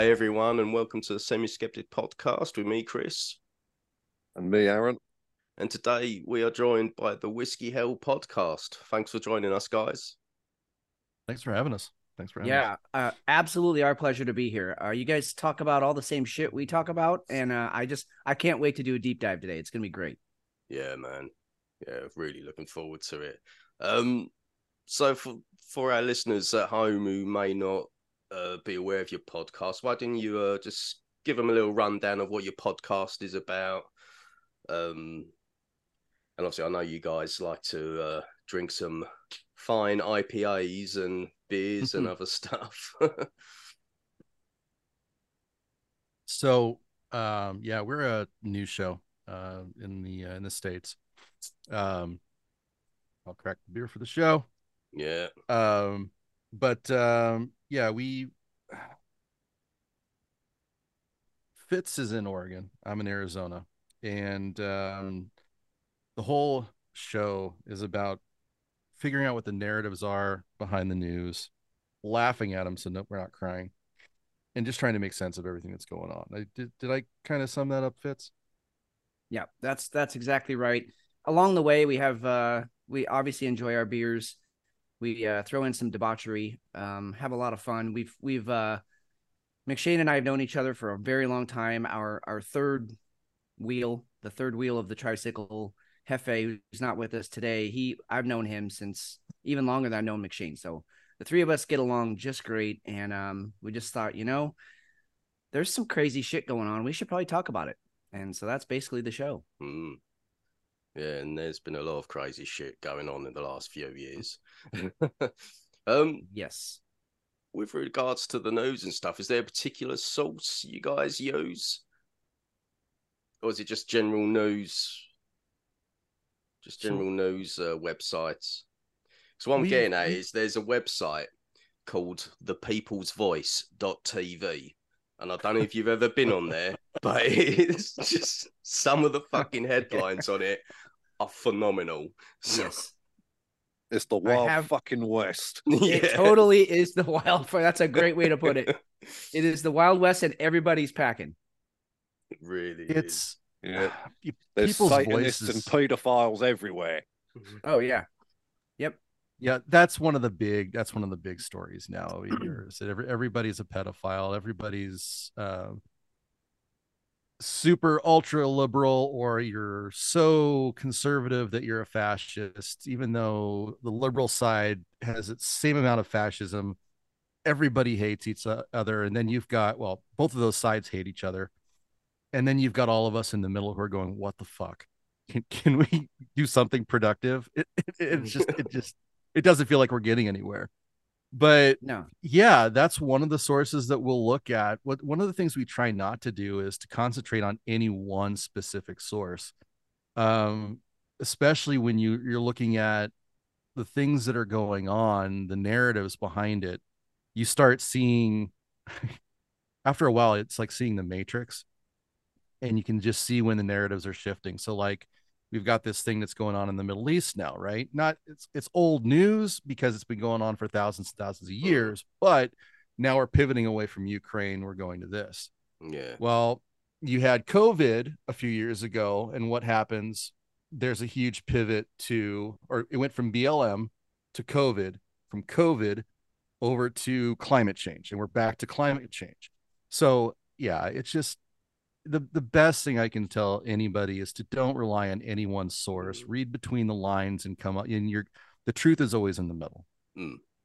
Hey everyone, and welcome to the Semi Skeptic Podcast with me, Chris. And me, Aaron. And today we are joined by the Whiskey Hell Podcast. Thanks for joining us, guys. Thanks for having us. Thanks for having yeah, us. uh, absolutely our pleasure to be here. Uh, you guys talk about all the same shit we talk about, and uh, I just I can't wait to do a deep dive today. It's gonna be great. Yeah, man. Yeah, really looking forward to it. Um, so for for our listeners at home who may not uh, be aware of your podcast, why didn't you uh, just give them a little rundown of what your podcast is about? Um, and obviously, I know you guys like to uh, drink some fine IPAs and beers and other stuff. So, um, yeah, we're a news show uh, in the uh, in the states. Um, I'll crack the beer for the show. yeah, Um, but um, yeah, we Fitz is in Oregon. I'm in Arizona, and um, the whole show is about figuring out what the narratives are behind the news, laughing at them so no, we're not crying, and just trying to make sense of everything that's going on. I, did did I kind of sum that up, Fitz? Yeah, that's that's exactly right. Along the way, we have uh, we obviously enjoy our beers. We uh, throw in some debauchery, um, have a lot of fun. We've we've uh, McShane and I have known each other for a very long time. Our our third wheel, the third wheel of the tricycle, Hefe, who's not with us today. He I've known him since even longer than I've known McShane. So the three of us get along just great, and um, we just thought, you know, there's some crazy shit going on. We should probably talk about it. And so that's basically the show. mm. Yeah, and there's been a lot of crazy shit going on in the last few years. um, Yes. with regards to the news and stuff, is there a particular source you guys use? Or is it just general news? Just general news uh, websites? So what I'm We- getting at we- is there's a website called the people's thepeoplesvoice.tv. And I don't know if you've ever been on there, but it's just some of the fucking headlines on it are phenomenal. So, Yes. It's the I wild have- fucking west. It yeah. totally is the wild That's a great way to put it. It is the Wild West and everybody's packing. It really is. It's Yeah. pe- There's people's Satanists voices. and pedophiles everywhere. Oh yeah. Yep, yeah that's one of the big that's one of the big stories now here is that every, everybody's a pedophile everybody's uh, super ultra liberal or you're so conservative that you're a fascist even though the liberal side has its same amount of fascism everybody hates each other and then you've got well both of those sides hate each other and then you've got all of us in the middle who are going what the fuck? Can, can we do something productive? It, it, it's just it just it doesn't feel like we're getting anywhere but No. yeah that's one of the sources that we'll look at. What one of the things we try not to do is to concentrate on any one specific source um especially when you you're looking at the things that are going on the narratives behind it. You start seeing after a while it's like seeing the matrix and you can just see when the narratives are shifting. So like we've got this thing that's going on in the Middle East now, right? Not it's it's old news because it's been going on for thousands and thousands of hmm. years, but now we're pivoting away from Ukraine, we're going to this. yeah. Well, you had COVID a few years ago, and what happens? There's a huge pivot to, or it went from BLM to COVID, from COVID over to climate change, and we're back to climate change. So yeah, it's just the the best thing I can tell anybody is to don't rely on any one source. Read between the lines and come up. And your the truth is always in the middle.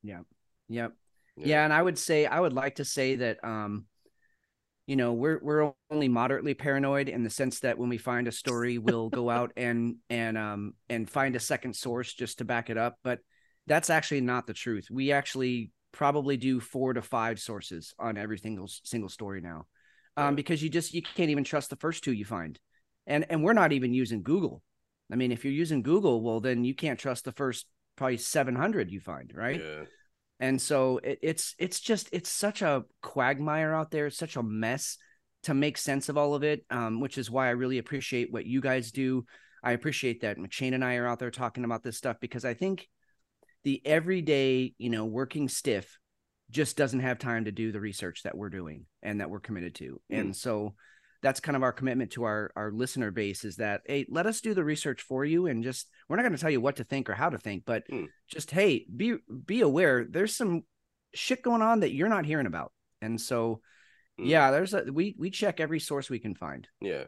Yeah. Yep. Yeah. and I would say I would like to say that um, you know, we're we're only moderately paranoid in the sense that when we find a story, we'll go out and and um and find a second source just to back it up. But that's actually not the truth. We actually probably do four to five sources on every single single story now. Um, because you just you can't even trust the first two you find. And and we're not even using Google. I mean, if you're using Google, well then you can't trust the first probably 700 you find, right? Yeah. and so it, it's it's just it's such a quagmire out there it's such a mess to make sense of all of it um, which is why i really appreciate what you guys do i appreciate that mcshane and i are out there talking about this stuff because i think the everyday you know working stiff just doesn't have time to do the research that we're doing and that we're committed to. Mm. And so that's kind of our commitment to our our listener base is that hey, let us do the research for you and just we're not going to tell you what to think or how to think, but Mm. just hey, be be aware there's some shit going on that you're not hearing about. And so Mm. yeah, there's a we we check every source we can find. Yeah,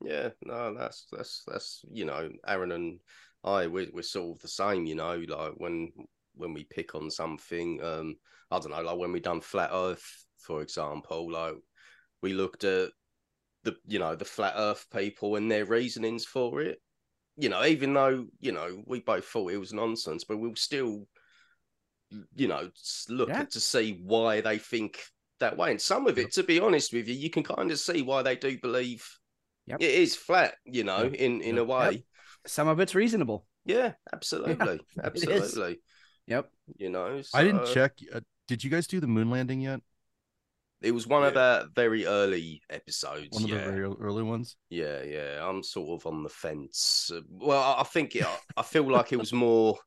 yeah. No, that's that's that's you know, Aaron and I we're we're sort of the same. You know, like when when we pick on something, um, I don't know, like when we done flat Earth, for example, like we looked at the you know the flat Earth people and their reasonings for it. You know, even though you know we both thought it was nonsense, but we'll still, you know, look Yeah. at to see why they think that way. And some of it, to be honest with you, you can kind of see why they do believe Yep. it is flat. You know, in in a Yep. way. Some of it's reasonable. Yeah, absolutely, is. absolutely. Yep. You know, I didn't check. Uh, did you guys do the moon landing yet? It was one of Yeah. our very early episodes. One of yeah. the very early ones. Yeah, yeah, I'm sort of on the fence. Uh, Well, I I think it, I feel like it was more.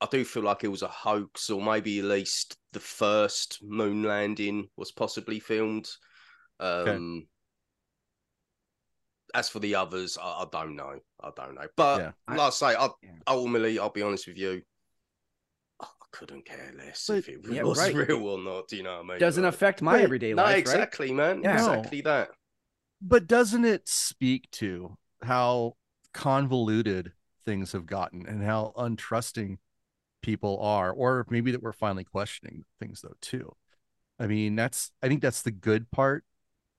I do feel like it was a hoax, or maybe at least the first moon landing was possibly filmed. Um, As for the others, I, I don't know. I don't know. But Yeah. I- like I say, I, Yeah. ultimately, I'll be honest with you. Couldn't care less if it Yeah, was right. real or not. Do you know what I mean? Doesn't Like- affect my But- everyday no, life, right? exactly, man. Yeah. Exactly that. But doesn't it speak to how convoluted things have gotten and how untrusting people are, or maybe that we're finally questioning things though too. I mean, that's I think that's the good part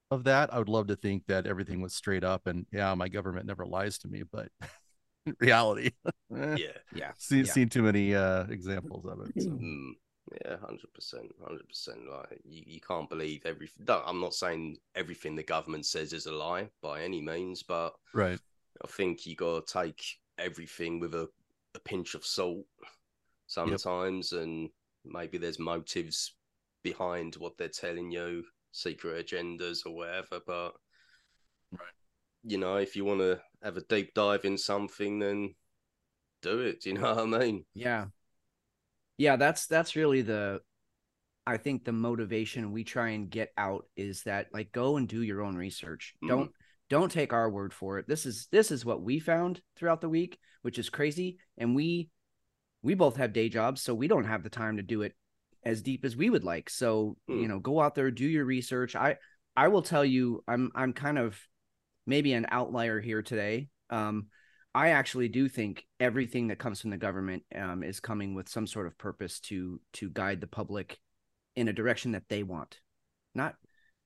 of that. I would love to think that everything was straight up and yeah, my government never lies to me, but reality, Yeah. Yeah. seen yeah. seen too many uh examples of it. So. Mm, yeah, hundred percent, hundred percent. Like you, you can't believe everything. No, I'm not saying everything the government says is a lie by any means, but Right. I think you got to take everything with a, a pinch of salt sometimes, and maybe there's motives behind what they're telling you, secret agendas or whatever. But Right. You know, if you want to have a deep dive in something, then do it. Do you know what I mean? Yeah. Yeah, that's that's really the I think the motivation we try and get out is that like go and do your own research. Mhm. Don't don't take our word for it. This is this is what we found throughout the week, which is crazy and we we both have day jobs, so we don't have the time to do it as deep as we would like. So, Mm. you know, go out there, do your research. I I will tell you I'm I'm kind of maybe an outlier here today. Um I actually do think everything that comes from the government um, is coming with some sort of purpose to to guide the public in a direction that they want, not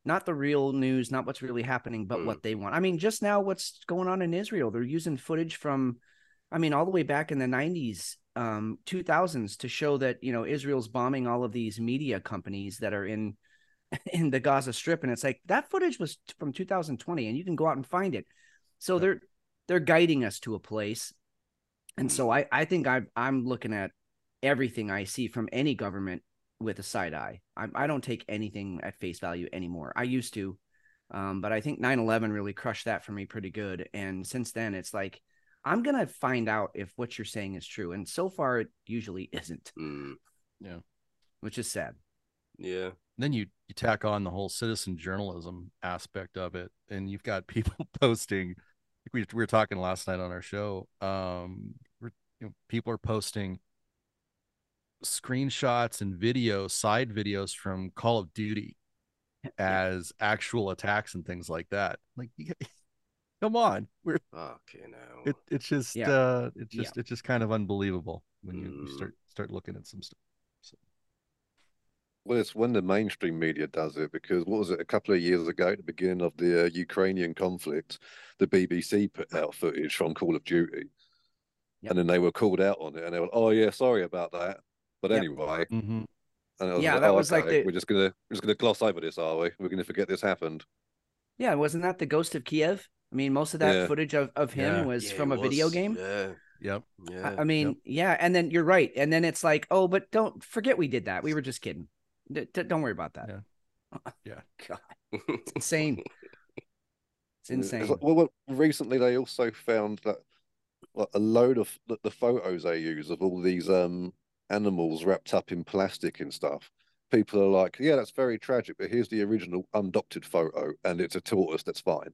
not the real news, not what's really happening, but Mm. what they want. I mean, just now, what's going on in Israel? They're using footage from, I mean, all the way back in the '90s, um, 2000s to show that you know Israel's bombing all of these media companies that are in in the Gaza Strip, and it's like that footage was from 2020, and you can go out and find it. So Yep. they're they're guiding us to a place, and so I I think I I'm looking at everything I see from any government with a side eye. I I don't take anything at face value anymore. I used to, um, but I think 9/11 really crushed that for me pretty good. And since then, it's like I'm gonna find out if what you're saying is true, and so far it usually isn't, Mm, which is sad. Yeah. then you you tack on the whole citizen journalism aspect of it and you've got people posting like we, we were talking last night on our show um you know, people are posting screenshots and videos side videos from call of duty as actual attacks and things like that like come on we're Fucking hell. it, it's just Yeah. uh it's Yeah. just it's just kind of unbelievable when you, you Mm. start start looking at some stuff Well, it's when the mainstream media does it because what was it a couple of years ago, at the beginning of the uh, Ukrainian conflict, the BBC put out footage from Call of Duty, Yep. and then they were called out on it, and they were, oh yeah, sorry about that. But Yep. anyway, Mhm. and I was Yeah, like, that oh, was like the- we're just gonna we're just gonna gloss over this, are we? We're gonna forget this happened. Yeah, wasn't that the Ghost of Kiev? I mean, most of that Yeah. footage of, of him Yeah. was Yeah, from a it video game. Yeah, yep yeah. I, I mean, yeah, and then you're right, and then it's like, oh, but don't forget we did that. We were just kidding. D- d- don't worry about that. Yeah. Yeah. God, it's insane. It's Yeah, it's insane. like- well, well, recently they also found that like a load of the, the photos they use of all these um animals wrapped up in plastic and stuff people are like, yeah, that's very tragic, but here's the original undoctored photo, and it's a tortoise that's fine.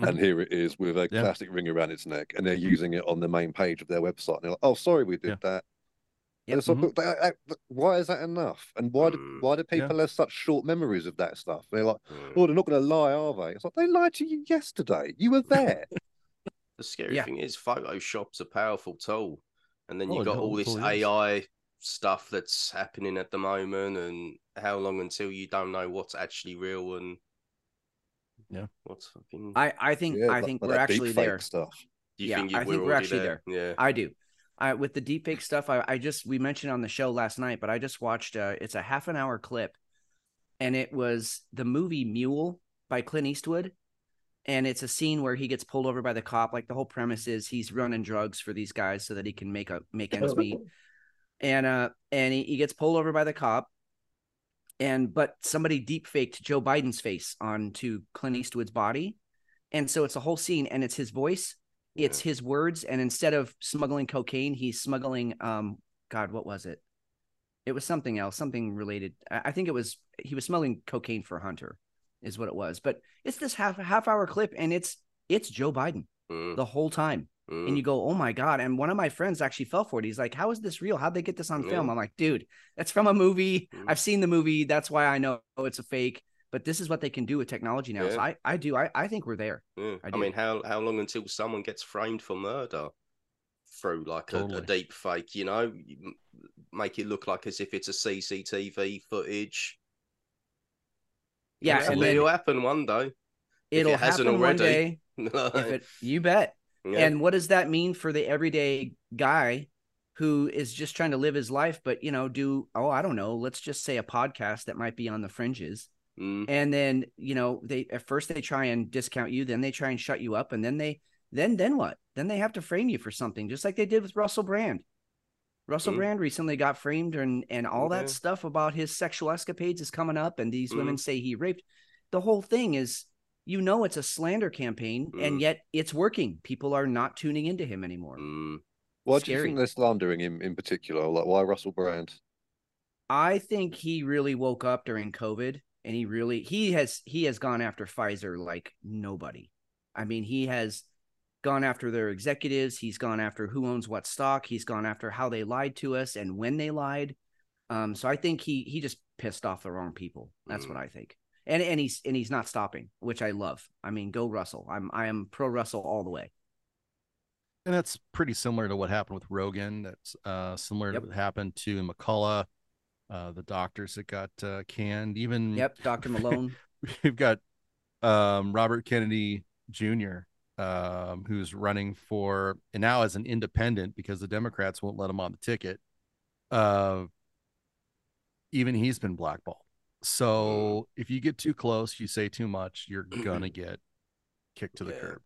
And here it is with a Yeah. plastic ring around its neck, and they're using it on the main page of their website. And they're like, "Oh, sorry, we did Yeah. that." Yep. And it's like, Mhm. but that- that- why is that enough? And why do Mm. why do Yeah. people have such short memories of that stuff? They're like, Mm. "Oh, they're not going to lie, are they?" It's like they lied to you yesterday. You were there. The scary Yeah. thing is, Photoshop's a powerful tool, and then Oh, you it got all this totally is. AI stuff that's happening at the moment, and how long until you don't know what's actually real and Yeah. what's fucking. I I think yeah, I think like we're actually there. Stuff. Do you yeah, think you, I think we're already actually there? Yeah. I do. I with the deepfake stuff, I, I just we mentioned on the show last night, but I just watched uh it's a half an hour clip and it was the movie Mule by Clint Eastwood. And it's a scene where he gets pulled over by the cop. Like the whole premise is he's running drugs for these guys so that he can make a make ends meet. And uh and he, he gets pulled over by the cop. And but somebody deep faked Joe Biden's face onto Clint Eastwood's body. And so it's a whole scene and it's his voice it's his words and instead of smuggling cocaine he's smuggling um god what was it? It was something else something related. I think it was he was smuggling cocaine for hunter is what it was. But it's this half half hour clip and it's it's joe biden Mm, the whole time. Mm. and you go oh my god. And one of my friends actually fell for it. He's like how is this real? How'd they get this on film? I'm like dude that's from a movie. Mm. i've seen the movie. That's why i know it's a fake but this is what they can do with technology now so i i do i, I think we're there Yeah. I I, mean, how how long until someone gets framed for murder through like a, a deep fake? You know, make it look like as if it's a CCTV footage. yeah Possibly and then it'll happen one day. it'll it hasn't happen one already. day if it you bet Yeah. and what does that mean for the everyday guy who is just trying to live his life but you know do oh i don't know let's just say a podcast that might be on the fringes Mm, and then you know they at first they try and discount you then they try and shut you up and then they then then what then they have to frame you for something just like they did with russell brand russell Mm. brand recently got framed and and all Okay. that stuff about his sexual escapades is coming up and these Mm. women say he raped the whole thing is you know it's a slander campaign and yet it's working people are not tuning into him anymore mm. Why do you Scary. think they're slandering him in particular? Like, why Russell Brand? I think he really woke up during COVID and he really he has he has gone after Pfizer like nobody. I mean, he has gone after their executives, he's gone after who owns what stock, he's gone after how they lied to us and when they lied. Um so I think he he just pissed off the wrong people. That's what I think. And and he's and he's not stopping, which I love. I mean, go Russell. I'm I am pro Russell all the way. and that's pretty similar to what happened with Rogan. That's uh, similar Yep. to what happened to McCullough, uh, the doctors that got uh, canned. Even Yep, Dr. Malone. we've got um, Robert Kennedy Jr., um, who's running for and now as an independent because the Democrats won't let him on the ticket. Uh, even he's been blackballed. So if you get too close, you say too much, you're gonna get kicked to the curb.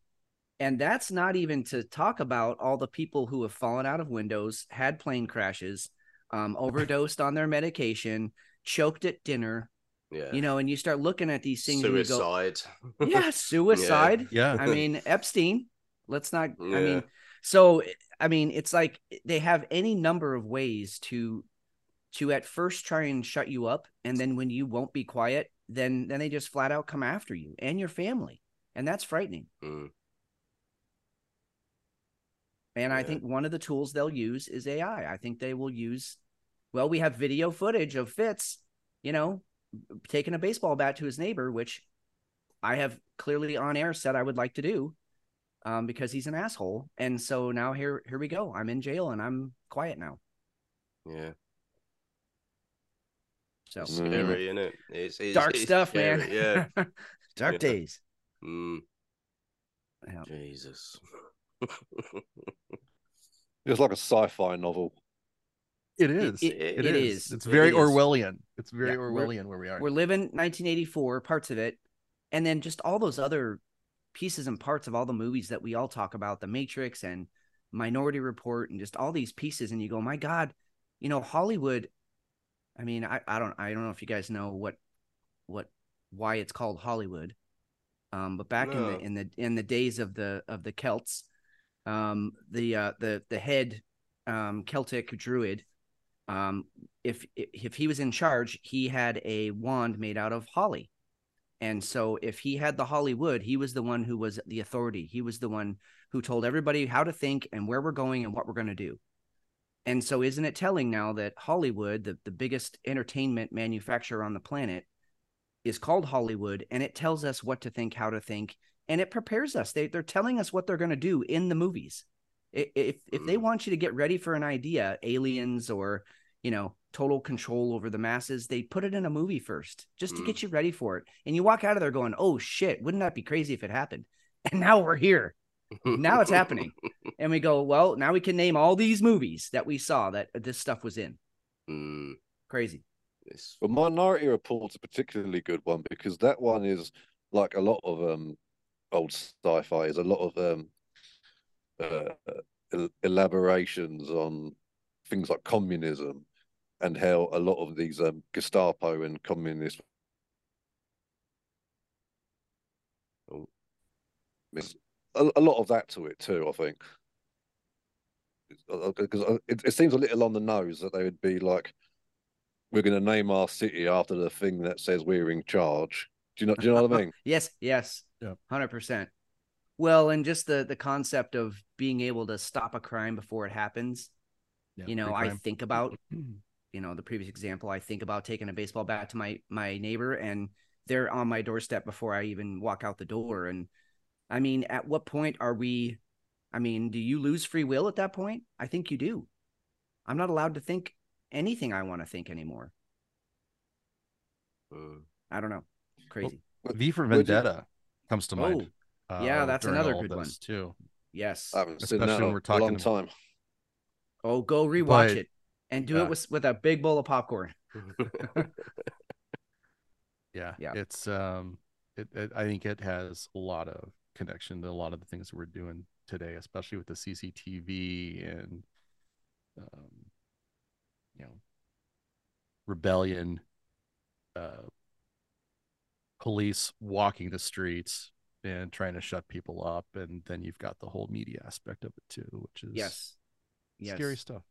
And that's not even to talk about all the people who have fallen out of windows, had plane crashes, um, overdosed on their medication, choked at dinner, Yeah. you know, and you start looking at these things and you go, Suicide. yeah, suicide. Yeah. I mean, Epstein. Let's not, I mean, so, I mean, it's like they have any number of ways to, to at first try and shut you up. And then when you won't be quiet, then, then they just flat out come after you and your family. And that's frightening. Mm, And I think one of the tools they'll use is AI. I think they will use, well, we have video footage of Fitz, you know, taking a baseball bat to his neighbor, which I have clearly on air said I would like to do um, because he's an asshole. And so now here, here we go. I'm in jail and I'm quiet now. yeah. So It's Mm. scary, isn't it? It's, it's dark it's stuff, scary, man. Yeah. dark Yeah. days. Mm, Yeah. Jesus. It's like a sci-fi novel. It is. it- it it is. is. It's very is. Orwellian. It's very Yeah, Orwellian where we are. We're living 1984, parts of it, and then just all those other pieces and parts of all the movies that we all talk about, The Matrix and Minority Report, and just all these pieces. And you go, my God, you know, Hollywood. I mean, I, I don't I don't know if you guys know what what why it's called Hollywood. Um, but back in the in the in the days of the of the Celts, um, the uh the the head um Celtic druid um, if if he was in charge, he had a wand made out of holly, and so if he had the Hollywood, he was the one who was the authority. He was the one who told everybody how to think and where we're going and what we're going to do. And so, isn't it telling now that Hollywood, the, the biggest entertainment manufacturer on the planet, is called Hollywood and it tells us what to think, how to think, and it prepares us. They, they're telling us what they're going to do in the movies. If, if they want you to get ready for an idea, aliens or, you know, total control over the masses, they put it in a movie first just to get you ready for it. And you walk out of there going, oh shit, wouldn't that be crazy if it happened? And now we're here. now it's happening. And we go, well, now we can name all these movies that we saw that this stuff was in. Mm, Crazy. it's- But Minority Report's a particularly good one because that one is like a lot of um old sci-fi is a lot of um uh, elaborations on things like communism and how a lot of these um Gestapo and communist Oh. A, a lot of that to it too, I think. Because it, it seems a little on the nose that they would be like, we're going to name our city after the thing that says we're in charge. Do you know? Do you know what I mean? Yes, yes. Yeah. Hundred percent. Well, and just the the concept of being able to stop a crime before it happens. Yeah, you know, I think about you know the previous example. I think about taking a baseball bat to my my neighbor, and they're on my doorstep before I even walk out the door. And I mean, at what point are we? I mean, do you lose free will at that point? I think you do. I'm not allowed to think anything I want to think anymore. mm. I don't know. Crazy. V for Would you- Vendetta comes to mind. Oh, yeah, that's another good one. too. yes. I haven't seen Especially that when we're a talking long about- time. Oh, go rewatch But- it and do yeah. it with with a big bowl of popcorn. Yeah, Yeah. It's um, it, it I think it has a lot of connection to a lot of the things that we're doing today, especially with the CCTV and um, you know, rebellion, uh, police walking the streets and trying to shut people up, and then you've got the whole media aspect of it too, which is Yes. Yes. scary stuff.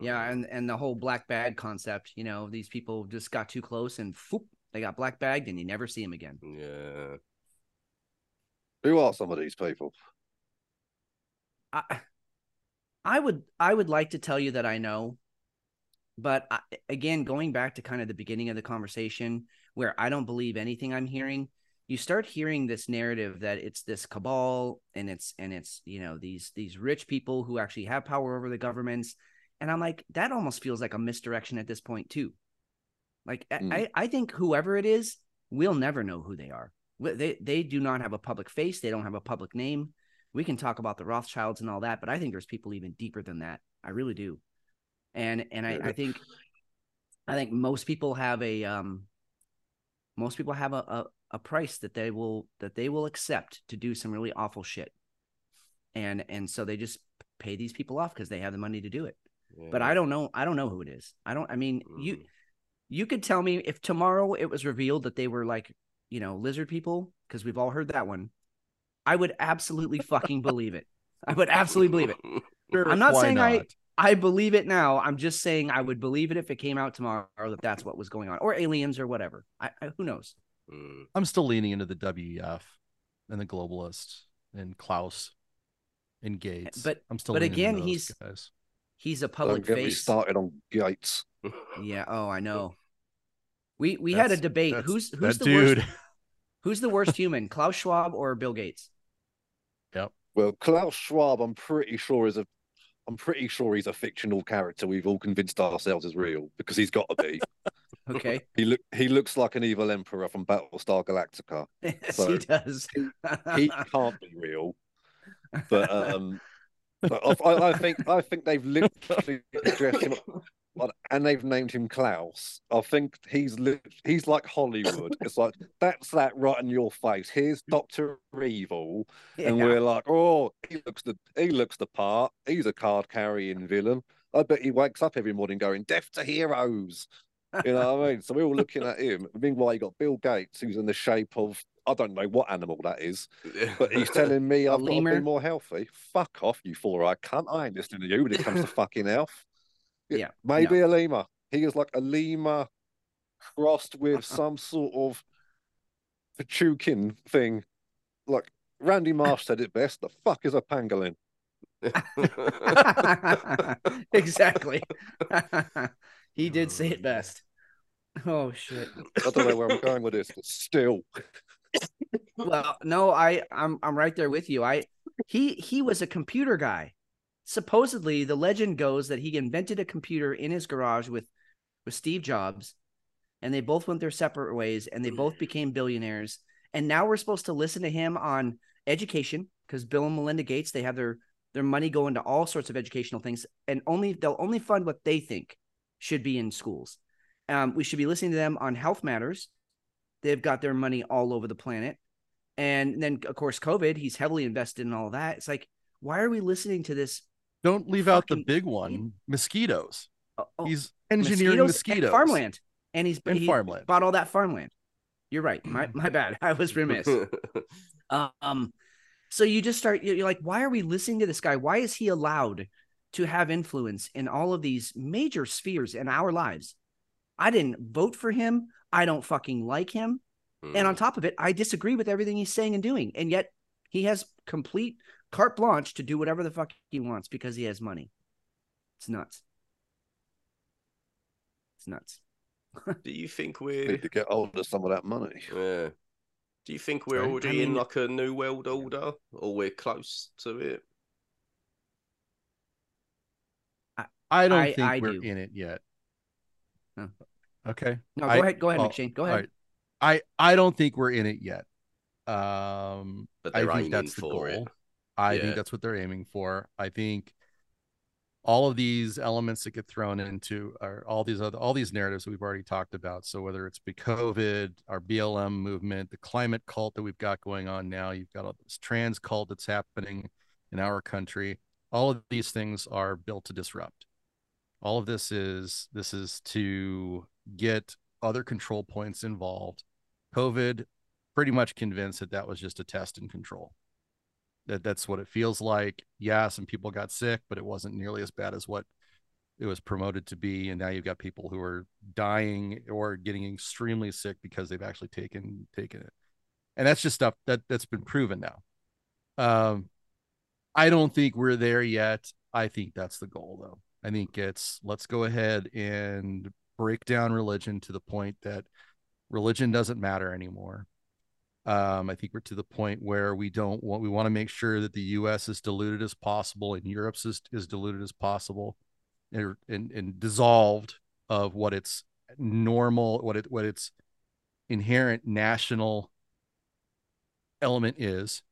Yeah, and and the whole black bag concept. You know, these people just got too close and foop, they got black bagged, and you never see them again. yeah. Who are some of these people? I, I would I would like to tell you that I know, but I, again, going back to kind of the beginning of the conversation, where I don't believe anything I'm hearing, you start hearing this narrative that it's this cabal and it's and it's you know these these rich people who actually have power over the governments, and I'm like that almost feels like a misdirection at this point too. Like I- Mm. I I think whoever it is, we'll never know who they are. They they do not have a public face. They don't have a public name we can talk about the Rothschilds and all that, but I think there's people even deeper than that. I really do. And and I, I think I think most people have a um most people have a, a, a price that they will that they will accept to do some really awful shit. And and so they just pay these people off because they have the money to do it. But I don't know I don't know who it is. I don't I mean you Mm. you could tell me if tomorrow it was revealed that they were like, you know, lizard people, because we've all heard that one. I would absolutely fucking believe it. I would absolutely believe it. Sure, I'm not saying not? I believe it now. I'm just saying I would believe it if it came out tomorrow that that's what was going on, or aliens, or whatever. I, I who knows? Mm. I'm still leaning into the WEF and the globalists and Klaus and Gates. but- I'm still. but again, into those he's- guys. He's a Don't public get me face. started on Gates. Yeah. Oh, I know. We we had a debate. Who's who's the dude? worst? Who's the worst human? Klaus Schwab or Bill Gates? Yep. Well, Klaus Schwab, I'm pretty sure is a, I'm pretty sure he's a fictional character. We've all convinced ourselves is real because he's got to be. Okay. he look, he looks like an evil emperor from Battlestar Galactica. yes, So, he does. He can't be real, but um, but I, I think I think they've literally dressed him up and they've named him Klaus. I think he's lit he's like Hollywood. It's like that's that right in your face. Here's Doctor Evil, and we're like, oh, he looks the he looks the part. He's a card carrying villain. I bet he wakes up every morning going, "Death to heroes." You know what I mean? So we're all looking at him. Meanwhile, you got Bill Gates, who's in the shape of I don't know what animal that is, but he's telling me I've got to be more healthy. Fuck off, you four-eyed cunt! I ain't listening to you when it comes to fucking health. Yeah, maybe a lemur. He is like a lemur crossed with some sort of Pachukin thing. Like Randy Marsh said it best. The fuck is a pangolin? exactly. he did say it best. Oh shit. I don't know where I'm going with this, but still. Well, no, I I'm I'm right there with you. I he he was a computer guy. Supposedly, the legend goes that he invented a computer in his garage with with Steve Jobs, and they both went their separate ways, and they both became billionaires. And now we're supposed to listen to him on education because Bill and Melinda Gates they have their their money going to all sorts of educational things, and only they'll only fund what they think should be in schools. Um, we should be listening to them on health matters. They've got their money all over the planet. And then, of course, COVID, he's heavily invested in all that. It's like, why are we listening to this? Don't leave out the big one mosquitoes. Oh, oh, He's engineering mosquitoes. and farmland. And he's And he farmland. bought all that farmland. You're right. My my bad. I was remiss. Um, so you just start. You're like, why are we listening to this guy? Why is he allowed to have influence in all of these major spheres in our lives? I didn't vote for him. I don't fucking like him. And on top of it, I disagree with everything he's saying and doing. And yet he has complete carte blanche to do whatever the fuck he wants because he has money. It's nuts. It's nuts. do you think we're to get hold of some of that money. yeah? Do you think we're already I in like a new world order, or we're close to it? I don't I- think I we're do. in it yet. Huh. Okay. No, go I- ahead. Go ahead, well, McShane. Go ahead. right. I I don't think we're in it yet. Um, But I think that's the goal. it. I Yeah. think that's what they're aiming for. I think all of these elements that get thrown into are all these other all these narratives that we've already talked about. So whether it's be COVID, our BLM movement, the climate cult that we've got going on now, you've got all this trans cult that's happening in our country. All of these things are built to disrupt. All of this is this is to get other control points involved. COVID pretty much convinced that that was just a test and control that that's what it feels like. Yeah, some people got sick, but it wasn't nearly as bad as what it was promoted to be. And now you've got people who are dying or getting extremely sick because they've actually taken taken it. And that's just stuff that that's been proven now. Um, I don't think we're there yet. I think that's the goal, though. I think it's let's go ahead and break down religion to the point that religion doesn't matter anymore. Um, I think we're to the point where we don't want we want to make sure that the U.S. is diluted as possible and Europe's is, diluted as possible, and, and and dissolved of what its normal, what it what its inherent national element is,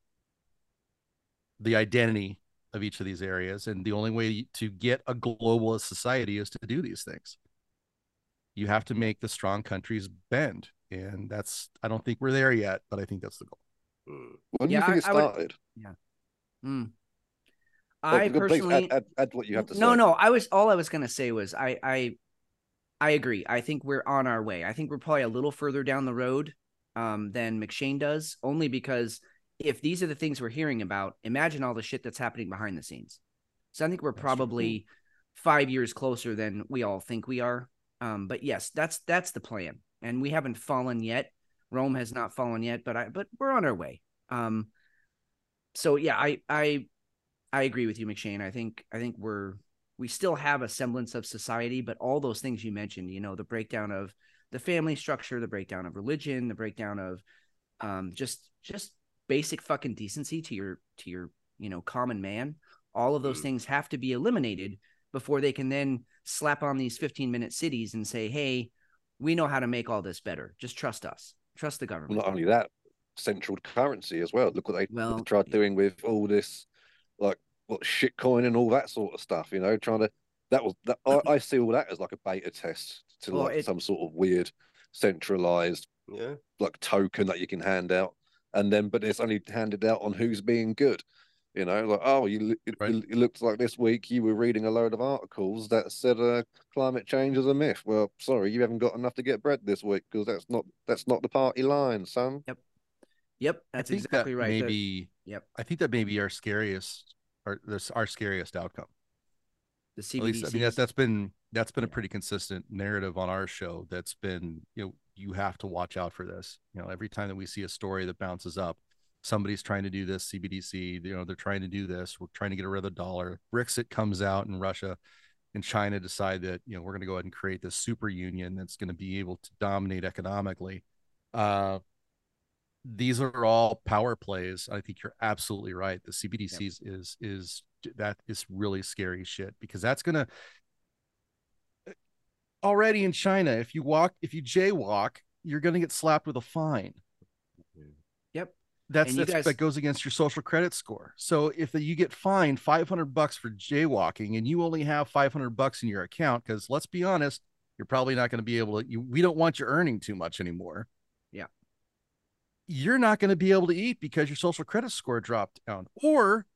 the identity of each of these areas, and the only way to get a globalist society is to do these things. You have to make the strong countries bend and that's I don't think we're there yet, but I think that's the goal. Mm. When do Yeah, you think I- it I would- started? Mm. I please personally add, add, add what you have to say. no, no. I was all I was gonna say was I I I agree. I think we're on our way. I think we're probably a little further down the road um, than McShane does, only because if these are the things we're hearing about, imagine all the shit that's happening behind the scenes. So I think we're That's true. probably five years closer than we all think we are. Um, but yes, that's that's the plan, and we haven't fallen yet. Rome has not fallen yet, but I but we're on our way. Um, so yeah, I I I agree with you, McShane. I think I think we're we still have a semblance of society, but all those things you mentioned, you know, the breakdown of the family structure, the breakdown of religion, the breakdown of um just just basic fucking decency to your to your you know common man. All of those Mm. things have to be eliminated before they can then slap on these 15 minute cities and say, hey, we know how to make all this better. Just trust us. Trust the government. Not only that, central currency as well. Look what they Well, tried doing with all this, like what shitcoin and all that sort of stuff. You know, trying to that was that. I, I see all that as like a beta test to Well, like it- some sort of weird centralized Yeah. like token that you can hand out, and then but it's only handed out on who's being good. You know, like oh, you it, Right. it, it looks like this week you were reading a load of articles that said uh, climate change is a myth. Well, sorry, you haven't got enough to get bread this week because that's not that's not the party line, son. Yep, yep, that's I think exactly that right. The- Maybe yep. I think that may be our scariest or this our scariest outcome. the At least I mean that's that's been that's been a pretty consistent narrative on our show that's been you know you have to watch out for this you know every time that we see a story that bounces up somebody's trying to do this cbdc you know they're trying to do this we're trying to get rid of the dollar brexit comes out and russia and china decide that you know we're going to go ahead and create this super union that's going to be able to dominate economically uh these are all power plays i think you're absolutely right the cbdc's yep. is is that is really scary shit because that's going to already in China, if you walk, if you jaywalk, you're going to get slapped with a fine. That's, that's guys... that goes against your social credit score. So if you get fined 500 bucks for jaywalking and you only have 500 bucks in your account, because let's be honest, you're probably not going to be able to, you, we don't want you earning too much anymore. Yeah. You're not going to be able to eat because your social credit score dropped down. Or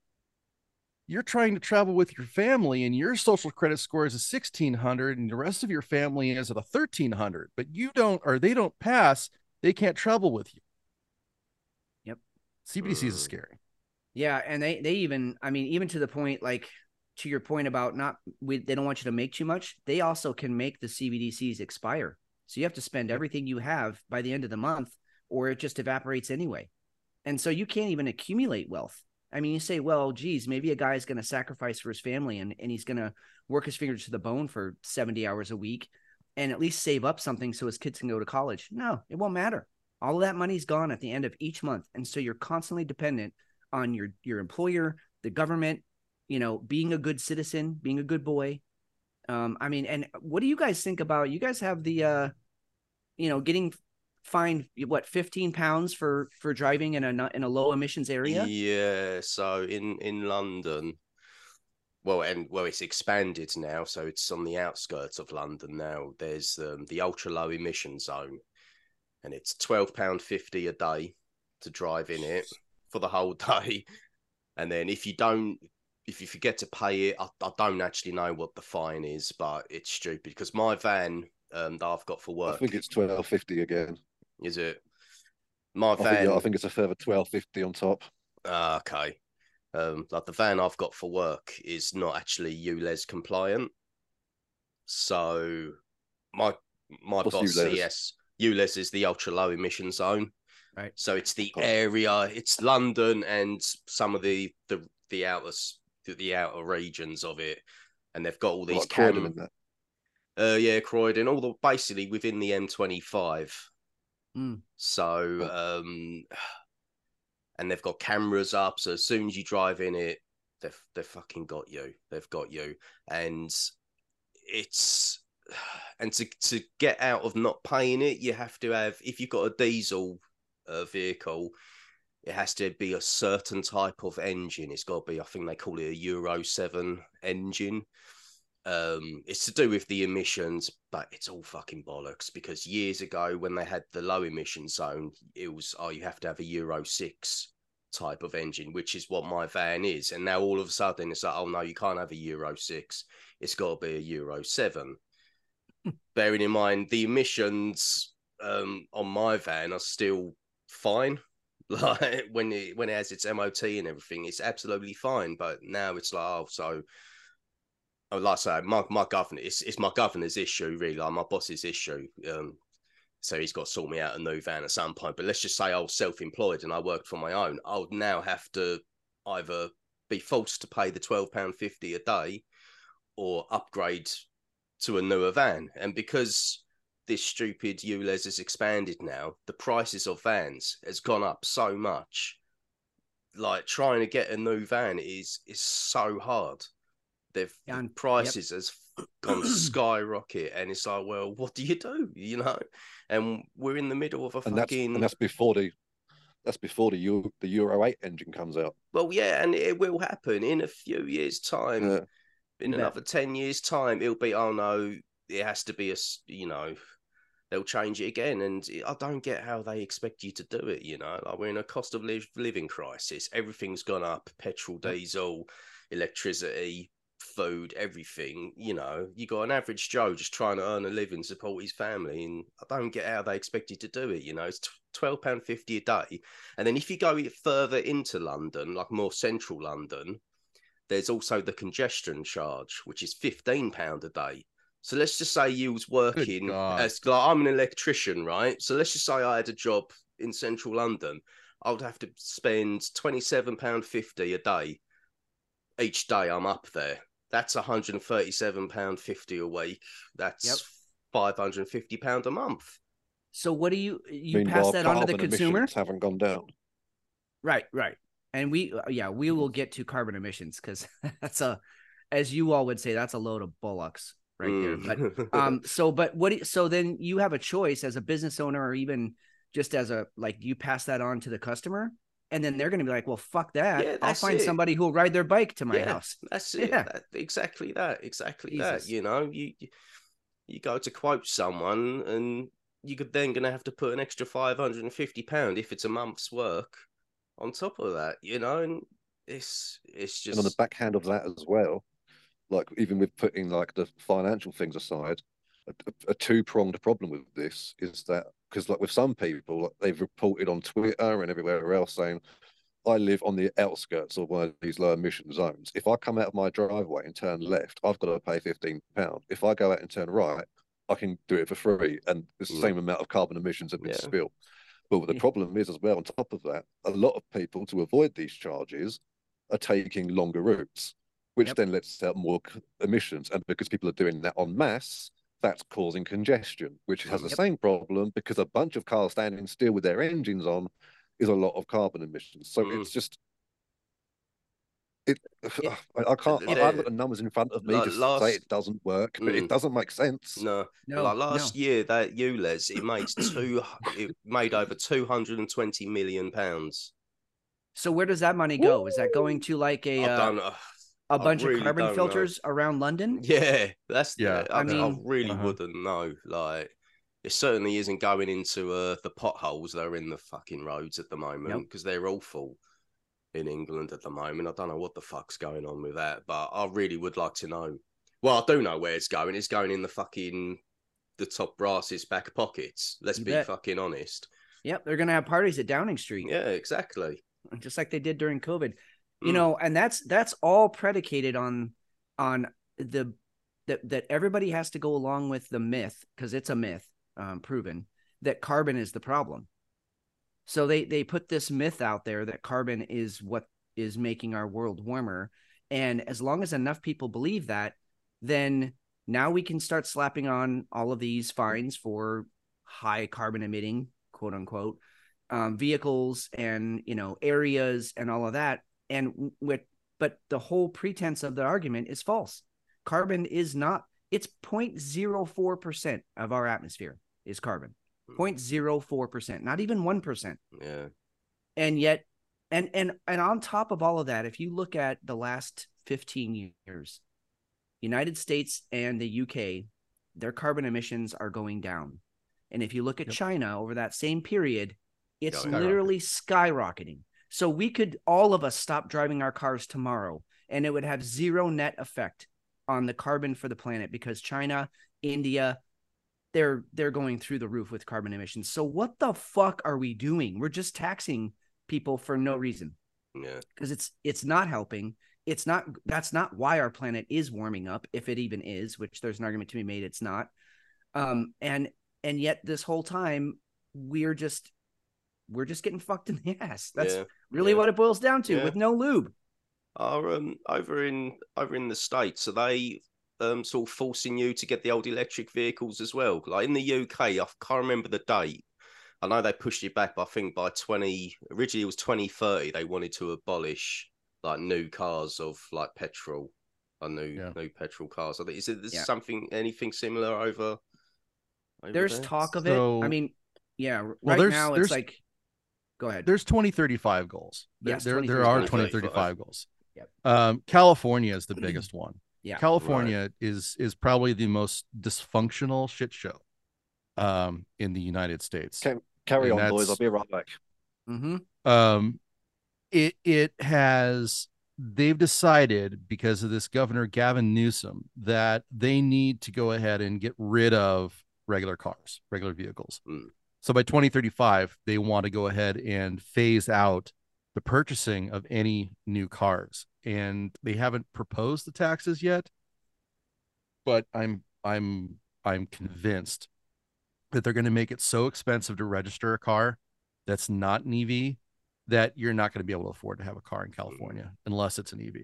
you're trying to travel with your family and your social credit score is a 1600 and the rest of your family is at a 1300 but you don't or they don't pass they can't travel with you cbdc is mm. scary. Yeah and they they even i mean even to the point like to your point about not we, they don't want you to make too much they also can make the cbdc's expire. So you have to spend everything you have by the end of the month or it just evaporates anyway. And so you can't even accumulate wealth. I mean, you say, well, geez, maybe a guy is going to sacrifice for his family and, and he's going to work his fingers to the bone for 70 hours a week and at least save up something so his kids can go to college. No, it won't matter. All that money's gone at the end of each month. And so you're constantly dependent on your, your employer, the government, you know, being a good citizen, being a good boy. Um, I mean, and what do you guys think about, you guys have the, uh, you know, getting fined what 15 pounds for for driving in a in a low emissions area yeah so in in london well and well it's expanded now so it's on the outskirts of london now there's um, the ultra low emission zone and it's 12 pound 50 a day to drive in it for the whole day and then if you don't if you forget to pay it I, I don't actually know what the fine is but it's stupid because my van um, that I've got for work. I think it's twelve fifty again. Is it? My van. I think, yeah, I think it's a further twelve fifty on top. Uh, okay. Um, like the van I've got for work is not actually ULEZ compliant. So my my What's boss ULEZ? CS ULEZ is the ultra low emission zone. Right. So it's the area, it's London and some of the the the outer the outer regions of it, and they've got all these cameras. Uh, yeah, Croydon, all the basically within the M25. Mm. So, um, and they've got cameras up. So as soon as you drive in it, they've they've fucking got you. They've got you, and it's and to to get out of not paying it, you have to have if you've got a diesel uh, vehicle, it has to be a certain type of engine. It's got to be, I think they call it a Euro seven engine. Um, it's to do with the emissions, but it's all fucking bollocks because years ago when they had the low emission zone, it was oh you have to have a Euro six type of engine, which is what my van is, and now all of a sudden it's like oh no you can't have a Euro six, it's got to be a Euro seven. Bearing in mind the emissions um, on my van are still fine. Like when it when it has its MOT and everything, it's absolutely fine. But now it's like oh so Oh, like I say, my, my governor, it's, it's my governor's issue, really, like my boss's issue. Um, so he's got to sort me out a new van at some point. But let's just say I was self employed and I worked for my own. I would now have to either be forced to pay the £12.50 a day or upgrade to a newer van. And because this stupid ULEZ has expanded now, the prices of vans has gone up so much. Like trying to get a new van is is so hard they've yeah, prices yep. has gone skyrocket and it's like well what do you do you know and we're in the middle of a and fucking that's, and that's before the that's before the Euro, the Euro 8 engine comes out. Well, yeah, and it will happen in a few years' time. Yeah. In yeah. another 10 years' time, it'll be, oh no, it has to be a, you know, they'll change it again. And I don't get how they expect you to do it, you know. Like we're in a cost of living crisis. Everything's gone up petrol, diesel, electricity, food, everything, you know, you got an average Joe just trying to earn a living, support his family, and I don't get how they expect you to do it. You know, it's twelve pound fifty a day, and then if you go further into London, like more central London, there's also the congestion charge, which is fifteen pound a day. So let's just say you was working as like I'm an electrician, right? So let's just say I had a job in central London. I would have to spend twenty seven pound fifty a day each day I'm up there. That's 137 pound fifty a week. That's Yep. 550 pound a month. So what do you you pass that on to the carbon consumer? emissions haven't gone down. Right, right. And we uh, yeah, we will get to carbon emissions because that's a as you all would say, that's a load of bullocks right there. But Mm. um so but what so then you have a choice as a business owner or even just as a like you pass that on to the customer and then they're going to be like well fuck that Yeah, i'll find it. somebody who'll ride their bike to my Yeah, house That's it. Yeah. That- exactly that. Exactly that. You know, you you- go to quote someone and you're then gonna have to put an extra 550 pound if it's a month's work on top of that, you know, and it's it's And on the backhand of that as well, like even with putting like the financial things aside, a, a two pronged problem with this is that because like with some people, like, they've reported on Twitter and everywhere else saying, I live on the outskirts of one of these low emission zones. If I come out of my driveway and turn left, I've got to pay fifteen pound. If I go out and turn right, I can do it for free, and it's the Yeah. same amount of carbon emissions have been Yeah. spill. But the problem is as well, on top of that, a lot of people to avoid these charges are taking longer routes, which Yep. then lets out more emissions. And because people are doing that en masse, that's causing congestion, which has the Yep. same problem because a bunch of cars standing still with their engines on is a lot of carbon emissions. So Mm. it's just it. It- I, I can't. I it- haven't got the numbers in front of me Like to last- say it doesn't work, but Mm. it doesn't make sense. no, no like no. last year that ULEZ it made two it made over 220 million pounds. so where does that money go is that going to like a uh, don't know. a I bunch really of carbon don't know. filters around london Yeah, that's Yeah. yeah. I, I mean, I really Uh-huh. wouldn't know. Like, it certainly isn't going into uh, the potholes that are in the fucking roads at the moment because they're awful in England at the moment. I don't know what the fuck's going on with that, but I really would like to know. Well, I do know where it's going. It's going in the fucking the top brass's back pockets. Let's You be bet. fucking honest. yep they're going to have parties at downing street Yeah, exactly. just like they did during covid you Mm. know and that's that's all predicated on on the that that everybody has to go along with the myth because it's a myth um, proven that carbon is the problem so they they put this myth out there that carbon is what is making our world warmer. And as long as enough people believe that then now we can start slapping on all of these fines for high carbon emitting quote unquote um, vehicles and you know areas and all of that. And with but the whole pretense of the argument is false. Carbon is not it's 0.04% of our atmosphere is carbon. 0.04% not even 1% Yeah. and yet and and and on top of all of that if you look at the last 15 years united states and the uk their carbon emissions are going down and if you look at Yep. china over that same period it's Skyrocketing. literally skyrocketing so we could all of us stop driving our cars tomorrow and it would have zero net effect on the carbon for the planet because china india they're they're going through the roof with carbon emissions so what the fuck are we doing we're just taxing people for no reason Yeah. because it's it's not helping it's not that's not why our planet is warming up if it even is which there's an argument to be made it's not um and and yet this whole time we're just we're just getting fucked in the ass that's yeah. really yeah. what it boils down to Yeah. with no lube are um over in over in the states are they um sort of forcing you to get the old electric vehicles as well like in the uk i can't remember the date i know they pushed it back but i think by 20 originally it was 2030 they wanted to abolish like new cars of like petrol or new Yeah. new petrol cars i think is it this Yeah. something anything similar over, over there's there? talk of So- it i mean yeah r- Well, right there's- now there's- it's like go ahead there's 2035 goals. There, Yes, there, there are 2035. 2035 goals. Yep. Um, California is the biggest one. Yeah. California is is probably the most dysfunctional shit show um, in the United States. Okay. Carry And on, boys. I'll be right back. mm-hmm. um it it has they've decided because of this governor Gavin Newsom that they need to go ahead and get rid of regular cars, regular vehicles. Mm. So by 2035 they want to go ahead and phase out the purchasing of any new cars and they haven't proposed the taxes yet but I'm I'm I'm convinced that they're going to make it so expensive to register a car that's not an EV that you're not going to be able to afford to have a car in California unless it's an EV.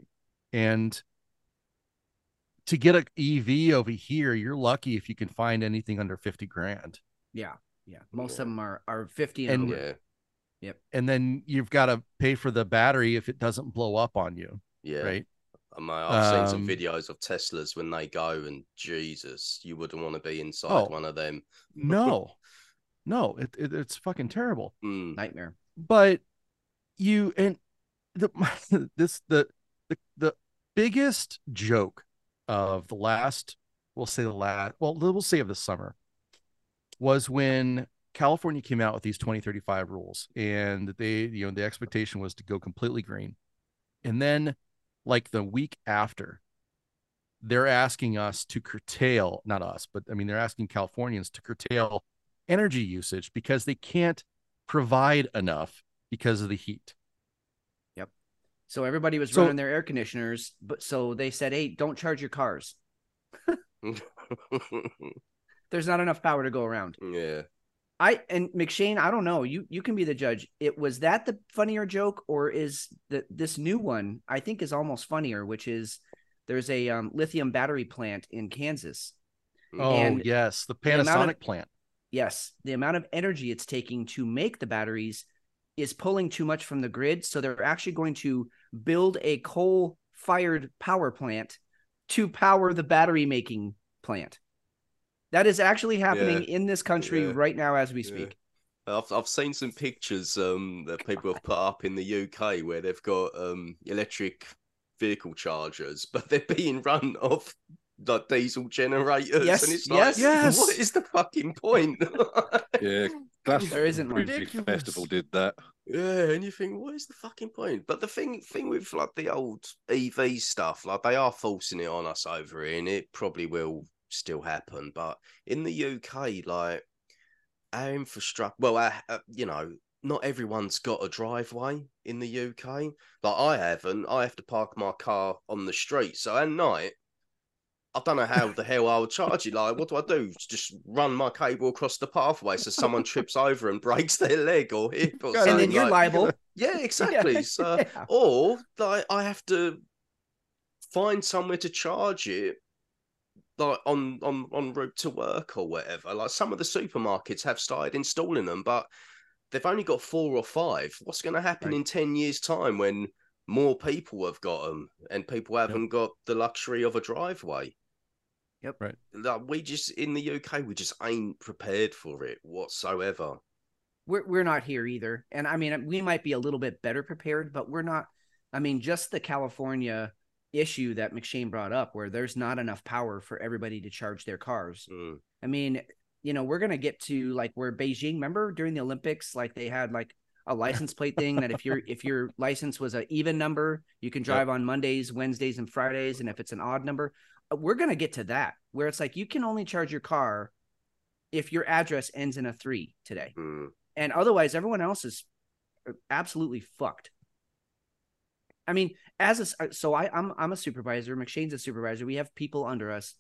And to get an EV over here, you're lucky if you can find anything under 50 grand. Yeah, yeah. Most Yeah. of them are are fifty and, And- over. Yeah, And then you've got to pay for the battery if it doesn't blow up on you, yeah. right? I mean, I've seen some Um, videos of Teslas when they go, and Jesus, you wouldn't want to be inside Oh. one of them. No, no, it, it, it's fucking terrible. Mm, nightmare. but you and the this the the the biggest joke of the last we'll say the last well we'll say of the summer was when California came out with these 2035 rules and they you know the expectation was to go completely green and then like the week after they're asking us to curtail not us but I mean they're asking Californians to curtail energy usage because they can't provide enough because of the heat. Yep. So everybody was So- running their air conditioners, but so they said, "Hey, don't charge your cars. There's not enough power to go around." yeah. I and McShane, I don't know. You you can be the judge. It was that the funnier joke, or is the this new one? I think is almost funnier, which is there's a um, lithium battery plant in Kansas. Oh And yes, the the Panasonic of- plant. Yes, the amount of energy it's taking to make the batteries is pulling too much from the grid. So they're actually going to build a coal fired power plant to power the battery making plant. That is actually happening in this country Yeah. right now as we Yeah. speak. I've I've seen some pictures um that people have put up in the UK where they've got um electric vehicle chargers, but they're being run off like diesel generators, Yes, and it's yes. like, Yes. what is the fucking point? Yeah, Glastonbury There isn't one. Music Ridiculous. Festival did that. Yeah, and you think, what is the fucking point? But the thing thing with like the old EV stuff, like they are forcing it on us over here, and it probably will still happen. But in the UK, like our infrastructure, well, our, uh, you know, not everyone's got a driveway in the UK. Like I haven't. I have to park my car on the street. So at night, I don't know how the hell I would charge it. Like, what do I do? Just run my cable across the pathway so someone trips over and breaks their leg or hip or And something. and then you're like- liable. yeah, exactly. So, Yeah. or like I have to find somewhere to charge it, like on on on route to work or whatever. Like some of the supermarkets have started installing them, but they've only got four or five. What's going to happen Right. in ten years' time when more people have got them and people haven't got the luxury of a driveway? Yep. Right. Like we just in the UK, we just ain't prepared for it whatsoever. we're we're not here either. And I mean, we might be a little bit better prepared, but we're not. I mean, just the California issue that McShane brought up, where there's not enough power for everybody to charge their cars. Mm. I mean, you know, we're gonna get to like where Beijing. Remember during the Olympics, like they had like a license plate thing that if your if your license was an even number, you can drive on Mondays, Wednesdays, and Fridays, and if it's an odd number, uh, we're gonna get to that where it's like you can only charge your car if your address ends in a three today Mm. and otherwise everyone else is uh, absolutely fucked. I mean, as a uh, so I I'm I'm a supervisor. McShane's a supervisor. We have people under us.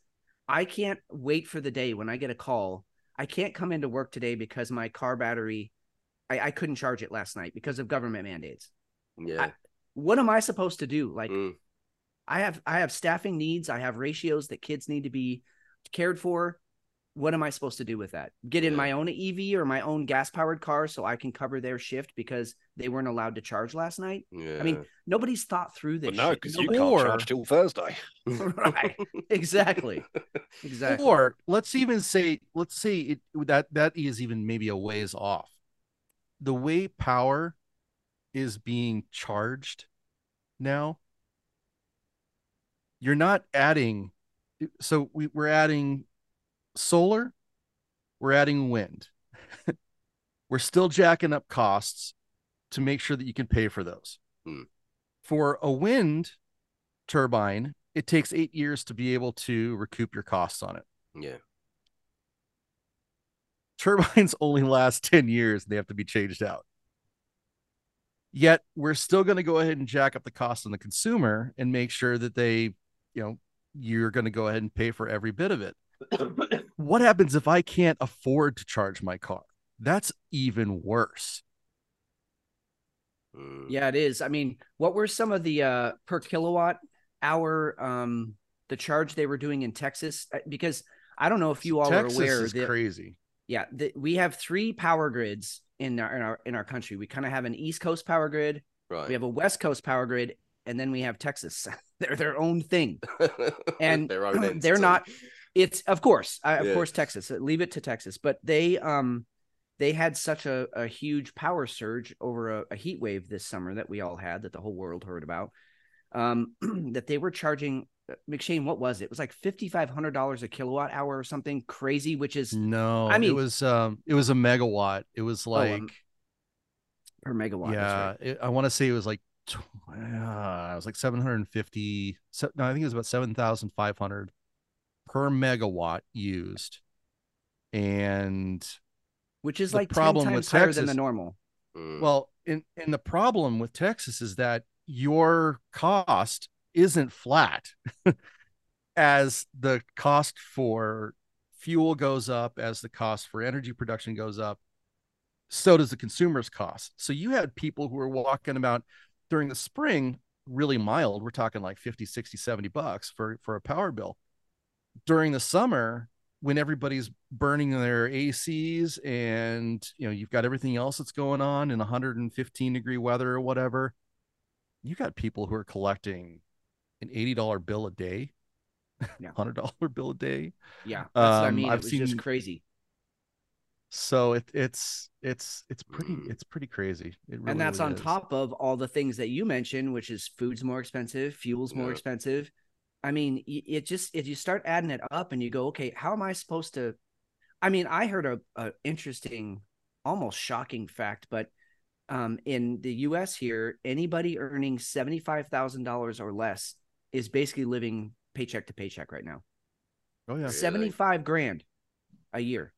I can't wait for the day when I get a call. I can't come into work today because my car battery, I, I couldn't charge it last night because of government mandates. Yeah. What am I supposed to do? Like, Mm. I have I have staffing needs. I have ratios that kids need to be cared for. What am I supposed to do with that? Get in my own EV or my own gas powered car so I can cover their shift because they weren't allowed to charge last night. Yeah. I mean, nobody's thought through this. But no, because you Or- can't charge till Thursday. right, exactly, exactly. Or let's even say, let's say it that that is even maybe a ways off. The way power is being charged now, you're not adding. So we, we're adding solar, we're adding wind. we're still jacking up costs to make sure that you can pay for those. Hmm. For a wind turbine, it takes eight years to be able to recoup your costs on it. yeah. Turbines only last 10 years and they have to be changed out. Yet we're still going to go ahead and jack up the cost on the consumer and make sure that they, you know, you're going to go ahead and pay for every bit of it. What happens if I can't afford to charge my car? That's even worse. Mm. Yeah, it is. I mean, what were some of the uh per kilowatt hour um the charge they were doing in Texas? Uh, Because I don't know if you all Texas are aware is that crazy. yeah, the, we have three power grids in our in our in our country. We kind of have an East Coast power grid, Right. we have a West Coast power grid, and then we have Texas. they're their own thing. and their own they're not- It's of course, I, of Yeah. course, Texas. Uh, Leave it to Texas, but they um they had such a, a huge power surge over a, a heat wave this summer that we all had that the whole world heard about. Um, that they were charging uh, McShane. What was it? It was like fifty five hundred dollars a kilowatt hour or something crazy, which is No, I mean- it was um it was a megawatt. It was like um, per megawatt. yeah, right. it, I want to say it was like uh, it was like 750 se- no, I think it was about 7,500 per megawatt used. And which is the like problem ten with times higher than the Texas- normal. Mm. Well, and and the problem with Texas is that your cost isn't flat as the cost for fuel goes up, as the cost for energy production goes up, so does the consumer's cost. So you had people who were walking about during the spring really mild, we're talking like 50, 60, 70 bucks for for a power bill. During the summer, when everybody's burning their ACs and you know you've got everything else that's going on in 115 degree weather or whatever, you got people who are collecting an $80 bill a day, Yeah. $100 bill a day. Yeah, that's what I Um, mean. I've seen- just crazy. So it, it's it's it's pretty Mm. it's pretty crazy. It really, and that's really on is. top of all the things that you mentioned, which is food's more expensive, fuel's more Yeah. expensive. I mean, it just if you start adding it up and you go, okay, how am I supposed to? I mean, I heard a, a interesting, almost shocking fact, but um, in the U.S. here, anybody earning seventy five thousand dollars or less is basically living paycheck to paycheck right now. Oh yeah. Seventy five grand a year.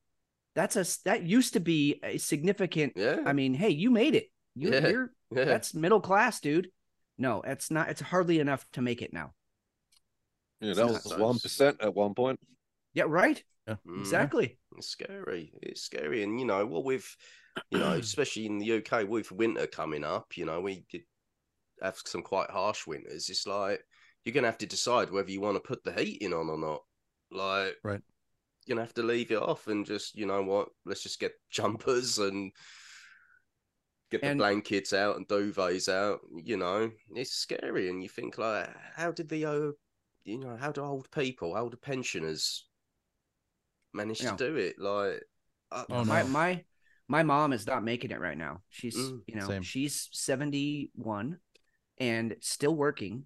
That's a s- that used to be a significant. yeah. I mean, hey, you made it. You, Yeah. You're yeah. that's middle class, dude. No, it's not. It's hardly enough to make it now. Yeah, that was one percent at one point. Yeah, right. Mm. Exactly. It's scary. It's scary, and you know, well, with you know, especially in the UK, with winter coming up, you know, we did have some quite harsh winters. It's like you're gonna have to decide whether you want to put the heating on or not. Like, Right. You're gonna have to leave it off and just, you know what? Let's just get jumpers and get the And- blankets out and duvets out. You know, it's scary, and you think like, how did the uh, you know, how do old people, how do pensioners manage Yeah. to do it? Like, uh, Oh, My no. my my mom is not making it right now. She's Mm, you know same. she's seventy one and still working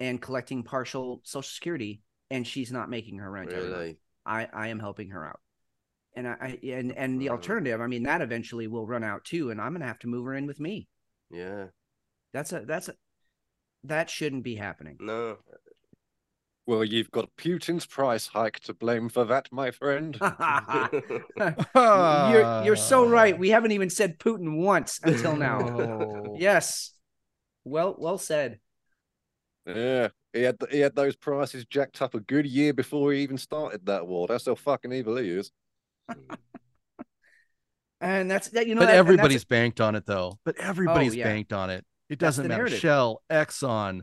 and collecting partial Social Security, and she's not making her rent. really? I I am helping her out. And I, I and and the alternative, I mean, that eventually will run out too, and I'm gonna have to move her in with me. Yeah. That's a that's a that shouldn't be happening. No. Well, you've got Putin's price hike to blame for that, my friend. you're you're so right. We haven't even said Putin once until now. Oh. yes. Well well said. Yeah, he had he had those prices jacked up a good year before he even started that war. That's how fucking evil he is. And that's that you know but that- everybody's banked on it though. But everybody's oh, yeah. banked on it. It doesn't matter. narrative. Shell, Exxon,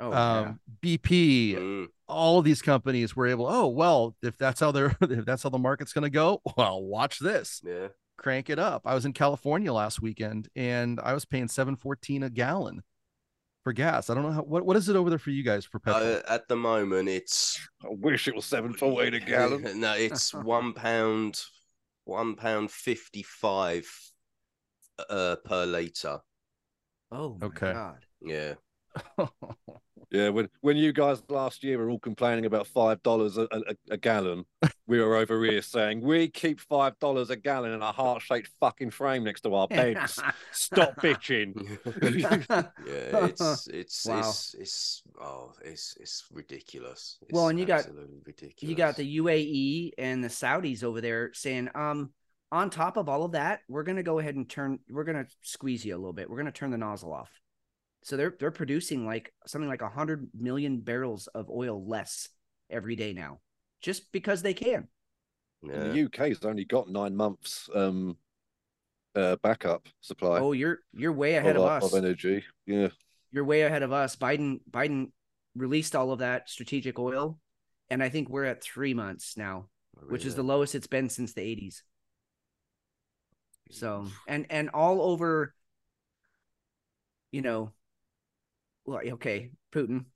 oh, yeah. um, BP, Mm. all these companies were able. Oh well, if that's how they're if that's how the market's going to go, well, watch this. Yeah. Crank it up. I was in California last weekend and I was paying seven fourteen a gallon for gas. I don't know how what what is it over there for you guys for petrol? Uh, at the moment, it's I wish it was seven four eight a gallon. no, it's one pound, one pound fifty five uh per liter. oh my okay. god. Yeah. Yeah, when when you guys last year were all complaining about five dollars a, a, a gallon, we were over here saying we keep five dollars a gallon in a heart shaped fucking frame next to our beds. Stop bitching. yeah, it's it's Wow. it's it's oh, it's it's ridiculous. It's Well, and you got- ridiculous. you got the UAE and the Saudis over there saying, um, on top of all of that, we're gonna go ahead and turn we're gonna squeeze you a little bit. We're gonna turn the nozzle off. So they're they're producing like something like a hundred million barrels of oil less every day now. just because they can. And Yeah. the UK's only got nine months um uh backup supply Oh, you're you're way ahead of, of, us. of energy. Yeah. You're way ahead of us. Biden Biden released all of that strategic oil, and I think we're at three months now, which is the lowest it's been since the 80s. So and and all over, you know, well, okay, Putin,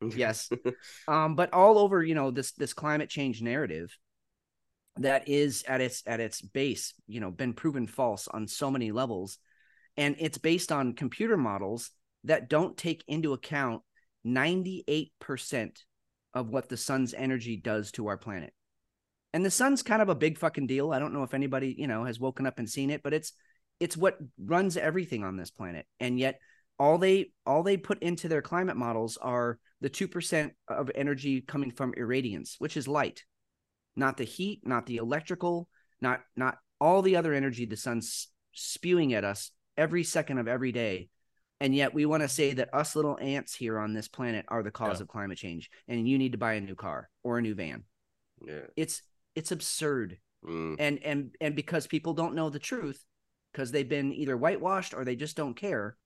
yes, um, but all over, you know, this this climate change narrative that is at its at its base, you know, been proven false on so many levels, and it's based on computer models that don't take into account ninety eight percent of what the sun's energy does to our planet. And the sun's kind of a big fucking deal. I don't know if anybody, you know, has woken up and seen it, but it's it's what runs everything on this planet. And yet all they all they put into their climate models are the 2% of energy coming from irradiance, which is light. Not the heat, not the electrical, not not all the other energy the sun's spewing at us every second of every day. And yet we want to say that us little ants here on this planet are the cause Yeah. of climate change and you need to buy a new car or a new van. Yeah. It's it's absurd Mm. and and and because people don't know the truth because they've been either whitewashed or they just don't care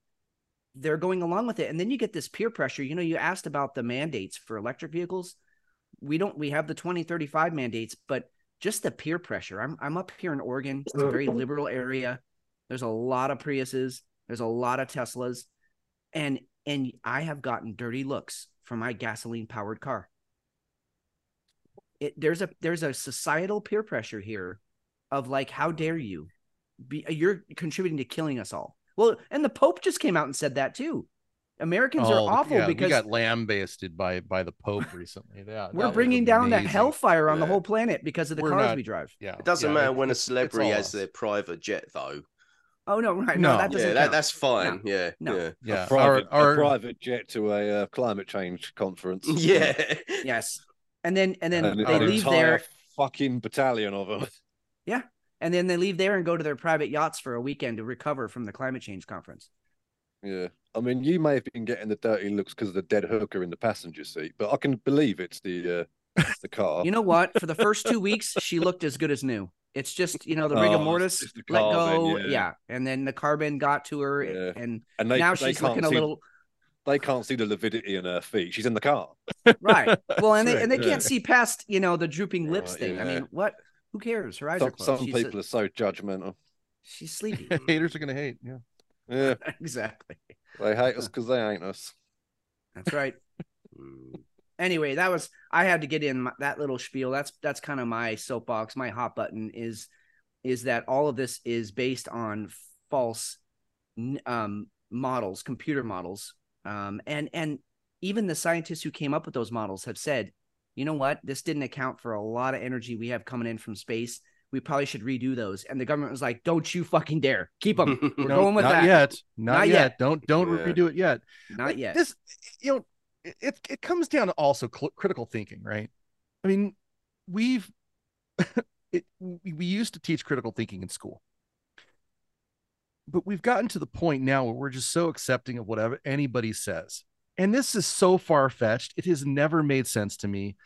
they're going along with it. And then you get this peer pressure. You know you asked about the mandates for electric vehicles. We don't we have the 2035 mandates but just the peer pressure. I'm i'm up here in oregon. It's a very uh-huh. liberal area. There's a lot of priuses. There's a lot of teslas. And and i have gotten dirty looks for my gasoline powered car. It, there's a there's a societal peer pressure here of like how dare you be you're contributing to killing us all well and the pope just came out and said that too americans Oh, are awful yeah, because we got lambasted by by the Pope recently. Yeah, we're bringing down that hellfire on the whole planet because of the We're cars not- we drive Yeah, It doesn't yeah, matter it- when a it's- it's celebrity has us. their private jet, though. oh no right no, No. that doesn't Yeah, that, count. that's fine. Yeah, No. yeah, Yeah, a private, our, our a private jet to a uh, climate change conference. yeah. yes and then and then And they leave entire there fucking battalion of them. And then they leave there and go to their private yachts for a weekend to recover from the climate change conference Yeah. I mean, you may have been getting the dirty looks because of the dead hooker in the passenger seat, but I can believe it's the uh, the car. You know what? For the first two weeks, she looked as good as new. It's just you know the Oh, rigor it's mortis the let go, yeah. yeah. and then the carbon got to her, Yeah. and and they, now they she's looking a see, little They can't see the lividity in her feet. She's in the car. right. Well, and they and they yeah. can't see past you know the drooping lips Right, thing. I mean, what? Who cares? Her eyes are Some, closed. some she's, people are so judgmental. she's sleepy. haters are gonna hate. Yeah, Yeah, exactly. they hate us because they ain't us. That's right. Mm. anyway, that was I had to get in my, that little spiel. That's that's kind of my soapbox. My hot button is is that all of this is based on false um, models, computer models, um, and and even the scientists who came up with those models have said, you know what, this didn't account for a lot of energy we have coming in from space. We probably should redo those. And the government was like, "Don't you fucking dare keep them. We're No, going with not that. yet. Not, Not yet. yet. Don't don't Yeah. redo it yet. Not Like, yet." This, you know, it it, it comes down to also cl- critical thinking, right? I mean, we've it, we, we used to teach critical thinking in school, but we've gotten to the point now where we're just so accepting of whatever anybody says, and this is so far fetched. It has never made sense to me.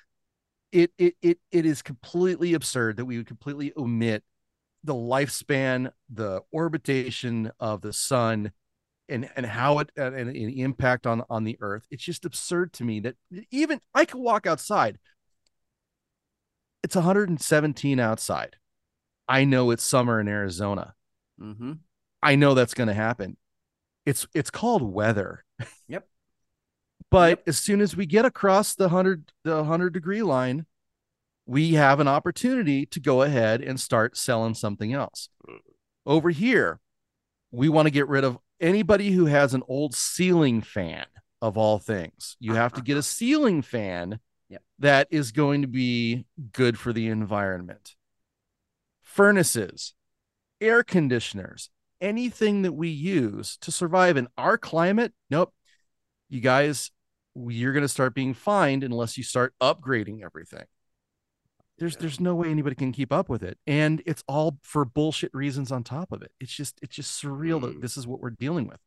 It it it it is completely absurd that we would completely omit the lifespan, the orbitation of the sun, and and how it and, and an impact on on the earth it's just absurd to me that even i could walk outside it's 117 outside i know it's summer in arizona mm-hmm. i know that's going to happen it's it's called weather Yep. But Yep. as soon as we get across the 100 the 100 degree line we have an opportunity to go ahead and start selling something else over here we want to get rid of anybody who has an old ceiling fan of all things. You uh-huh. have to get a ceiling fan Yep. that is going to be good for the environment. Furnaces, air conditioners, anything that we use to survive in our climate. Nope. You guys, you're going to start being fined unless you start upgrading everything. There's there's no way anybody can keep up with it. And it's all for bullshit reasons on top of it. It's just it's just surreal that Mm. this is what we're dealing with.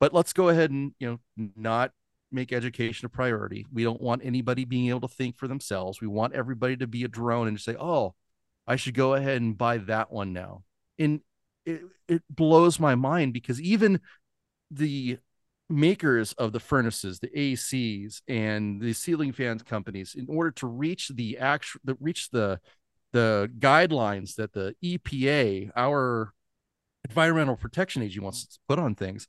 But let's go ahead and, you know, not make education a priority. We don't want anybody being able to think for themselves. We want everybody to be a drone and just say, "Oh, I should go ahead and buy that one now." And it, it blows my mind because even the makers of the furnaces, the ACs, and the ceiling fans companies, in order to reach the actual, the, reach the the guidelines that the EPA, our Environmental Protection Agency, wants to put on things,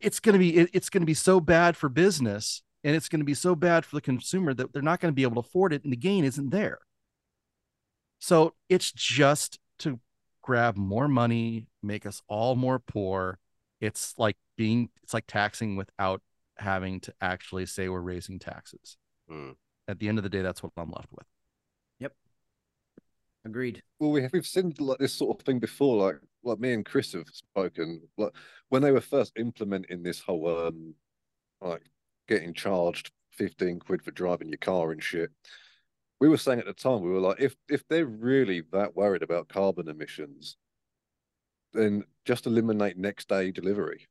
it's going to be it, it's going to be so bad for business and it's going to be so bad for the consumer that they're not going to be able to afford it, and the gain isn't there. So it's just to grab more money, make us all more poor. It's like being it's like taxing without having to actually say we're raising taxes. Mm. At the end of the day, that's what I'm left with. Yep. Agreed. Well, we have, we've seen like this sort of thing before. Like like me and Chris have spoken. Like when they were first implementing this whole um like getting charged fifteen quid for driving your car and shit. We were saying at the time, we were like, if if they're really that worried about carbon emissions, then just eliminate next day delivery.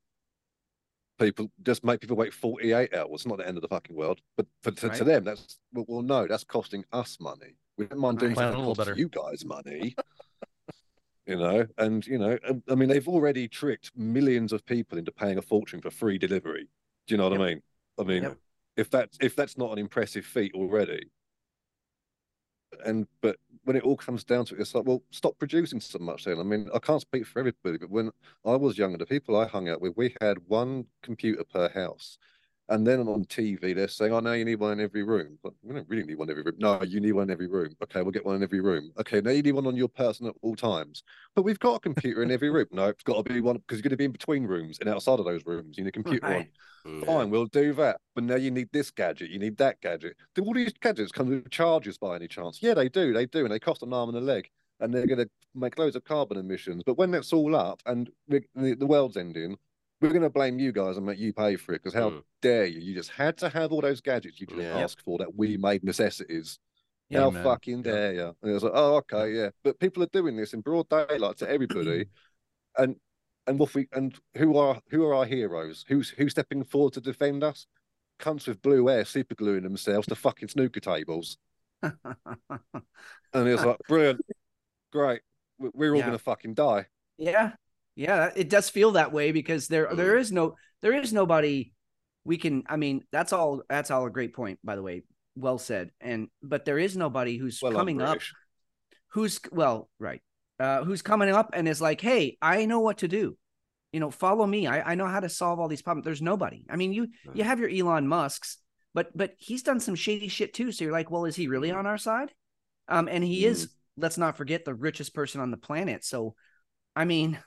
People just make people wait 48 hours. It's not the end of the fucking world. But for, to, Right. to them, that's well, well, no, that's costing us money. We don't mind doing Right. Something a that little costs better. you guys money. you know, and you know, and- I mean, they've already tricked millions of people into paying a fortune for free delivery. Do you know what I mean? I mean, Yep. if that's if that's not an impressive feat already, and but when it all comes down to it, it's like, well, stop producing so much. Then I mean, I can't speak for everybody, but when I was younger, the people I hung out with, we had one computer per house. And then on TV, they're saying, "Oh, no, you need one in every room." But we don't really need one in every room. No, you need one in every room. Okay, we'll get one in every room. Okay, now you need one on your person at all times. But we've got a computer in every room. No, it's got to be one because you're going to be in between rooms and outside of those rooms. You need a computer Right. on. Mm, Fine, we'll do that. But now you need this gadget, you need that gadget. Do all these gadgets come with charges by any chance? Yeah, they do, they do, and they cost an arm and a leg, and they're going to make loads of carbon emissions. But when that's all up and the, the world's ending, we're going to blame you guys and make you pay for it because how Mm. dare you? You just had to have all those gadgets you didn't Yeah. ask for that we made necessities. Yeah, how man. fucking Yeah. dare you? And it was like, oh, okay, yeah. But people are doing this in broad daylight to everybody, and and what we and who are who are our heroes? Who's who's stepping forward to defend us? Cunts with blue hair super gluing themselves to fucking snooker tables, and it was like brilliant, great. We- We're all Yeah. gonna fucking die. Yeah, yeah, it does feel that way because there Mm. there is no there is nobody we can. I mean, that's all that's all a great point, by the way. Well said. And but there is nobody who's Well, coming up who's well right uh who's coming up and is like hey i know what to do you know follow me i, I know how to solve all these problems there's nobody i mean you you Mm. have your elon musks but but he's done some shady shit too so you're like well is he really Mm. on our side um and he Mm. is let's not forget the richest person on the planet so i mean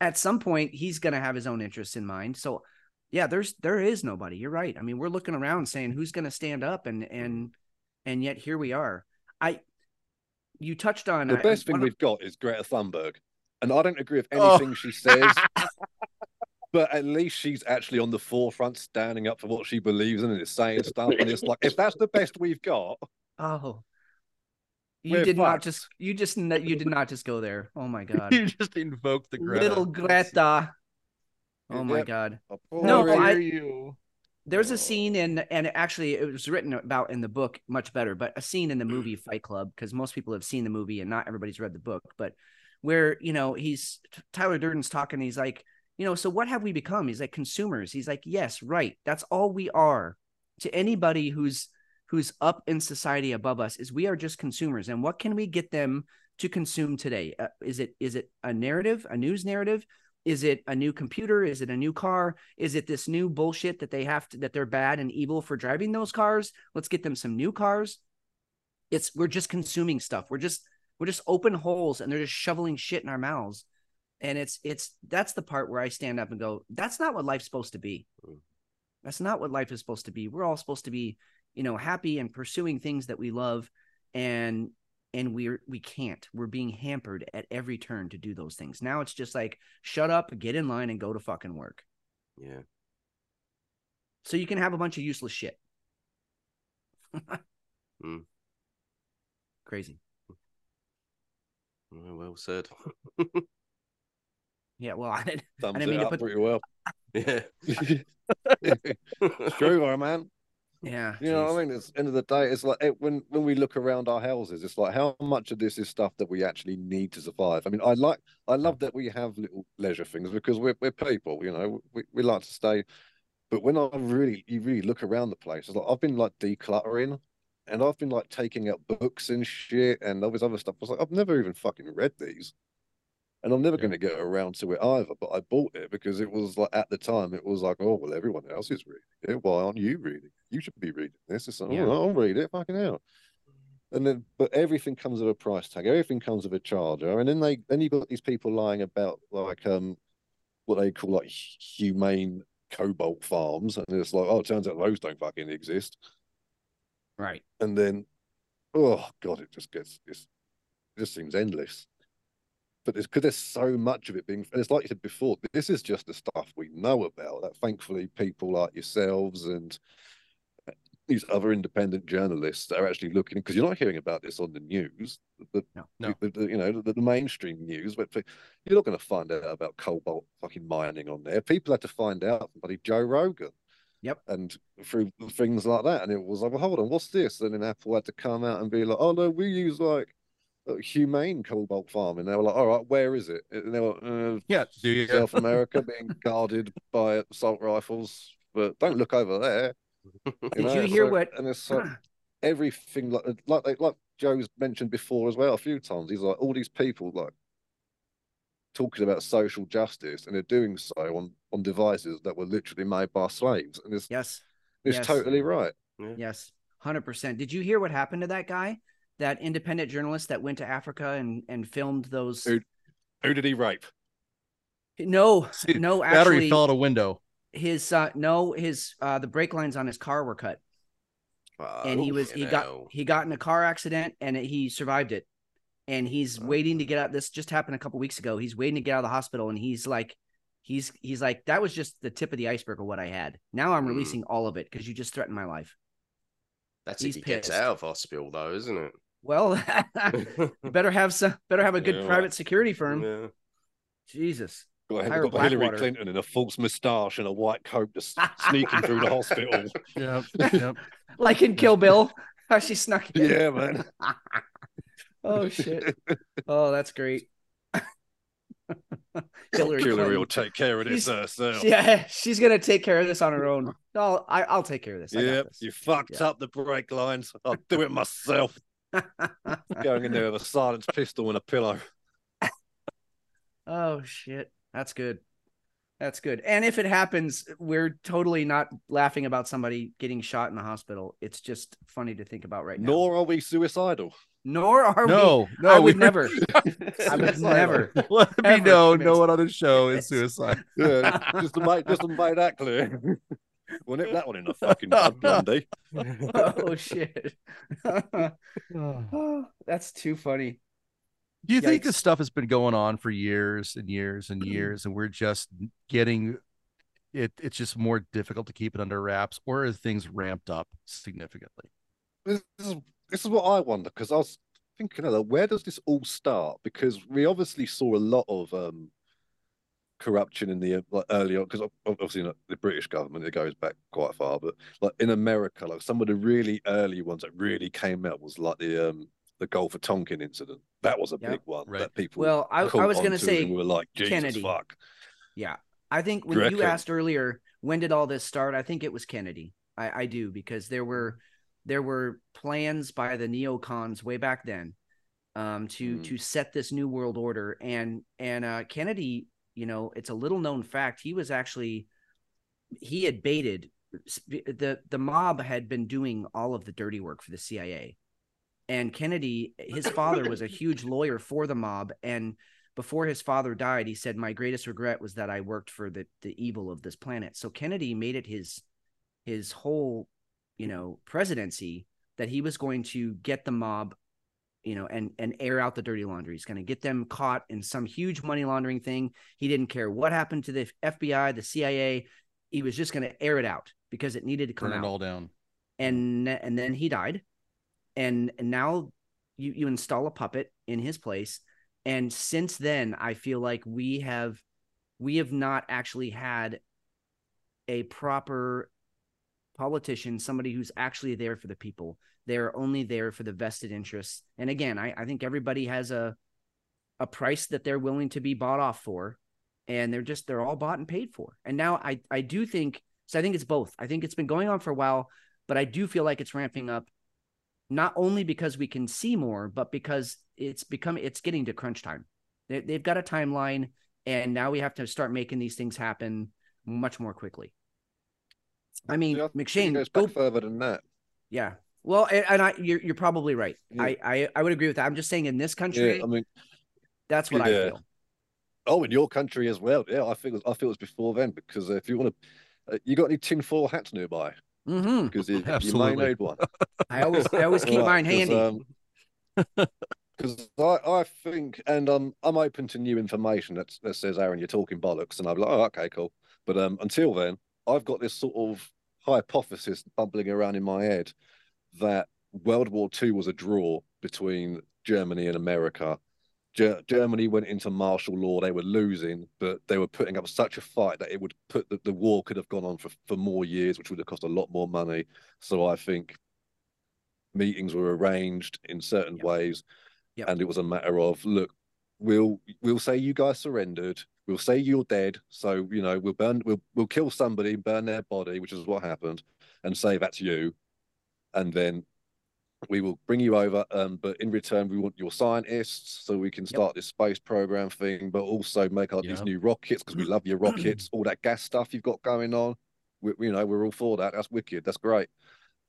at some point he's going to have his own interests in mind so yeah there's there is nobody you're right i mean we're looking around saying who's going to stand up and and and yet here we are i you touched on The I- best thing we've got is Greta Thunberg, and I don't agree with Oh. anything she says. But at least she's actually on the forefront, standing up for what she believes in and is saying stuff. And it's like, if that's the best we've got, Oh, you We're did not just you just you did not just go there. Oh my god, you just invoked the Greta. little Greta. Oh my Yep. god. No. I- you. There's Oh. a scene in and actually it was written about in the book much better, but a scene in the movie. Fight Club because most people have seen the movie and not everybody's read the book, but where you know he's Tyler Durden's talking, he's like, you know, so what have we become? He's like consumers. He's like, yes, right. That's all we are to anybody who's who's up in society above us is we are just consumers. And what can we get them to consume today? Uh, is it is it a narrative a news narrative? Is it a new computer? Is it a new car? Is it this new bullshit that they have to that they're bad and evil for driving those cars? Let's get them some new cars. It's we're just consuming stuff. We're just we're just open holes and they're just shoveling shit in our mouths. And it's it's that's the part where i stand up and go that's not what life's supposed to be. Mm. that's not what life is supposed to be. We're all supposed to be you know happy and pursuing things that we love and and we're we can't we're being hampered at every turn to do those things now it's just like shut up get in line and go to fucking work Yeah. so you can have a bunch of useless shit Mm. crazy Well said. yeah well i didn't Sums didn't it mean to up put- pretty well. Yeah. True, our man. Yeah. You know what I mean? It's end of the day, it's like it, when when we look around our houses, it's like how much of this is stuff that we actually need to survive. I mean, I like I love that we have little leisure things because we're we're people, you know, we, we like to stay. But when I really you really look around the place, it's like I've been like decluttering and I've been like taking out books and shit and all this other stuff. I was like, I've never even fucking read these. And I'm never Yeah. going to get around to it either. But I bought it because it was like at the time it was like, oh well, everyone else is reading it. Why aren't you reading? it? You should be reading this. It's like, Yeah. oh, I'll read it. Fucking hell. And then, but everything comes with a price tag. Everything comes with a charger. And then they, then you've got these people lying about like um, what they call like humane cobalt farms, and it's like, oh, it turns out those don't fucking exist. Right. And then, oh god, it just gets it's, it just seems endless. But it's because there's so much of it being, and it's like you said before, this is just the stuff we know about. That thankfully, people like yourselves and these other independent journalists are actually looking because you're not hearing about this on the news. The, No. No. the- the- you know the, the mainstream news, but you're not going to find out about cobalt fucking mining on there. People had to find out from bloody Joe Rogan. Yep. And through things like that, and it was like, well, hold on, what's this? And then Apple had to come out and be like, oh no, we use like uh, humane cobalt farming. They were like, all right, where is it? And they were uh, Yeah. Do you? South America being guarded by assault rifles, but don't look over there. Did know, you hear like- what? And it's like everything, like like they- like Joe's mentioned before as well a few times. He's like all these people like talking about social justice, and they're doing so on on devices that were literally made by slaves, and it's yes. it's yes. totally right. Yes. Hundred percent. Did you hear what happened to that guy? That independent journalist that went to Africa and and filmed those. Who- Who did he rape? No, See, no. Battery Actually, fell out a window. his uh no his uh the brake lines on his car were cut and he was he got Oh, he got in a car accident and he survived it and he's Oh. waiting to get out this just happened a couple weeks ago he's waiting to get out of the hospital and he's like he's he's like that was just the tip of the iceberg of what i had now i'm Mm. releasing all of it because you just threatened my life That's he's if he gets out of hospital, though, isn't well you better have some better have a good Yeah, right. private security firm yeah. jesus Got, Hire got Hillary Blackwater. Clinton in a false moustache and a white coat, just sneaking through the hospital. Yep. Yep. like in kill bill how she snuck in Yeah, man. oh shit oh that's great Hillary Hillary will take care of this She's- herself. Yeah, she's gonna take care of this on her own. I'll I, I'll take care of this. I Yep, this. you fucked Yeah. up the brake lines. I'll do it myself. Going in there with a silenced pistol and a pillow. oh shit, that's good. That's good. And if it happens, we're totally not laughing about somebody getting shot in the hospital. It's just funny to think about right now. Nor are we suicidal. Nor are we. No, no, I would we- never. I would never, Let me know. No one on the show is this. suicide. Yeah, just to make just to make that clear. We'll nip that one in the fucking bud, Blondie. oh shit. Oh, that's too funny. Do you think this stuff has been going on for years and years and years, and we're just getting it? It's just more difficult to keep it under wraps, or are things ramped up significantly? This is this is what I wonder because I was thinking, of where does this all start? Because we obviously saw a lot of um corruption in the uh, like earlier because obviously not the British government it goes back quite far, but like in America, like some of the really early ones that really came out was like the um the Gulf of Tonkin incident. That was a Yeah. big one Right. that people Well, I, I was gonna say we were like Jesus Kennedy. fuck. Yeah. I think when you you asked earlier, when did all this start? I think it was Kennedy. I, I do because there were there were plans by the neocons way back then um, to Mm. to set this new world order, and and uh, Kennedy, you know, it's a little known fact. He was actually he had baited the the mob had been doing all of the dirty work for the CIA, and Kennedy, his father was a huge lawyer for the mob, and before his father died, he said, "My greatest regret was that I worked for the the evil of this planet." So Kennedy made it his his whole, you know, presidency that he was going to get the mob, you know, and and air out the dirty laundry. He's going to get them caught in some huge money laundering thing. He didn't care what happened to the FBI, the CIA. He was just going to air it out because it needed to come Burn out it all down. and and then he died and, and now you you install a puppet in his place and since then i feel like we have we have not actually had a proper politician, somebody who's actually there for the people. They're only there for the vested interests. And again, I, I think everybody has a a price that they're willing to be bought off for. And they're just they're all bought and paid for. And now I I do think so I think it's both. I think it's been going on for a while, but I do feel like it's ramping up not only because we can see more, but because it's become it's getting to crunch time. They, they've got a timeline, and now we have to start making these things happen much more quickly. I mean, Yeah, I think it McShane, goes go further than that. yeah. Well, and, and I, you're you're probably right. Yeah. I, I I would agree with that. I'm just saying in this country, Yeah, I mean, that's what I feel. oh, in your country as well. Yeah, I think it was, I feel it's before then because if you want to, uh, you got any tinfoil hats nearby? hmm Because you, you may need one. I always I always keep mine handy. Because I, I think, and I'm I'm open to new information that that says, Aaron, you're talking bollocks, and I'm like, oh, okay, cool. But um, until then, I've got this sort of hypothesis bubbling around in my head that World War II was a draw between Germany and America. Ger- Germany went into martial law; they were losing, but they were putting up such a fight that it would put the, the war could have gone on for, for more years, which would have cost a lot more money. So I think meetings were arranged in certain Yep. ways, Yep. and it was a matter of look, we'll we'll say you guys surrendered, we'll say you're dead, so you know we'll burn we'll we'll kill somebody, burn their body, which is what happened, and say that's you, and then we will bring you over, um, but in return we want your scientists so we can start this space program thing, but also make up these new rockets because we love your rockets, all that gas stuff you've got going on. We, you know, we're all for that. That's wicked. That's great.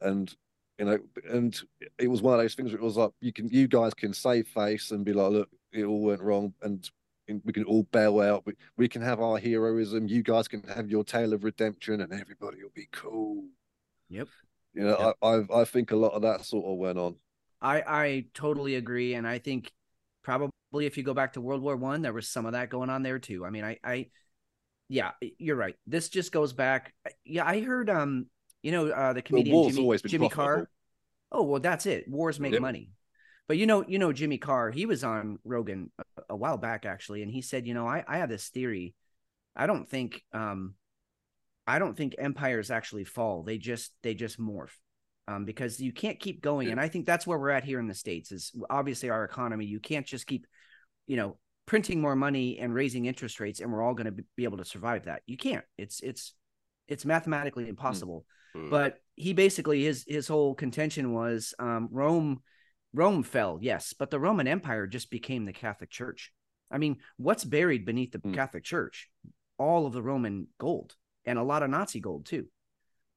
And you know, and it was one of those things where it was like you can, you guys can save face and be like, look, it all went wrong, and and we can all bail out. We, we can have our heroism. You guys can have your tale of redemption, and everybody will be cool. Yep. You know. I, I I think a lot of that sort of went on. I I totally agree, and I think probably if you go back to World War One, there was some of that going on there too. I mean, I I yeah, you're right. This just goes back. Yeah, I heard um, you know, uh, the comedian war's Jimmy, Jimmy. Carr. Oh well, that's it. Wars make Yep. money. But you know, you know Jimmy Carr. He was on Rogan a, a while back actually, and he said, you know, I I have this theory. I don't think um, I don't think empires actually fall. They just they just morph. Um, because you can't keep going, Yeah. and I think that's where we're at here in the states. Is obviously our economy. You can't just keep, you know, printing more money and raising interest rates, and we're all going to be able to survive that. You can't. It's it's it's mathematically impossible Hmm. but he basically his his whole contention was um, Rome Rome fell, yes, but the Roman Empire just became the Catholic Church. I mean, what's buried beneath the Hmm. Catholic Church? All of the Roman gold and a lot of Nazi gold too.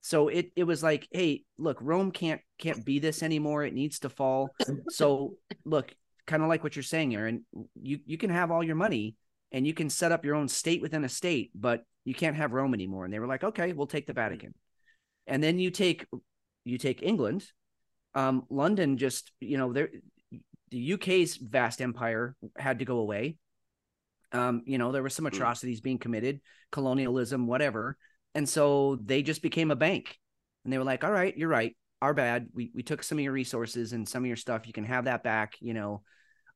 So it it was like, hey, look, Rome can't can't be this anymore. It needs to fall. So look, kind of like what you're saying, Aaron. You you can have all your money and you can set up your own state within a state, but you can't have Rome anymore. And they were like, okay, we'll take the Vatican. And then you take you take England, um, London just you know there the UK's vast empire had to go away. Um, you know there were some Mm. atrocities being committed, colonialism, whatever, and so they just became a bank. And they were like, "All right, you're right, our bad. We we took some of your resources and some of your stuff. You can have that back." You know,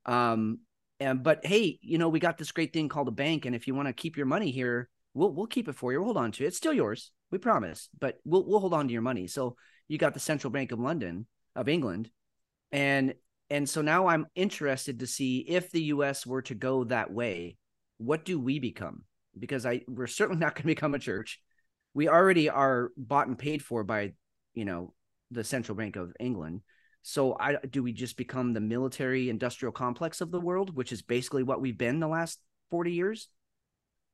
um, and but hey, you know we got this great thing called a bank, and if you want to keep your money here, we'll we'll keep it for you. We'll hold on to it. It's still yours. We promise, but we'll we'll hold on to your money. So you got the Central Bank of London of England, and and so now I'm interested to see if the U.S. were to go that way, what do we become? Because I we're certainly not going to become a church. We already are bought and paid for by you know the Central Bank of England. So I do we just become the military industrial complex of the world, which is basically what we've been the last 40 years?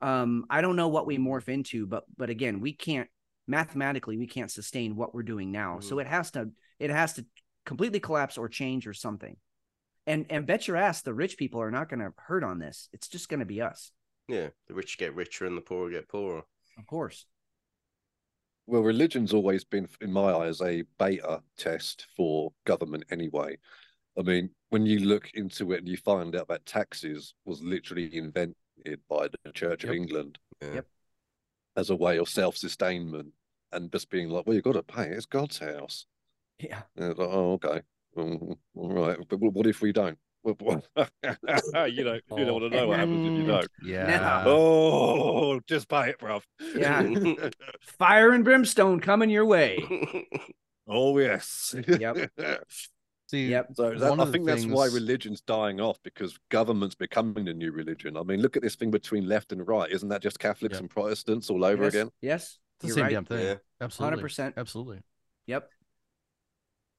Um, I don't know what we morph into, but but again, we can't mathematically we can't sustain what we're doing now. So it has to it has to completely collapse or change or something. And and bet your ass the rich people are not going to hurt on this. It's just going to be us, yeah, the rich get richer and the poor get poorer. of course. Well, religion's always been, in my eyes, a beta test for government anyway. I mean, when you look into it and you find out that taxes was literally invented by the Church of England Yeah. Yep. as a way of self-sustainment and just being like, well, you've got to pay. It's God's house. Yeah. And it's like, oh, okay. Mm, all right. But what what if we don't? You know, you don't want to know what happens if you don't. Yeah. Oh, just buy it, bruv. Yeah. Fire and brimstone coming your way. oh yes. Yep. See, Yep. So that, I of the think that's why religion's dying off because government's becoming the new religion. I mean, look at this thing between left and right. Isn't that just Catholics Yeah. and Protestants all over yes. again? Yes. it's the same right. damn thing. Yeah. Absolutely. 100%. Absolutely. Yep.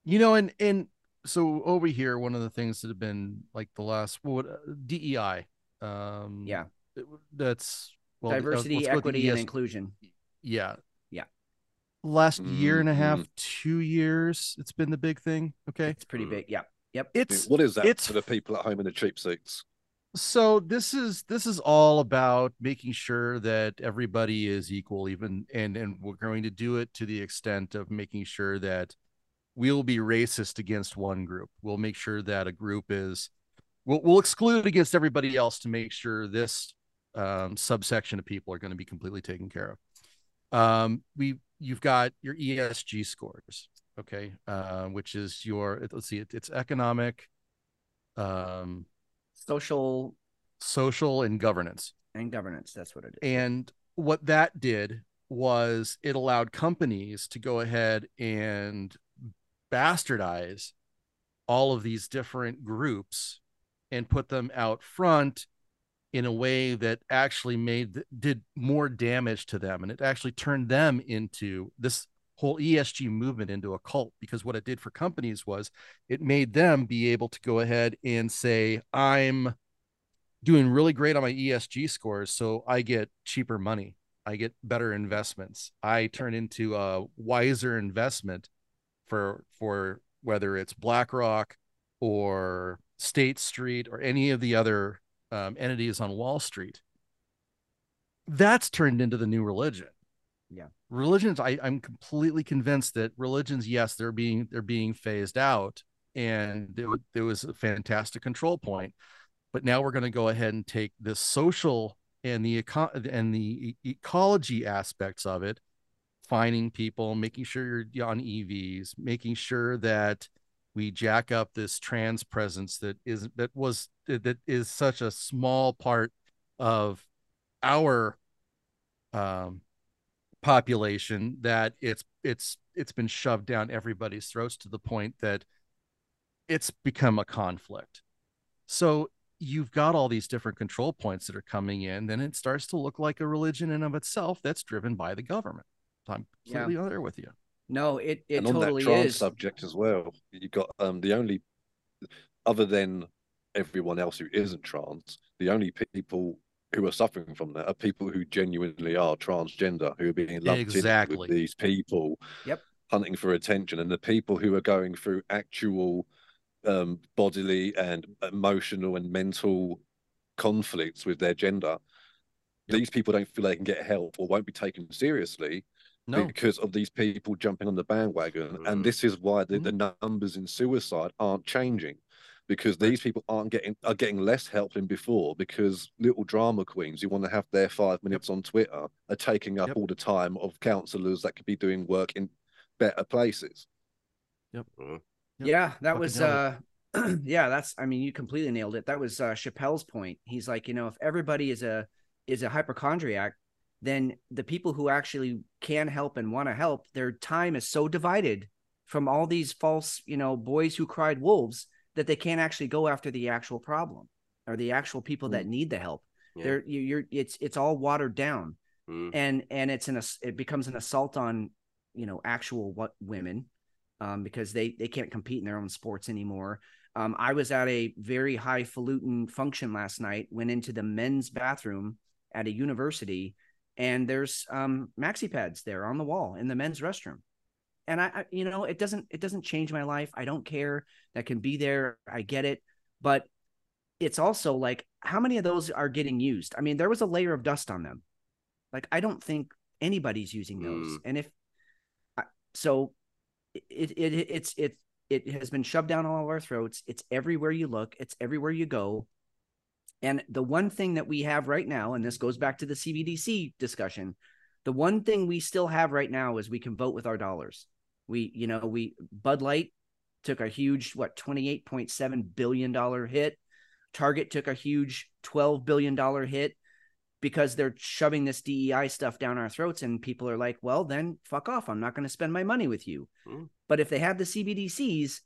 You know, and and so over here, one of the things that have been like the last what uh, DEI. Um, Yeah. that's well, uh, Diversity, let's go equity, and inclusion. Yeah. Yeah. Last year and a half, Mhm. two years, it's been the big thing. Okay. It's pretty Mm. big. Yeah. Yep. It's what is that it's- for the people at home in the cheap seats? so this is this is all about making sure that everybody is equal even and and we're going to do it to the extent of making sure that we'll be racist against one group we'll make sure that a group is we'll, we'll exclude against everybody else to make sure this um, subsection of people are going to be completely taken care of um we you've got your esg scores okay uh, which is your let's see it, it's economic um Social social and governance. and governance. That's what it is. And what that did was it allowed companies to go ahead and bastardize all of these different groups and put them out front in a way that actually made did more damage to them. And it actually turned them into this whole ESG movement into a cult because what it did for companies was it made them be able to go ahead and say I'm doing really great on my ESG scores so I get cheaper money. I get better investments. I turn into a wiser investment for for whether it's BlackRock or State Street or any of the other um, entities on Wall Street. That's turned into the new religion. Yeah. religions. I, I'm completely convinced that religions, yes, they're being they're being phased out, and it, wa- it was a fantastic control point. But now we're going to go ahead and take the social and the eco- and the ecology aspects of it finding people, making sure you're on EVs, making sure that we jack up this trans presence that is that was that is such a small part of our um population that it's it's it's been shoved down everybody's throats to the point that it's become a conflict. So you've got all these different control points that are coming in, then it starts to look like a religion in of itself that's driven by the government. I'm Yeah. completely there with you. No, it it and on totally that trans is. subject as well, you got um the only other than everyone else who isn't trans, the only people who are suffering from that are people who genuinely are transgender, who are being lumped in Exactly. with these people Yep. hunting for attention, and the people who are going through actual um, bodily and emotional and mental conflicts with their gender. Yep. These people don't feel they can get help or won't be taken seriously No, because of these people jumping on the bandwagon. Mm. And this is why the, the numbers in suicide aren't changing because these people aren't getting are getting less help than before because little drama queens who want to have their five minutes on Twitter are taking up Yep. all the time of counselors that could be doing work in better places. Yep, Yeah, that fucking was uh yeah, that's I mean you completely nailed it. That was uh Chappelle's point. He's like, you know, if everybody is a is a hypochondriac, then the people who actually can help and want to help, their time is so divided from all these false, you know, boys who cried wolves that they can't actually go after the actual problem or the actual people that need the help. Yeah. They're you, you're it's it's all watered down Mm. and and it's an it becomes an assault on you know actual what women um because they they can't compete in their own sports anymore um i was at a very highfalutin function last night went into the men's bathroom at a university and there's um maxi pads there on the wall in the men's restroom and I, I you know it doesn't it doesn't change my life i don't care that can be there i get it but it's also like how many of those are getting used i mean there was a layer of dust on them like I don't think anybody's using those. Mm. And if so, it, it it's it it has been shoved down all of our throats. It's everywhere you look. It's everywhere you go. And the one thing that we have right now, and this goes back to the CBDC discussion, the one thing we still have right now is we can vote with our dollars. We, you know, we Bud Light took a huge what 28.7 billion dollar hit. Target took a huge 12 billion dollar hit because they're shoving this DEI stuff down our throats and people are like, "Well, then fuck off. I'm not going to spend my money with you." Mm. But if they have the CBDCs,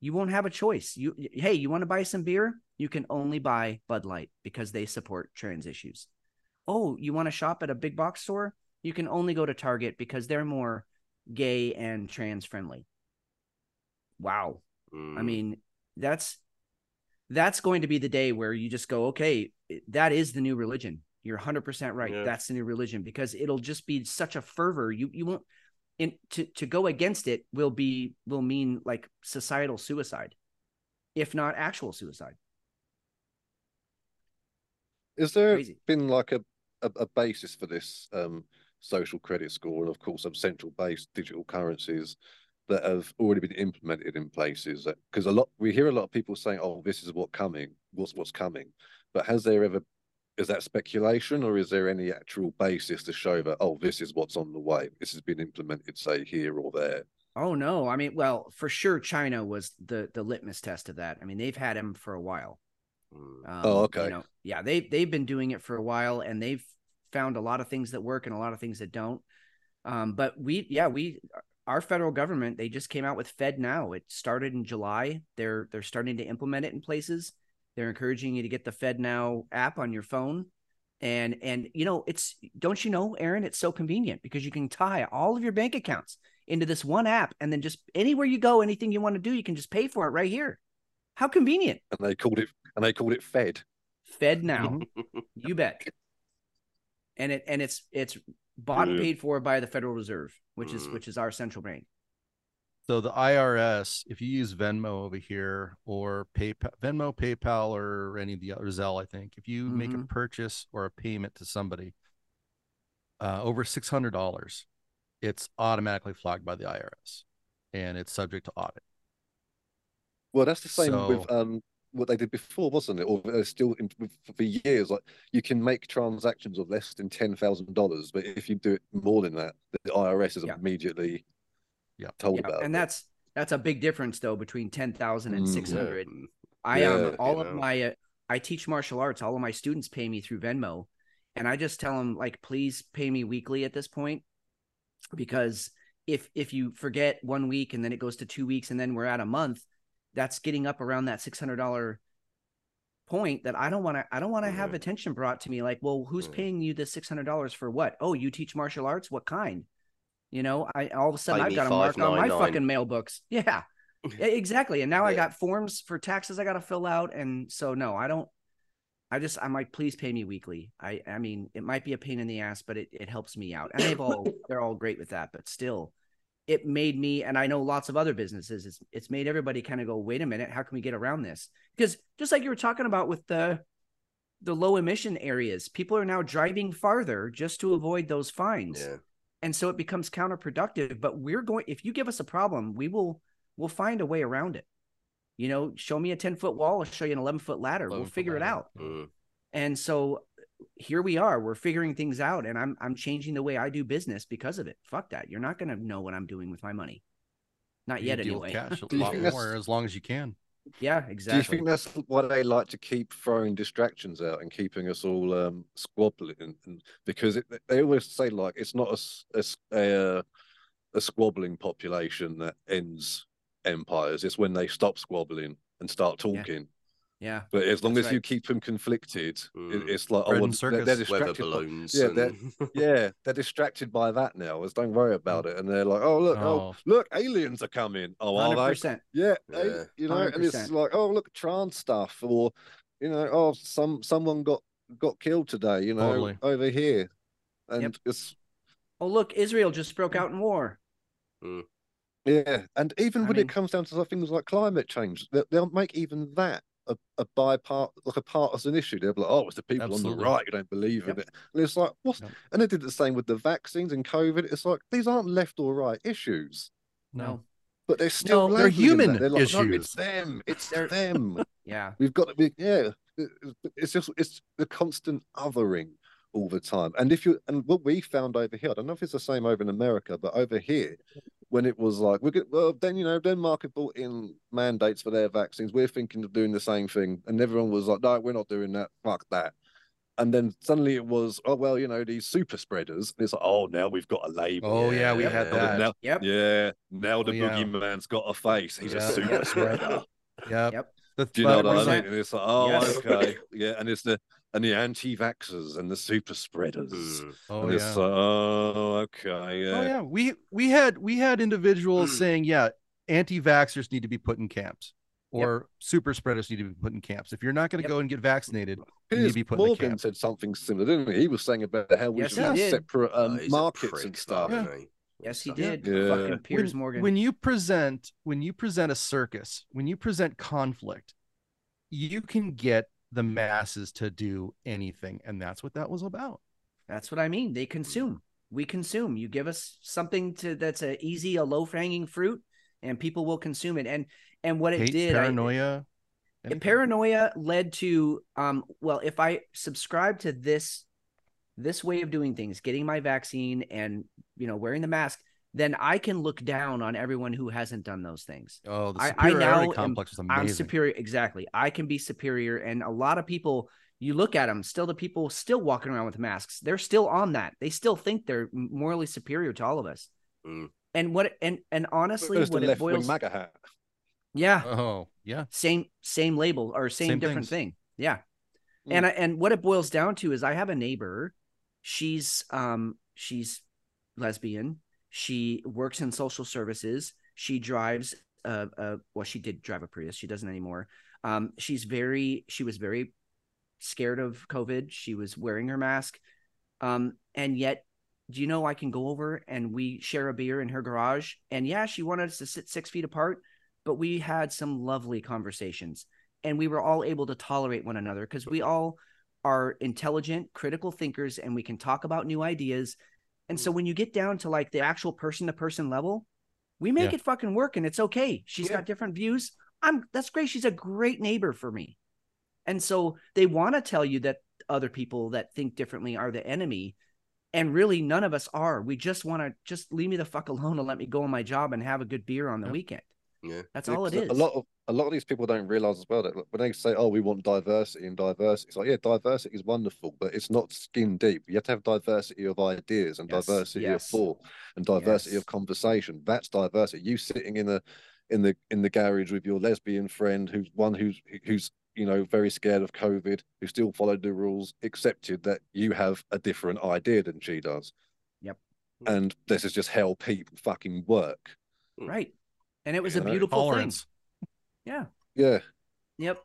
you won't have a choice. You hey, you want to buy some beer? You can only buy Bud Light because they support trans issues. Oh, you want to shop at a big box store? You can only go to Target because they're more gay and trans friendly. Wow. I Mm. mean, that's that's going to be the day where you just go, okay, that is the new religion. You're 100% right. Yeah. That's the new religion because it'll just be such a fervor. You you won't in to to go against it will be will mean like societal suicide, if not actual suicide. Is there Crazy. been like a, a, a basis for this um, social credit score and of course some central based digital currencies that have already been implemented in places because a lot we hear a lot of people saying oh this is what coming what's what's coming but has there ever is that speculation or is there any actual basis to show that oh this is what's on the way this has been implemented say here or there Oh no, I mean, well, for sure, China was the the litmus test of that. I mean, they've had him for a while. Mm. Um, Oh, okay. You know, yeah, they they've been doing it for a while, and they've found a lot of things that work and a lot of things that don't. Um, but we, yeah, we, our federal government, they just came out with Fed Now. It started in July. They're they're starting to implement it in places. They're encouraging you to get the Fed Now app on your phone, and and you know, it's don't you know, Aaron, it's so convenient because you can tie all of your bank accounts into this one app, and then just anywhere you go, anything you want to do, you can just pay for it right here. How convenient! and they called it and they called it fed Fed Now. You bet. And it and it's it's bought and paid for by the Federal Reserve, which is Mm. which is our central bank. So the IRS, if you use Venmo over here or PayPal, Venmo, PayPal, or any of the other Zelle, I think, if you make a Mhm. purchase or a payment to somebody uh, over six hundred dollars, it's automatically flagged by the IRS, and it's subject to audit. Well, that's the same with um what they did before, wasn't it? Or still in, for years, like you can make transactions of less than ten thousand dollars, but if you do it more than that, the IRS is Yeah. immediately Yeah. told Yeah, about and it. that's that's a big difference though between 10,000 and Mm, 600. Mm. I Yeah, um all of know. my uh, I teach martial arts. All of my students pay me through Venmo, and I just tell them like, please pay me weekly at this point, because if if you forget one week and then it goes to two weeks and then we're at a month, that's getting up around that six hundred dollar point that I don't want to I don't want to have Mhm. attention brought to me like, well, who's Mhm. paying you the six hundred dollars for what? Oh, you teach martial arts? What kind? You know, I all of a sudden Pay I've got a mark on my fucking mail books. Yeah. Yeah, exactly. And now I got forms for taxes I got to fill out, and so no, I don't. I just I'm like, please pay me weekly. I I mean, it might be a pain in the ass, but it it helps me out, and they've all they're all great with that. But still, it made me, and I know lots of other businesses. It's it's made everybody kind of go, wait a minute, how can we get around this? Because just like you were talking about with the the low emission areas, people are now driving farther just to avoid those fines Yeah. And so it becomes counterproductive but we're going if you give us a problem we will we'll find a way around it. You know show me a 10 foot wall i'll show you an 11 foot ladder we'll 11 foot figure it out. Mm. and so here we are we're figuring things out and i'm i'm changing the way i do business because of it. Fuck that you're not going to know what i'm doing with my money. Not You yet deal with anyway. cash a lot more as long as you can. Yeah exactly. Do you think that's why they like to keep throwing distractions out and keeping us all um, squabbling? And, and because it, they always say like it's not a a uh, a squabbling population that ends empires. It's when they stop squabbling and start talking. Yeah But as long That's as you keep them conflicted, it- Mm. it's like Bread oh, and well, they're, they're circus. Weather distracted. by- balloons. yeah, and... yeah, they're distracted by that now. Let's don't worry about it. And they're like, oh look, oh, Oh. look, aliens are coming. Oh, are they? Yeah, Yeah. you know, and it's like, oh look, trans stuff, or you know, oh some someone got got killed today, you know, Totally. over here, and Yep. it's oh look israel just broke out in war yeah, and even I when mean- it comes down to things like climate change, they, they'll make even that a a bipart like a partisan issue. They're like, oh, it's the people on the right who don't believe Yep. in it, and it's like, what? Yep. And they did the same with the vaccines and COVID. It's like these aren't left or right issues. no But they're still No, they're human. They're like, no, issues. it's them. It's They're- them. yeah We've got to be, yeah. It's just it's the constant othering all the time. And if you and what we found over here, I don't know if it's the same over in America, but over here, when it was like we could well then you know Denmark had brought in mandates for their vaccines. We're thinking of doing the same thing, and everyone was like, "No, we're not doing that. Fuck that." And then suddenly it was, oh well, you know these super spreaders. And it's like, oh, now we've got a label. Oh yeah, we Yeah, had yeah. that. Now, Yep. yeah, now the Oh, yeah. boogeyman's got a face. He's Yeah. a super spreader. Yep. Yep. The, Do you know what I mean? And it's like, oh, Yes. okay, yeah, and it's the and the anti-vaxxers and the super spreaders. Oh and yeah. it's like, oh, okay, yeah. Oh yeah, we we had we had individuals Mm. saying, yeah, anti-vaxxers need to be put in camps, Yep. or super spreaders need to be put in camps. If you're not going to Yep. go and get vaccinated, you need to be put in a Morgan said something similar, didn't he? He was saying about how we Yes, should have did. separate Oh, um, he's a markets prick, and stuff. Yeah. Yes, he did. Yeah. Fucking Piers when, Morgan. when you present when you present a circus, when you present conflict, you can get the masses to do anything, and that's what that was about. That's what I mean. They consume. We consume. You give us something to that's a easy, a low hanging fruit, and people will consume it. And and what it Hate, did, paranoia, And anything. paranoia led to um well if i subscribe to this this way of doing things getting my vaccine and you know wearing the mask then i can look down on everyone who hasn't done those things Oh, the I- I superiority now am- complex was amazing. i'm superior exactly i can be superior and a lot of people you look at them still the people still walking around with masks they're still on that they still think they're morally superior to all of us Mm. and what and and honestly Where's what it boils MAGA hat. Yeah. Oh, yeah, same same label or same, Same different things. thing yeah Mm. and I, and what it boils down to is i have a neighbor she's um she's lesbian she works in social services. She drives uh, uh well she did drive a prius. She doesn't anymore. Um she's very she was very scared of covid. She was wearing her mask. Um and yet do you know i can go over and we share a beer in her garage. And yeah she wanted us to sit six feet apart but we had some lovely conversations and we were all able to tolerate one another because we all are intelligent critical thinkers and we can talk about new ideas and mm. so when you get down to like the actual person to person level we make Yeah. it fucking work and it's okay She's Yeah. got different views i'm that's great she's a great neighbor for me and so they want to tell you that other people that think differently are the enemy and really none of us are we just want to just leave me the fuck alone and let me go on my job and have a good beer on the Yep. weekend Yeah. that's Yeah, all it is. A lot of a lot of these people don't realize as well that when they say, "Oh, we want diversity and diversity," it's like, yeah, diversity is wonderful, but it's not skin deep. You have to have diversity of ideas and Yes, diversity yes. of thought and diversity Yes. of conversation. That's diversity. You sitting in the in the in the garage with your lesbian friend, who's one who's who's you know very scared of COVID, who still followed the rules, accepted that you have a different idea than she does. Yep. And this is just how people fucking work. right and it was a You know, beautiful thing Tolerance. Yeah Yeah. Yep.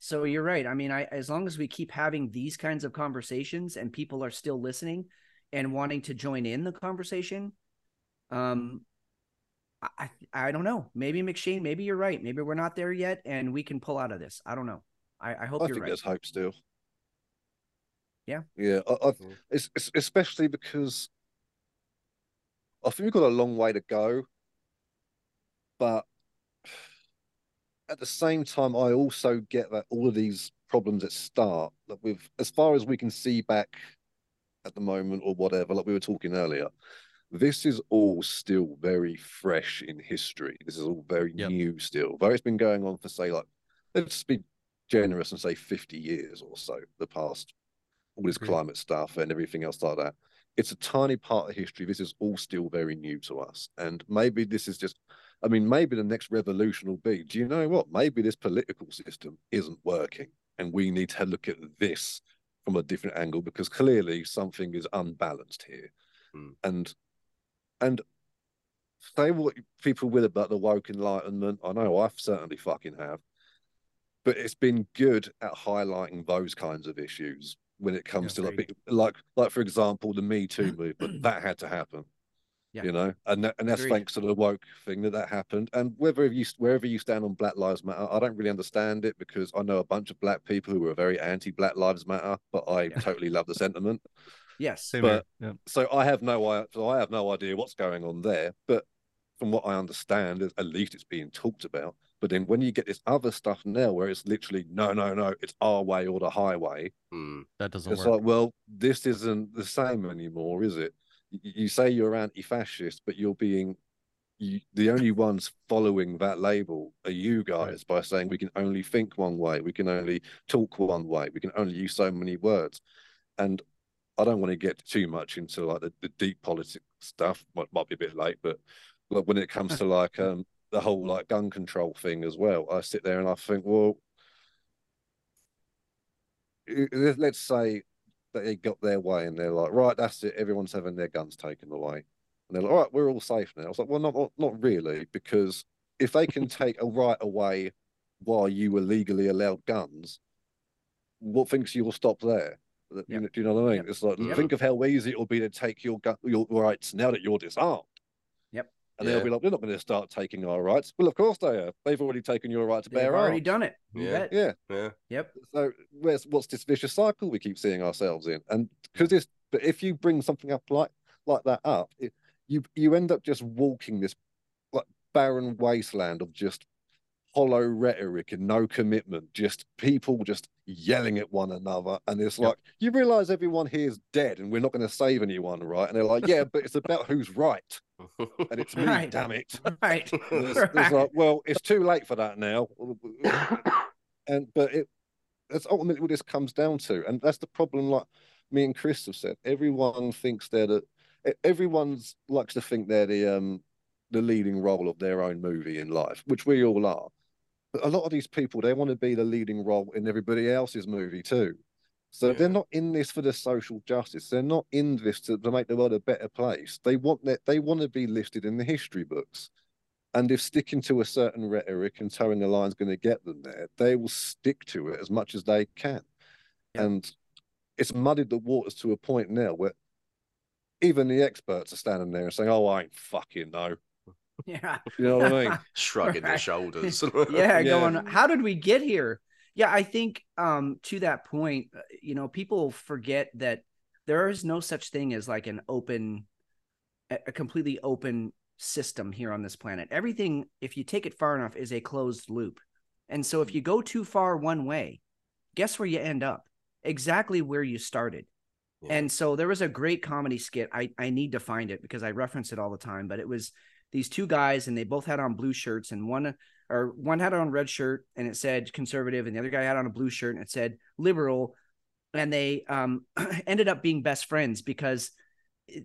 So you're right. I mean, I as long as we keep having these kinds of conversations and people are still listening and wanting to join in the conversation, um, I I, I don't know. Maybe McShane, maybe you're right. Maybe we're not there yet, and we can pull out of this. I don't know. I, I hope I you're think right. there's hope still. Yeah. Yeah. I, I've, it's, it's especially because I think we've got a long way to go, but at the same time, I also get that all of these problems that start, that we've, as far as we can see back at the moment or whatever, like we were talking earlier, this is all still very fresh in history. This is all very Yep. new still. Though it's been going on for say like let's be generous and say 50 years or so, the past all this Agreed. climate stuff and everything else like that. It's a tiny part of history. This is all still very new to us. And maybe this is just, I mean, maybe the next revolution will be do you know what? Maybe this political system isn't working. And we need to look at this from a different angle because clearly something is unbalanced here. Hmm. And, and say what people will about the woke enlightenment. I know I certainly fucking have but it's been good at highlighting those kinds of issues when it comes Yeah, to like, like like for example the Me Too movement that had to happen. Yeah. You know, and that, and that's Agreed. thanks to the woke thing that that happened. And whether you wherever you stand on Black Lives Matter, I don't really understand it because I know a bunch of black people who are very anti Black Lives Matter, but I Yeah. totally love the sentiment. Yes. Same But- Yeah. So I have no I so I have no idea what's going on there. But from what I understand, at least it's being talked about. But then when you get this other stuff now where it's literally no, no, no, it's our way or the highway, Mm. That doesn't it's work. like, well, this isn't the same anymore, is it? You say you're anti-fascist, but you're being you, the only ones following that label are you guys by saying we can only think one way, we can only talk one way, we can only use so many words. And I don't want to get too much into like the, the deep politics stuff. Might, might be a bit late, but like when it comes to like um the whole like gun control thing as well, I sit there and I think, well, let's say they got their way and they're like, right, that's it, everyone's having their guns taken away. And they're like, all right, we're all safe now. I was like, well, not not really, because if they can take a right away while you were legally allowed guns, what thinks you'll stop there? Yep. You know, do you know what I mean? Yep. It's like yep. think of how easy it will be to take your gun, your rights now that you're disarmed. Yep. And yeah. they'll be like, they're not going to start taking our rights. Well, of course they are. They've already taken your right to They've bear already arms. done it. Yeah. yeah. Yeah. Yep. So where's what's this vicious cycle we keep seeing ourselves in? And because this, but if you bring something up like like that up, it, you you end up just walking this like barren wasteland of just hollow rhetoric and no commitment, just people just yelling at one another. And it's like, yep. you realize everyone here is dead and we're not going to save anyone, right? And they're like, yeah, but it's about who's right. And it's me, right. damn it. Right. There's, there's like, well, it's too late for that now. and, but it, that's ultimately what this comes down to. And that's the problem, like me and Chris have said. Everyone thinks they're the, everyone's likes to think they're the, um, the leading role of their own movie in life, which we all are. But a lot of these people, they want to be the leading role in everybody else's movie too. So yeah. they're not in this for the social justice. They're not in this to, to make the world a better place. They want that they want to be listed in the history books. And if sticking to a certain rhetoric and toeing the line is going to get them there, they will stick to it as much as they can. Yeah. And it's muddied the waters to a point now where even the experts are standing there and saying, "Oh, I ain't fucking know." Yeah. You know what I mean? Shrugging their shoulders. yeah, yeah, going, how did we get here? Yeah, I think um to that point, uh, you know, people forget that there is no such thing as like an open a completely open system here on this planet. Everything, if you take it far enough, is a closed loop. And so if you go too far one way, guess where you end up? Exactly where you started. Yeah. And so there was a great comedy skit. I, I need to find it because I reference it all the time, but it was these two guys and they both had on blue shirts and one or one had on red shirt and it said conservative and the other guy had on a blue shirt and it said liberal and they um ended up being best friends because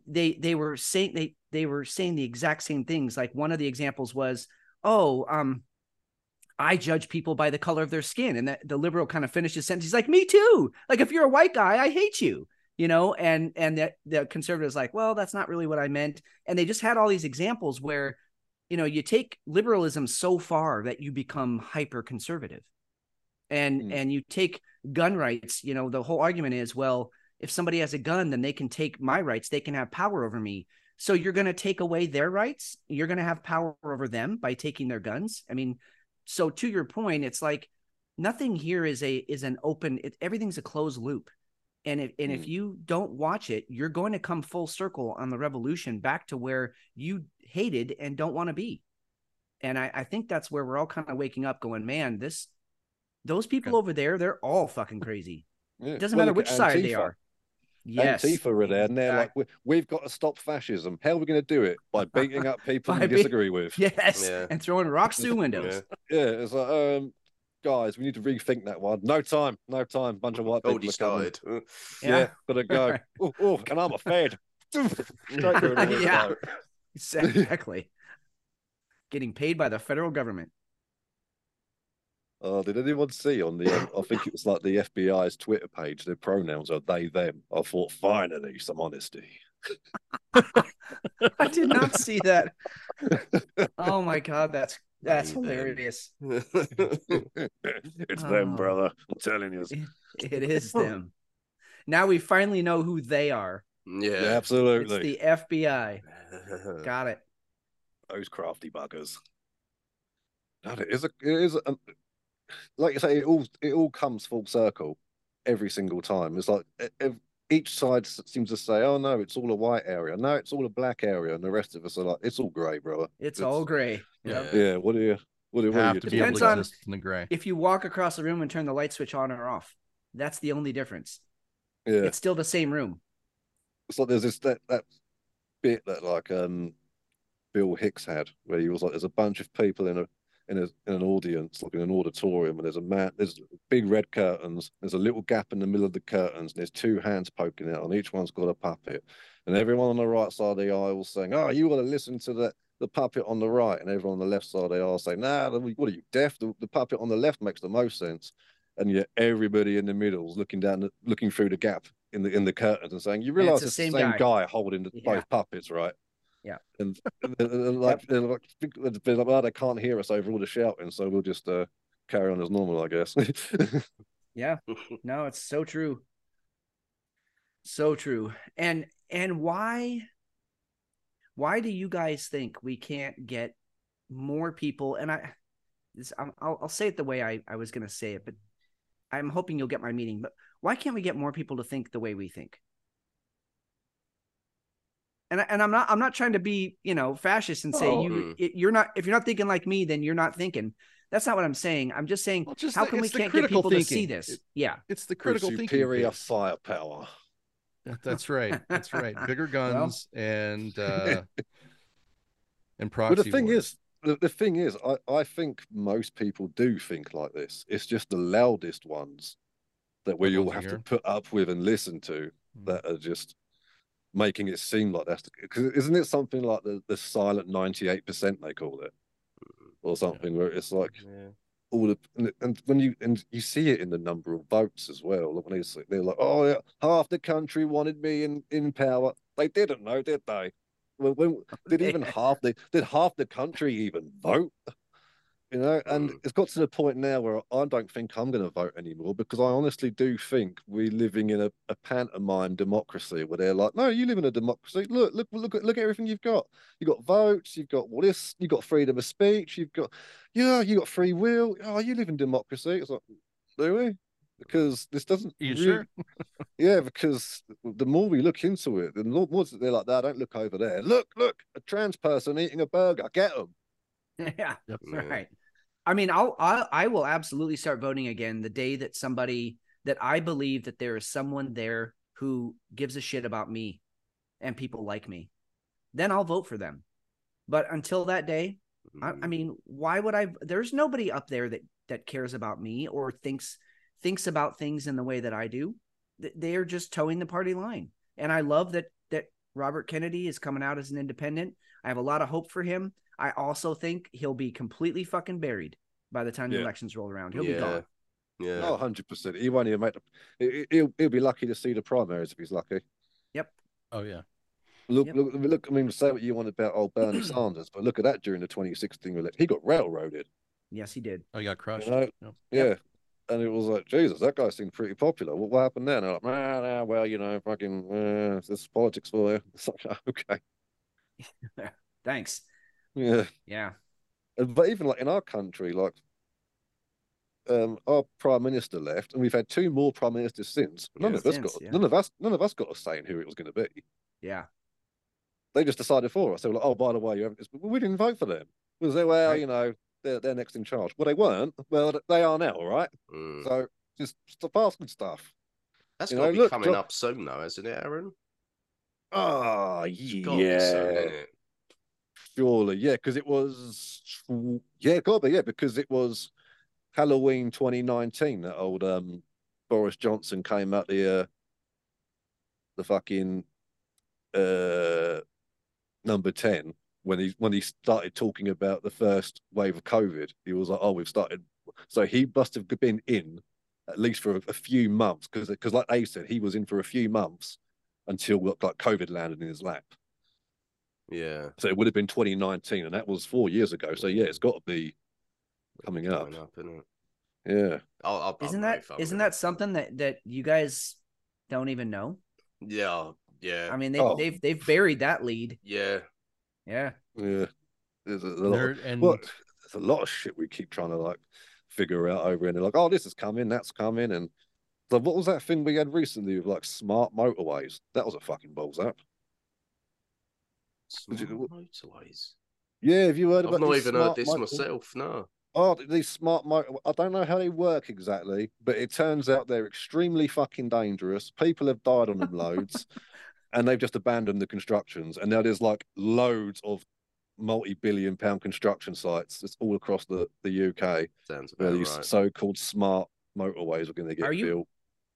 they they were saying they they were saying the exact same things like one of the examples was oh um I judge people by the color of their skin. And that the liberal kind of finishes sentence. He's like, Me too. Like, if you're a white guy, I hate you you know and and the, the conservatives like well that's not really what i meant. And they just had all these examples where you know you take liberalism so far that you become hyper conservative and mm. and you take gun rights you know the whole argument is well if somebody has a gun then they can take my rights. They can have power over me. So you're going to take away their rights? You're going to have power over them by taking their guns? I mean so to your point it's like nothing here is a is an open it, everything's a closed loop and if and mm. if you don't watch it you're going to come full circle on the revolution back to where you hated and don't want to be and I, I think that's where we're all kind of waking up going man this those people okay. over there they're all fucking crazy yeah. it doesn't well, matter which side they are yes Antifa are there and they're exactly. like we've got to stop fascism how are we going to do it by beating up people we disagree with yes yeah. and throwing rocks through windows yeah. yeah it's like um guys, we need to rethink that one. No time, no time. Bunch of white people. Already started. Yeah. yeah, gotta go. oh, oh, can I have a fed? yeah, exactly. Getting paid by the federal government. Oh, did anyone see on the? Um, I think it was like the FBI's Twitter page. Their pronouns are they them. I thought finally some honesty. I did not see that. Oh my god, that's that's hilarious. it's oh, them, brother. I'm telling you. It, it is them. Now we finally know who they are. Yeah, yeah absolutely. It's the FBI. Got it. Those crafty buggers. God, it is a, it is a, um, like you say, it all it all comes full circle every single time. It's like each side seems to say, "Oh no, it's all a white area. No, it's all a black area," and the rest of us are like, "It's all grey, brother. It's, it's all grey." Yeah. yeah. What do you? What do, you have to be able to exist in the gray? If you walk across the room and turn the light switch on or off, that's the only difference. Yeah, it's still the same room. It's like there's this that that bit that like um Bill Hicks had, where he was like, "There's a bunch of people in a in, a, in an audience, like in an auditorium, and there's a man, there's big red curtains, there's a little gap in the middle of the curtains, and there's two hands poking out, and each one's got a puppet, and everyone on the right side of the aisle saying, "Oh, you got to listen to the the puppet on the right," and everyone on the left side of the aisle saying, "Nah, what are you deaf? The, the puppet on the left makes the most sense." And yet everybody in the middle is looking down, looking through the gap in the in the curtains and saying, "You realize it's it's the the same same guy." guy, holding the, Yeah. both puppets, right?" Yeah. And, and, and- and like, they're like, they're like, "Oh, they can't hear us over all the shouting, so we'll just uh, carry on as normal, I guess." Yeah. No, it's so true. So true. And and why why do you guys think we can't get more people and I this I'm, I'll I'll say it the way I I was going to say it, but I'm hoping you'll get my meaning, but why can't we get more people to think the way we think? And I, and I'm not I'm not trying to be, you know, fascist and say Oh. you you're not if you're not thinking like me then you're not thinking. That's not what I'm saying. I'm just saying Well, just how the- come we it's the can't get critical people to see this? It- yeah. It's the For critical thinking. superior firepower. That's right. That's right. Bigger guns and uh and proxy. But the thing wars. is, the, the thing is, I, I think most people do think like this. It's just the loudest ones that we all have you to put up with and listen to Mm. that are just making it seem like that's because isn't it something like the, the silent 98% they call it? Or something where it's like yeah. all the and, and when you and you see it in the number of votes as well when they say, they're like oh yeah half the country wanted me in in power. They didn't know did they? When, when did even half the did half the country even vote you know and Mm. it's got to the point now where i don't think i'm going to vote anymore because i honestly do think we're living in a, a pantomime democracy where they're like no you live in a democracy look look look at look at everything you've got you've got votes you've got all this you've got freedom of speech you've got yeah you got free will oh you live in democracy it's like do we because this doesn't You really- sure? yeah, because the more we look into it, the more more they're like that. Don't look over there. Look, look, a trans person eating a burger. Get them. yeah. Yep. Right. I mean, I'll, I I will absolutely start voting again the day that somebody that I believe that there is someone there who gives a shit about me and people like me. Then I'll vote for them. But until that day, I, I Mm. mean, why would I? There's nobody up there that that cares about me or thinks thinks about things in the way that I do. They are just toeing the party line, and I love that that Robert Kennedy is coming out as an independent. I have a lot of hope for him. I also think he'll be completely fucking buried by the time the Yeah. elections roll around. He'll yeah. be gone. Yeah. Oh, 100 percent. He won't even make the. he- He'll he'll be lucky to see the primaries if he's lucky. Yep. Oh yeah. Look, Yep. look, look. I mean, say what you want about old Bernie Sanders, but look at that during the 2016 election. He got railroaded. Yes, he did. Oh, he got crushed. know, Yep. Yeah. And it was like, Jesus, that guy seemed pretty popular. What, what happened then? And I'm like, nah, nah, well, you know, fucking, uh, this is politics for you. It's like, okay. Thanks. Yeah. Yeah. But even like in our country, like um, our prime minister left, and we've had two more prime ministers since. None Yeah. of us Since, got yeah. none of us none of us got a say in who it was going to be. Yeah. They just decided for us. They were like, "Oh, by the way, you haven't." Well, we didn't vote for them. Was they well, Right. you know, they're they're next in charge. Well, they weren't. Well, they are now, all right. Mm. So just stop asking stuff. That's you got to know, be look, coming look- up soon, though, isn't it, Aaron? Oh, It's gotta be soon, yeah, innit? Surely, yeah, because it was, yeah, got be, yeah, because it was Halloween 2019 that old um Boris Johnson came out the uh, the fucking uh number 10 when he when he started talking about the first wave of COVID. He was like, "Oh, we've started." So he must have been in at least for a, a few months because because like they said, he was in for a few months until like COVID landed in his lap. Yeah. So it would have been 2019, and that was four years ago. So yeah, it's got to be coming up. Coming up, innit? Yeah. I'll, I'll, Isn't I'll that vote for isn't that something that that you guys don't even know? Yeah. Yeah. I mean, they've Oh. they've they've buried that lead. yeah. Yeah. Yeah. There's a, lot. There- Of, and well, there's a lot of shit we keep trying to like figure out over, and they're like, "Oh, this is coming, that's coming," and so what was that thing we had recently with like smart motorways? That was a fucking balls up. Smart motorways. Yeah, have you heard I've about not these even heard this myself. No. Oh, these smart motor. I don't know how they work exactly, but it turns out they're extremely fucking dangerous. People have died on them loads, and they've just abandoned the constructions. And now there's like loads of multi-billion pound construction sites. It's all across the the UK. Sounds Where these right. so-called smart motorways are going to get Are you- built.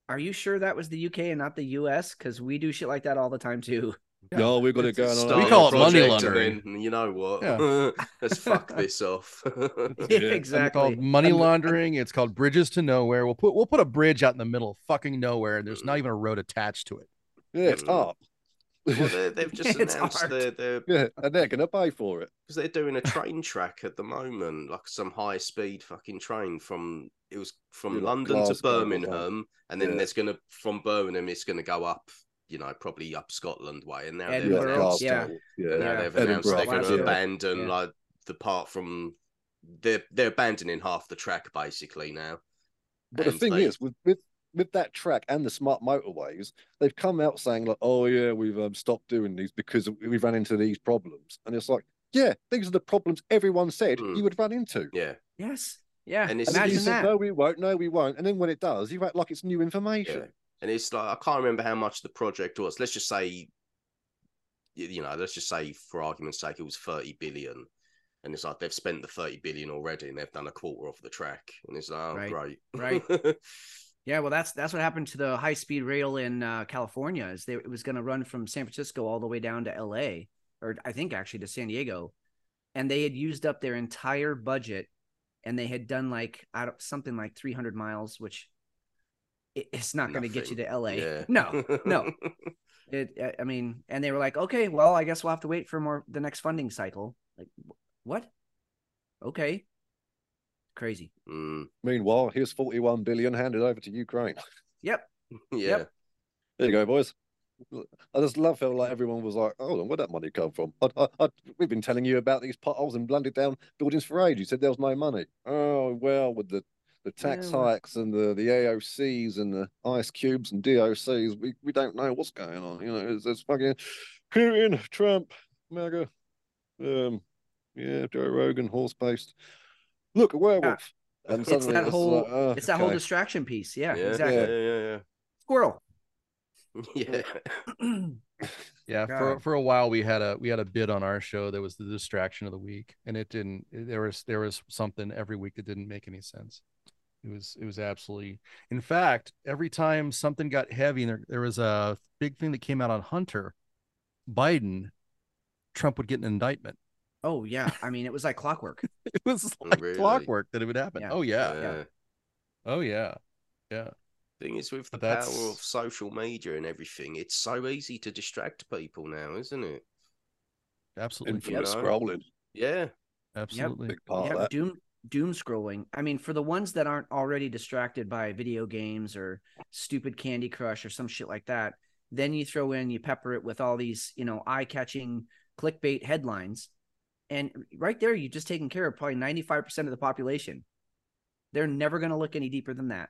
Are you sure that was the UK and not the US? Because we do shit like that all the time too. Yeah. No, we've got it It's going a on. We call it money project and laundering. then, you know what? Yeah. Let's fuck this off. Yeah. It's exactly. called money laundering. It's called bridges to nowhere. We'll put we'll put a bridge out in the middle of fucking nowhere, and there's not even a road attached to it. Yeah, it's Mm. up. well, they, they've just It's announced art. they're they're yeah, and they're going to pay for it. because they're doing a train track at the moment, like some high speed fucking train from it was from Yeah, London to Glasgow or. Birmingham, and then Yeah. there's gonna from Birmingham it's gonna go up, you know, probably up Scotland way, and now they've announced yeah. Yeah. now Yeah. they've announced they're gonna abandon Yeah. like the part from they're they're abandoning half the track basically now. But the thing they- is, with, with with that track and the smart motorways, they've come out saying like, "Oh yeah, we've um, stopped doing these because we've run into these problems." And it's like, yeah, these are the problems everyone said Hmm. you would run into. Yeah, Yes. Yeah. And it's- And then you Imagine say, that. No, we won't. No, we won't. And then when it does, you act like it's new yeah. And it's like I can't remember how much the project was. Let's just say, you know, let's just say for argument's sake, it was thirty billion, and it's like they've spent the thirty billion already, and they've done a quarter of the track, and it's like, oh, Right, great, right. Yeah, well, that's that's what happened to the high speed rail in uh, California. Is they it was going to run from San Francisco all the way down to L.A. or I think actually to San Diego, and they had used up their entire budget, and they had done like I don't something like three hundred miles, which it's not going to get you to L.A. yeah, No, no. It, I- I mean, and they were like, okay, well, I guess we'll have to wait for more the next funding cycle. Like, what? Okay, crazy. Mm, Meanwhile, here's 41 billion handed over to Ukraine. Yep. yeah, There you go, boys. I just love how like everyone was like, "Hold on, where'd that money come from?" I, I, I, we've been telling you about these potholes and blunted down buildings for ages. You said there was no money. Oh well, with the the tax Yeah, hikes and the the AOCs and the ice cubes and DOCs, we, we don't know what's going on. You know, it's, it's fucking Putin, Trump, MAGA, um, yeah, Joe Rogan, horse based. Look, a werewolf. And It's that whole like, oh, it's that whole distraction piece. Yeah, yeah, exactly. yeah, yeah, yeah. Squirrel. yeah, yeah. Yeah, God. for for a while we had a we had a bid on our show that was the distraction of the week, and it didn't. There was there was something every week that didn't make any sense. It was it was absolutely. In fact, every time something got heavy, and there there was a big thing that came out on Hunter Biden, Trump would get an indictment. Oh yeah, I mean it was like clockwork. It was oh, like really? clockwork that it would happen. Yeah. Oh yeah. yeah. Oh yeah. Yeah. Thing is, with the But power of social media and everything, it's so easy to distract people now, isn't it? Absolutely. Infinite know. scrolling, Yeah, Absolutely. big part yeah, of that. doom doom scrolling. I mean, for the ones that aren't already distracted by video games or stupid Candy Crush or some shit like that, then you throw in you pepper it with all these you know eye catching clickbait headlines, and right there you just taken care of probably ninety five percent of the population. They're never going to look any deeper than that.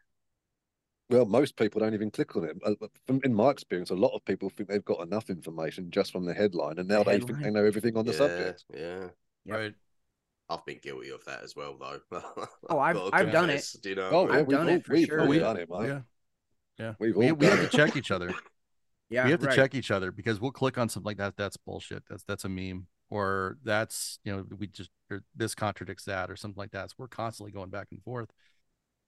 Well, most people don't even click on it. Uh, but from- In my experience, a lot of people think they've got enough information just from the headline, and now The they think they know everything on the yeah, subject. Yeah, Yep. Right. I've been guilty of that as well, though. Oh, I've- I've done it. confess, You know, Oh, I've done all, it for we've sure. all we- done it, yeah. Yeah. We've We, we done have to check each other. Yeah, we have to right. check each other because we'll click on something like that. That's bullshit. That's that's a meme, or that's you know we just or this contradicts that, or something like that. So we're constantly going back and forth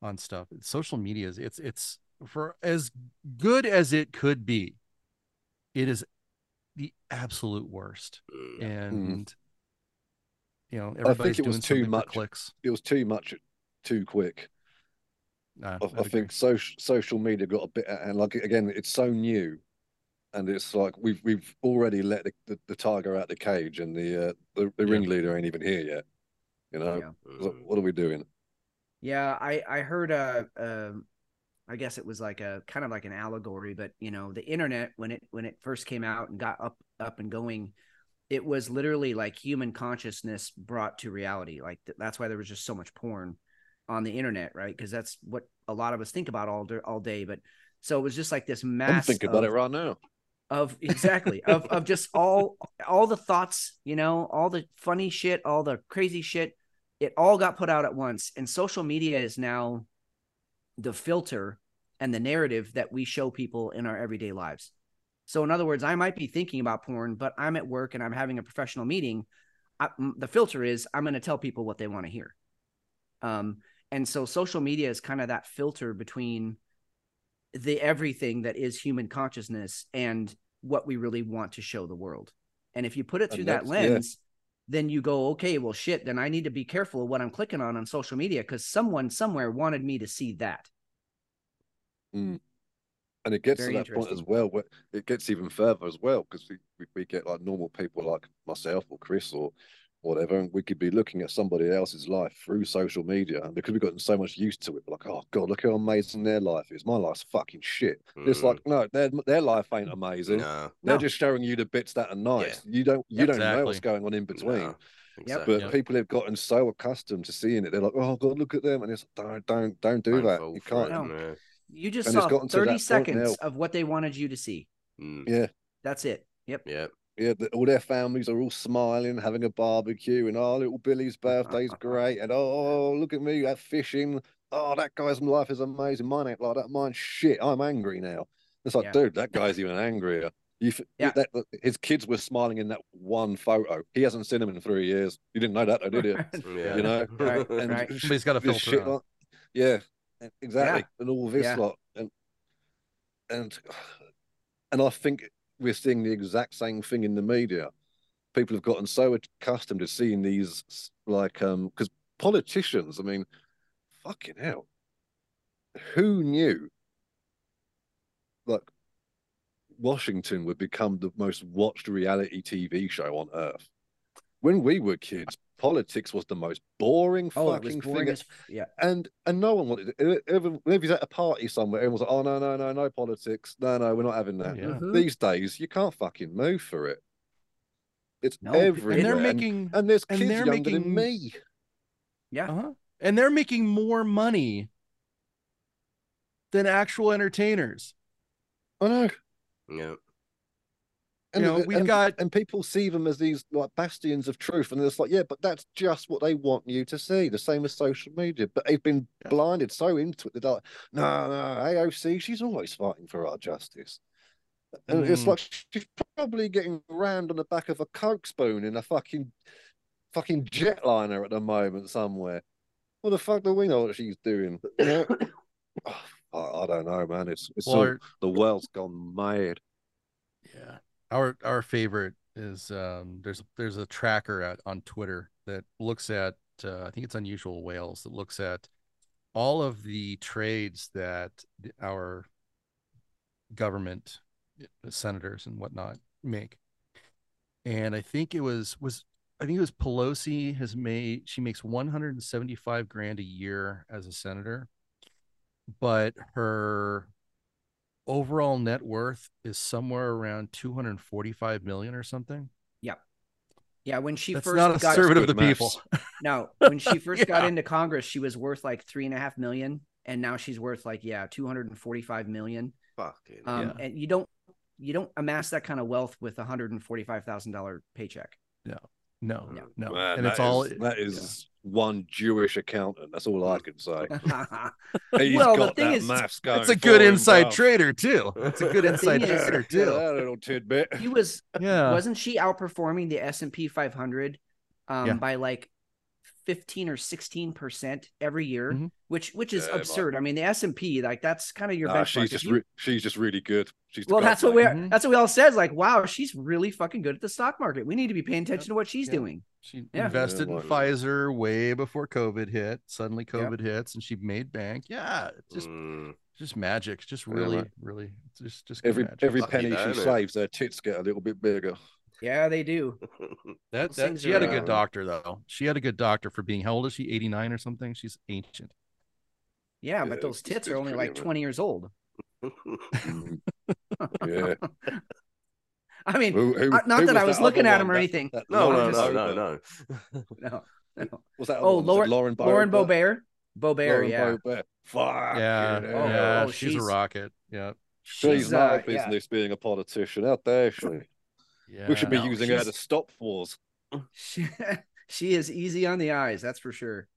on stuff. Social media is it's it's for as good as it could be, it is the absolute worst, Mm, and you know think everybody's it was doing too much. clicks. It was too much, too quick. Nah, I, I'd I agree. think social social media got a bit, and like again, it's so new, and it's like we've we've already let the, the, the tiger out the cage, and the uh, the, the Yeah. ringleader ain't even here yet. You know, Yeah. It's like, mm. what are we doing? Yeah, I I heard uh um I guess it was like a kind of like an allegory, but you know, the internet when it when it first came out and got up up and going, it was literally like human consciousness brought to reality. Like th- that's why there was just so much porn on the internet, right? Because that's what a lot of us think about all day, all day. But so it was just like this mass. I'm thinking about of- it right now. of exactly of of just all all the thoughts you know all the funny shit all the crazy shit it all got put out at once and social media is now the filter and the narrative that we show people in our everyday lives so in other words i might be thinking about porn but i'm at work and i'm having a professional meeting I, the filter is I'm going to tell people what they want to hear. Um, and so social media is kind of that filter between the everything that is human consciousness and what we really want to show the world. And if you put it through that that's- yeah. lens, then you go, okay, well, shit, then I need to be careful of what I'm clicking on on social media because someone somewhere wanted me to see that. Mm. And it gets Very to that point as well, where it gets even further as well, because we, we, we get like normal people like myself or Chris or whatever, and we could be looking at somebody else's life through social media, and because we've gotten so much used to it, like, oh god, look how amazing their life is. My life's fucking shit. It's Mm. like, no, their their life ain't amazing. no, They're No. just showing you the bits that are nice. You don't you Yep. don't know what's going on in between. no, But. Yep. people have gotten so accustomed to seeing it, they're like, "Oh God, look at them!" And it's don't, don't, don't do Don't that. You can't. No. no. You just And saw 30 seconds of what they wanted you to see. Mm, Yeah, That's it. Yep. yeah, yeah. The, all their families are all smiling, having a barbecue, and oh, little Billy's birthday's great, and oh, look at me, that fishing. Oh, that guy's life is amazing. Mine ain't like that. Mine's shit. I'm angry now. It's like, Yeah. dude, that guy's even angrier. You, Yeah. that, that- his kids were smiling in that one photo. He hasn't seen them in three years. You didn't know that, though, did you? yeah. You know, Right, and right. sh- Somebody's got to this filter. shit out. like- yeah, exactly, and all this Yeah. lot, and and and I think we're seeing the exact same thing in the media. People have gotten so accustomed to seeing these, like, um, because politicians, I mean, fucking hell, who knew, like, Washington would become the most watched reality TV show on earth? When we were kids, politics was the most boring Oh, it was fucking boring thing as yeah. and and no one wanted it. Even if he's at a party somewhere, everyone's like, "Oh no, no, no, no politics. No, no, we're not having that." Yeah. Mhm. These days, you can't fucking move for it. It's No, and everywhere, And they're making and there's and kids they're younger than making- me. Yeah. uh-huh. and they're making more money than actual entertainers. I know. yeah. And, You know, we've and- got- and people see them as these like bastions of truth, and it's like, yeah, but that's just what they want you to see. The same as social media, but they've been Yeah. blinded so into it that they're like, no, no, AOC, she's always fighting for our justice. And it's Mm. like she's probably getting rammed on the back of a coke spoon in a fucking fucking jetliner at the moment somewhere. What the fuck do we know what she's doing? You know? Oh, I, I don't know, man. It's it's Well, all, the world's gone mad. Yeah. Our our favorite is um there's there's a tracker at on Twitter that looks at uh, I think it's unusual whales that looks at all of the trades that our government uh, senators and whatnot make. And I think it was was I think it was Pelosi has made she makes 175 grand a year as a senator, but her overall net worth is somewhere around 245 million or something. Yep. Yeah, when she That's first not a got servant of the maths. people. no, when she first got into Congress, she was worth like three and a half million, and now she's worth like yeah, two hundred and forty-five million. Fucking Um, Yeah. and you don't you don't amass that kind of wealth with a hundred and forty-five thousand dollar paycheck. No, No. no. Man, and it's that all is- that is one Jewish accountant. That's all I can say. He's Well, the got thing that is, maths going it's a good inside bruv. trader too. It's a good inside is- trader Yeah, too. that little tidbit. he was Yeah. wasn't she outperforming the S and P 500 um, Yeah. by like 15 or 16 percent every year, Mhm. which which is Yeah, but- absurd. I mean, the S and P like that's kind of your Nah, benchmark. she's just re- she's just really good. She's well, that's what we Mhm. that's what we all said. Like, wow, she's really fucking good at the stock market. We need to be paying attention to what she's Yeah. doing. She Yeah. invested Yeah, in? Pfizer way before COVID hit. Suddenly COVID hits and she made bank. Yeah, just Mm. just magic. Just really, right. really just just good Every magic. every penny she innit? saves, her tits get a little bit bigger. Yeah, they do. that, that she had a good uh, doctor though. She had a good doctor for being how old is she? 89 or something? She's ancient. Yeah, Yeah, but those tits are only like 20 years old. Yeah. I mean, Who- who- uh, not who that I was other looking at him or That- anything. that no, no, Lauren no, no, no. No, no. Was that Oh, oh, Lauren, Lauren- Lauren Boebert? Lauren Bobert. Bobert, Lauren yeah. Boebert. Fuck yeah, Oh, yeah, oh, she's, a rocket. Yeah, She's She's no uh, yeah. business being a politician. How dare she? Yeah. we should be no, using her she's- to stop wars. She, she is easy on the eyes, that's for sure.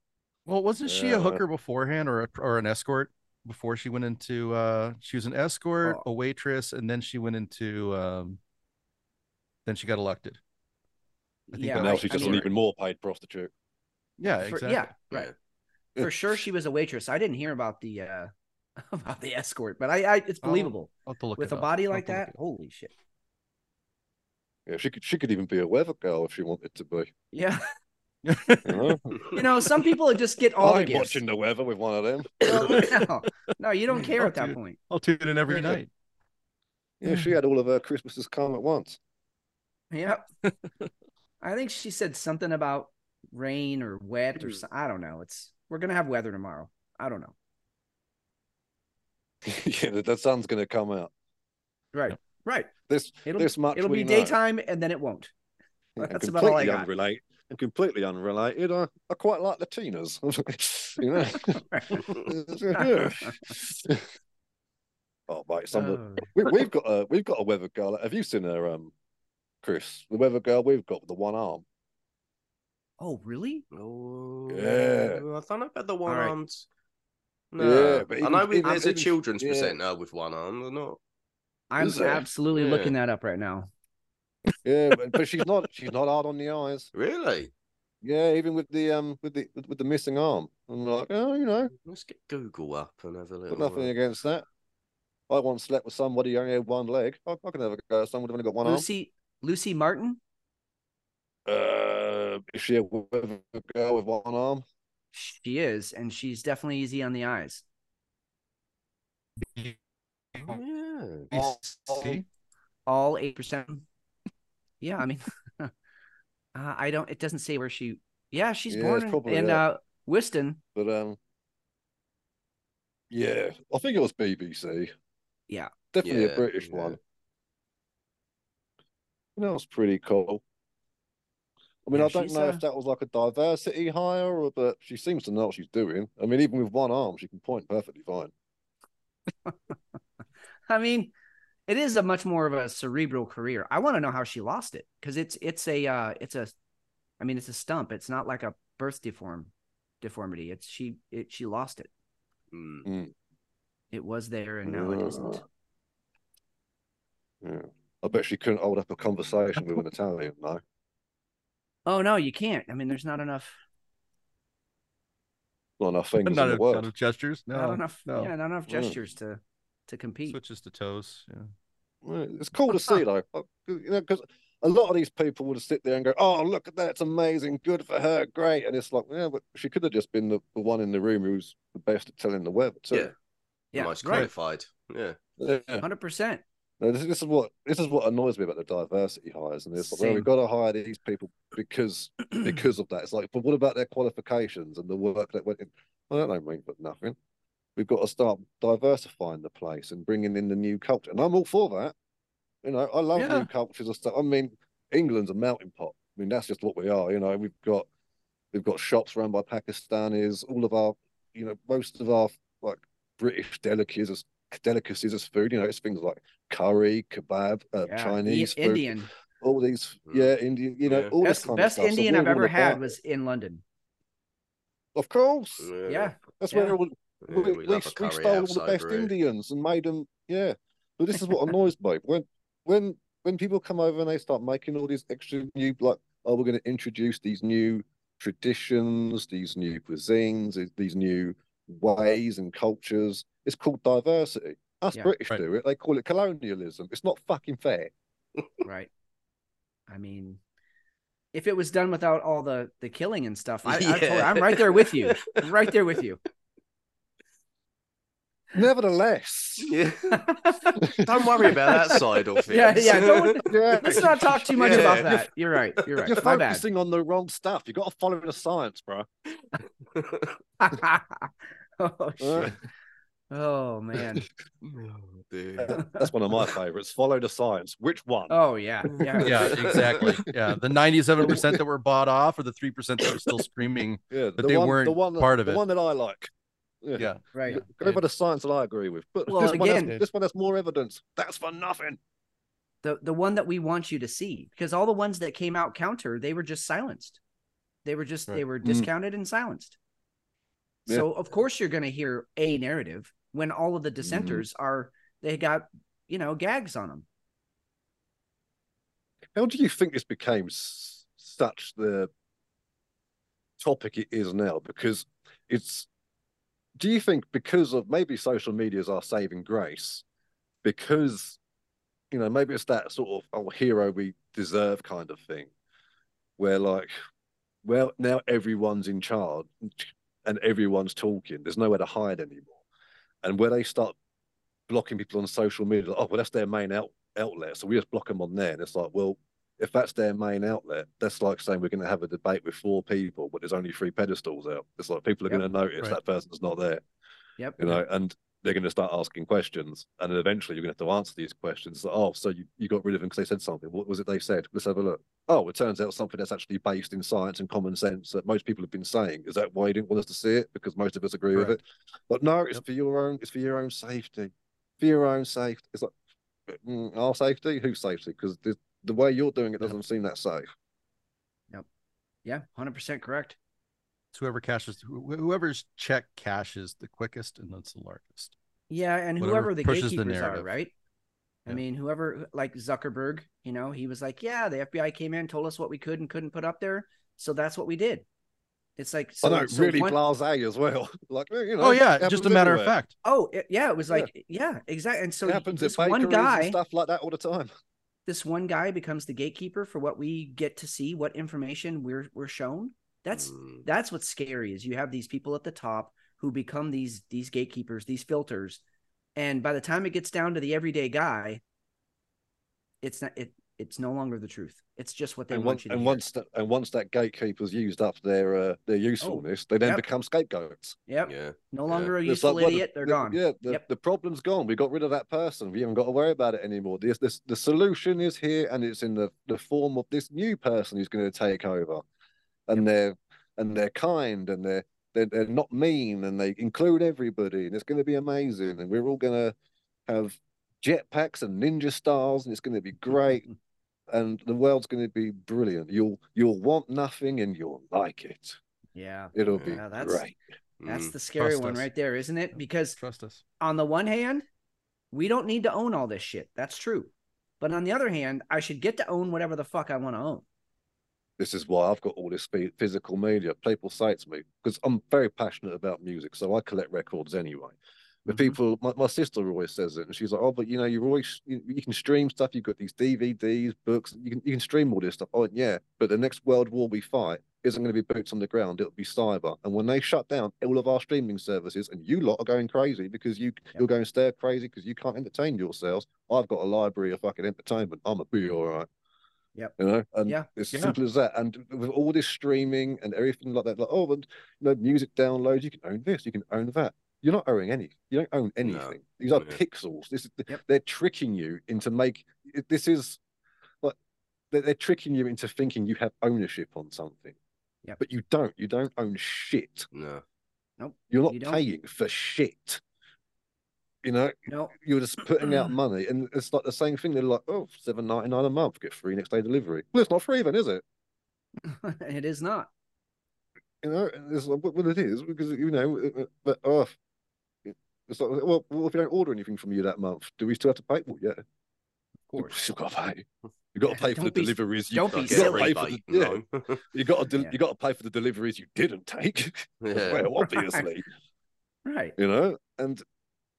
Well, wasn't she a hooker beforehand or a, or an escort before she went into uh she was an escort, Oh. a waitress, and then she went into um then she got elected. I think Yeah, now was- she's I just mean- an even more paid prostitute. yeah, For- exactly. yeah, right. For sure, she was a waitress. I didn't hear about the uh about the escort, but I, I it's believable I'll have to look with it a up. body like have to look that. Holy shit! Yeah, she could she could even be a weather girl if she wanted to be. Yeah, You know? you know, some people just get all I the gifts. watching the weather with one of them. no, no, you don't care Oh, at that dude. point. I'll tune in every Yeah. night. Yeah, she had all of her Christmases come at once. Yep. I think she said something about rain or wet or hmm. so, I don't know. It's we're gonna have weather tomorrow. I don't know. yeah, the, the sun's going to come out. Right, Yep. Right. This It'll this much it'll be know. daytime and then it won't. And That's about all I completely got. unrelated. And completely unrelated. I, I quite like Latinas. you know. oh, mate, some Oh. we, we've got a we've got a weather girl. Have you seen her, um, Chris? The weather girl we've got with the one arm. oh, really? Oh, Yeah. I don't know about the one right. armed. No, Yeah, but I know we, even- there's a children's yeah. presenter with one arm, or not. I'm Is absolutely Yeah. looking that up right now. Yeah, but, but she's not she's not hard on the eyes. Really? Yeah, even with the um with the with, with the missing arm. I'm like, oh, you know, Let's get Google up and have a little. got nothing uh, against that. I once slept with somebody who only had one leg. I, I can have a go at someone who's only got one arm. Lucy Lucy Martin. Uh, is she a weather girl with one arm? She is, and she's definitely easy on the eyes. Yeah. Oh, See? All eight percent. Yeah, I mean, uh, I don't. It doesn't say where she. Yeah, she's Yeah, born it's in, probably in uh, Whiston. But um, yeah, I think it was BBC. Yeah. definitely Yeah, a British yeah. one. And that was pretty cool. I mean, Yeah, I don't know uh, if that was like a diversity hire, or but she seems to know what she's doing. I mean, even with one arm, she can point perfectly fine. I mean, it is a much more of a cerebral career. I want to know how she lost it because it's it's a uh, it's a, I mean, it's a stump. It's not like a birth deform deformity. It's she it she lost it. Mm. It was there and now it isn't. Yeah. I bet she couldn't hold up a conversation with an Italian, no. Oh no, you can't. I mean, there's not enough. Not enough fingers Not, in the world. not of gestures. No, not enough. no. Yeah, not enough Mm. gestures to to compete. Switches to toes. Yeah. Well, It's cool to see though, Uh, you know, because a lot of these people would sit there and go, "Oh, look at that! It's amazing, good for her, great." And it's like, yeah, but she could have just been the, the one in the room who's the best at telling the weather too. Yeah. Yeah, Most right. qualified. Yeah. Yeah. Hundred percent. No, this, this is what this is what annoys me about the diversity hires, and it's like, well, we've got to hire these people because because of that. It's like, but what about their qualifications and the work that went in? Well, that don't mean but nothing. We've got to start diversifying the place and bringing in the new culture, and I'm all for that. You know, I love Yeah. new cultures and stuff. I mean, England's a melting pot. I mean, that's just what we are. You know, we've got we've got shops run by Pakistanis. All of our, you know, most of our like British delicacies as delicacies as food. You know, it's things like curry, kebab, uh, Yeah. Chinese I- food, Indian. all these, Mm. yeah, Indian. You know, Yeah. all this Best kind best of stuff. Indian we're I've ever had about was in London. of course. Yeah. That's Yeah. where all, Yeah, we, we we, we stole all the best Korea. Indians and made them, yeah. But this is what annoys me when when when people come over and they start making all these extra new like, oh, we're going to introduce these new traditions, these new cuisines, these- new ways and cultures. It's called diversity. Us Yeah. British Right. do it. They call it colonialism. It's not fucking fair. right i mean if it was done without all the the killing and stuff I, I told, Yeah. i'm right there with you right there with you Nevertheless, Yeah. Don't worry about that side of it. yeah yeah don't, yeah, let's not talk too much Yeah. about that you're right you're right You're my bad focusing on the wrong stuff. You got to follow the science, bro. oh shit oh man oh, dear. That's one of my favorites. Follow the science. Which one? oh yeah yeah Yeah, exactly. Yeah, the ninety-seven percent that were bought off, or the three percent that were still screaming. yeah, but they one, weren't the one, that- part of the it. one that I like. Yeah, right Go by the science that I agree with. But Well, this one, again- has, this one has more evidence. That's for nothing. the the one that we want you to see because all the ones that came out counter they were just silenced they were just they Right. were Mm. discounted and silenced Yeah. so of course you're going to hear a narrative when all of the dissenters are they got you know gags on them How do you think this became such the topic it is now because it's do you think because of maybe social media is our saving grace because you know maybe it's that sort of oh hero we deserve kind of thing where like well now everyone's in charge and everyone's talking there's nowhere to hide anymore. And where they start blocking people on social media like, oh well that's their main out, outlet so we just block them on there. And it's like well if that's their main outlet, that's like saying we're going to have a debate with four people, but there's only three pedestals out. It's like people are Yep. going to notice Right. that person's not there, Yep. you know, and they're going to start asking questions, and then eventually you're going to have to answer these questions. Like, oh, so you, you got rid of them because they said something. What was it they said? Let's have a look. Oh, it turns out something that's actually based in science and common sense that most people have been saying. Is that why you didn't want us to see it? Because most of us agree with it. But no, it's Yep. for your own. It's for your own safety. For your own safety. It's like mm, our safety. Whose safety? Because the, the way you're doing it doesn't seem that safe. Yep. Yeah, hundred percent correct. It's whoever cashes, wh- whoever's check cashes the quickest and that's the largest. Yeah, and Whatever whoever the pushes the gatekeepers are, narrative. right? I mean, whoever like Zuckerberg, you know, he was like, "Yeah, the FBI came in, told us what we could and couldn't put up there, so that's what we did." It's like, so, I know, so really one- blasé as well. like you know. oh yeah, just a happens matter of fact. Oh, it, yeah, it was like, yeah, exactly. And so it happens this at one guy, and stuff like that all the time. This one guy becomes the gatekeeper for what we get to see, what information we're we're shown. That's Mm, that's what's scary is you have these people at the top who become these these gatekeepers, these filters, and by the time it gets down to the everyday guy, it's not it it's no longer the truth. It's just what they And, want once, you to and hear. once that and once that gatekeeper's used up their uh, their usefulness, they then yep. become scapegoats. Yep, yeah. no longer a useful like, well, the- idiot. They're the- gone. Yeah, the, Yep. the problem's gone. We got rid of that person. We haven't got to worry about it anymore. This, this, the solution is here, and it's in the, the form of this new person who's going to take over, and they're and they're kind and they're, they're they're not mean and they include everybody, and it's going to be amazing. And we're all going to have jetpacks and ninja stars, and it's going to be great. And the world's going to be brilliant. You'll you'll want nothing, and you'll like it. Yeah, It'll be Yeah, that's- great. that's Mm, the scary Trust one us. right there, isn't it? Because Trust us. on the one hand, we don't need to own all this shit. That's true. But on the other hand, I should get to own whatever the fuck I want to own. this is why I've got all this physical media. People say to me because I'm very passionate about music, so I collect records anyway. But Mhm. people, my, my sister always says it, and she's like, "Oh, but you know, you're always you, you can stream stuff. You've got these DVDs, books. You can you can stream all this stuff. Oh, yeah, but the next world war we fight isn't going to be boots on the ground. It'll be cyber. And when they shut down all of our streaming services, and you lot are going crazy because you you're going stir crazy because you can't entertain yourselves. I've got a library of fucking entertainment. I'm a be all right. Yep. You know, and Yeah. it's Yeah. simple as that. And with all this streaming and everything like that, like oh, and you know, music downloads, you can own this, you can own that. You're not owning any. You don't own anything. These are Yeah. pixels. This is Yep. they're tricking you into make. This is like they're, they're tricking you into thinking you have ownership on something. Yep. But you don't. You don't own shit. no. Nope. You're not You paying for shit. You know, No, you're just putting out money, and it's like the same thing. They're like, oh, seven ninety nine a month, get free next day delivery. Well, it's not free then, is it? it is not. You know, it's like, what, what it is because you know, uh, uh, but oh, it's like, well, well, if you don't order anything from you that month, do we still have to pay? Well, yeah, Of course. you still got to pay. You got to pay for the be- deliveries. You, don't be Don't you get got silly. to a pay for the, yeah, no. you got to del- Yeah. you got to pay for the deliveries you didn't take. yeah. well, obviously, Right. you know, and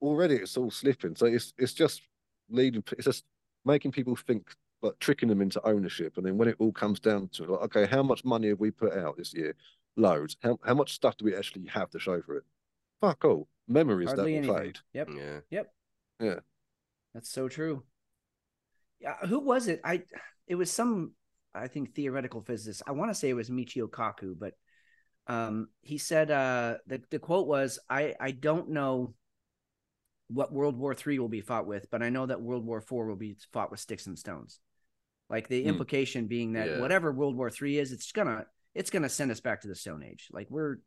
already it's all slipping. So it's it's just leading. It's just making people think, like tricking them into ownership, and then when it all comes down to like, okay, how much money have we put out this year? Loads. How how much stuff do we actually have to show for it? Fuck all. Memories Hardly that anything. were played. Yep. Yeah. That's so true. Yeah, who was it? I it was some I think theoretical physicist. I want to say it was Michio Kaku, but um he said uh the, the quote was I I don't know what World War Three will be fought with, but I know that World War Four will be fought with sticks and stones. Like the Hmm. implication being that Yeah. whatever World War Three is, it's gonna it's gonna send us back to the Stone Age. Like we're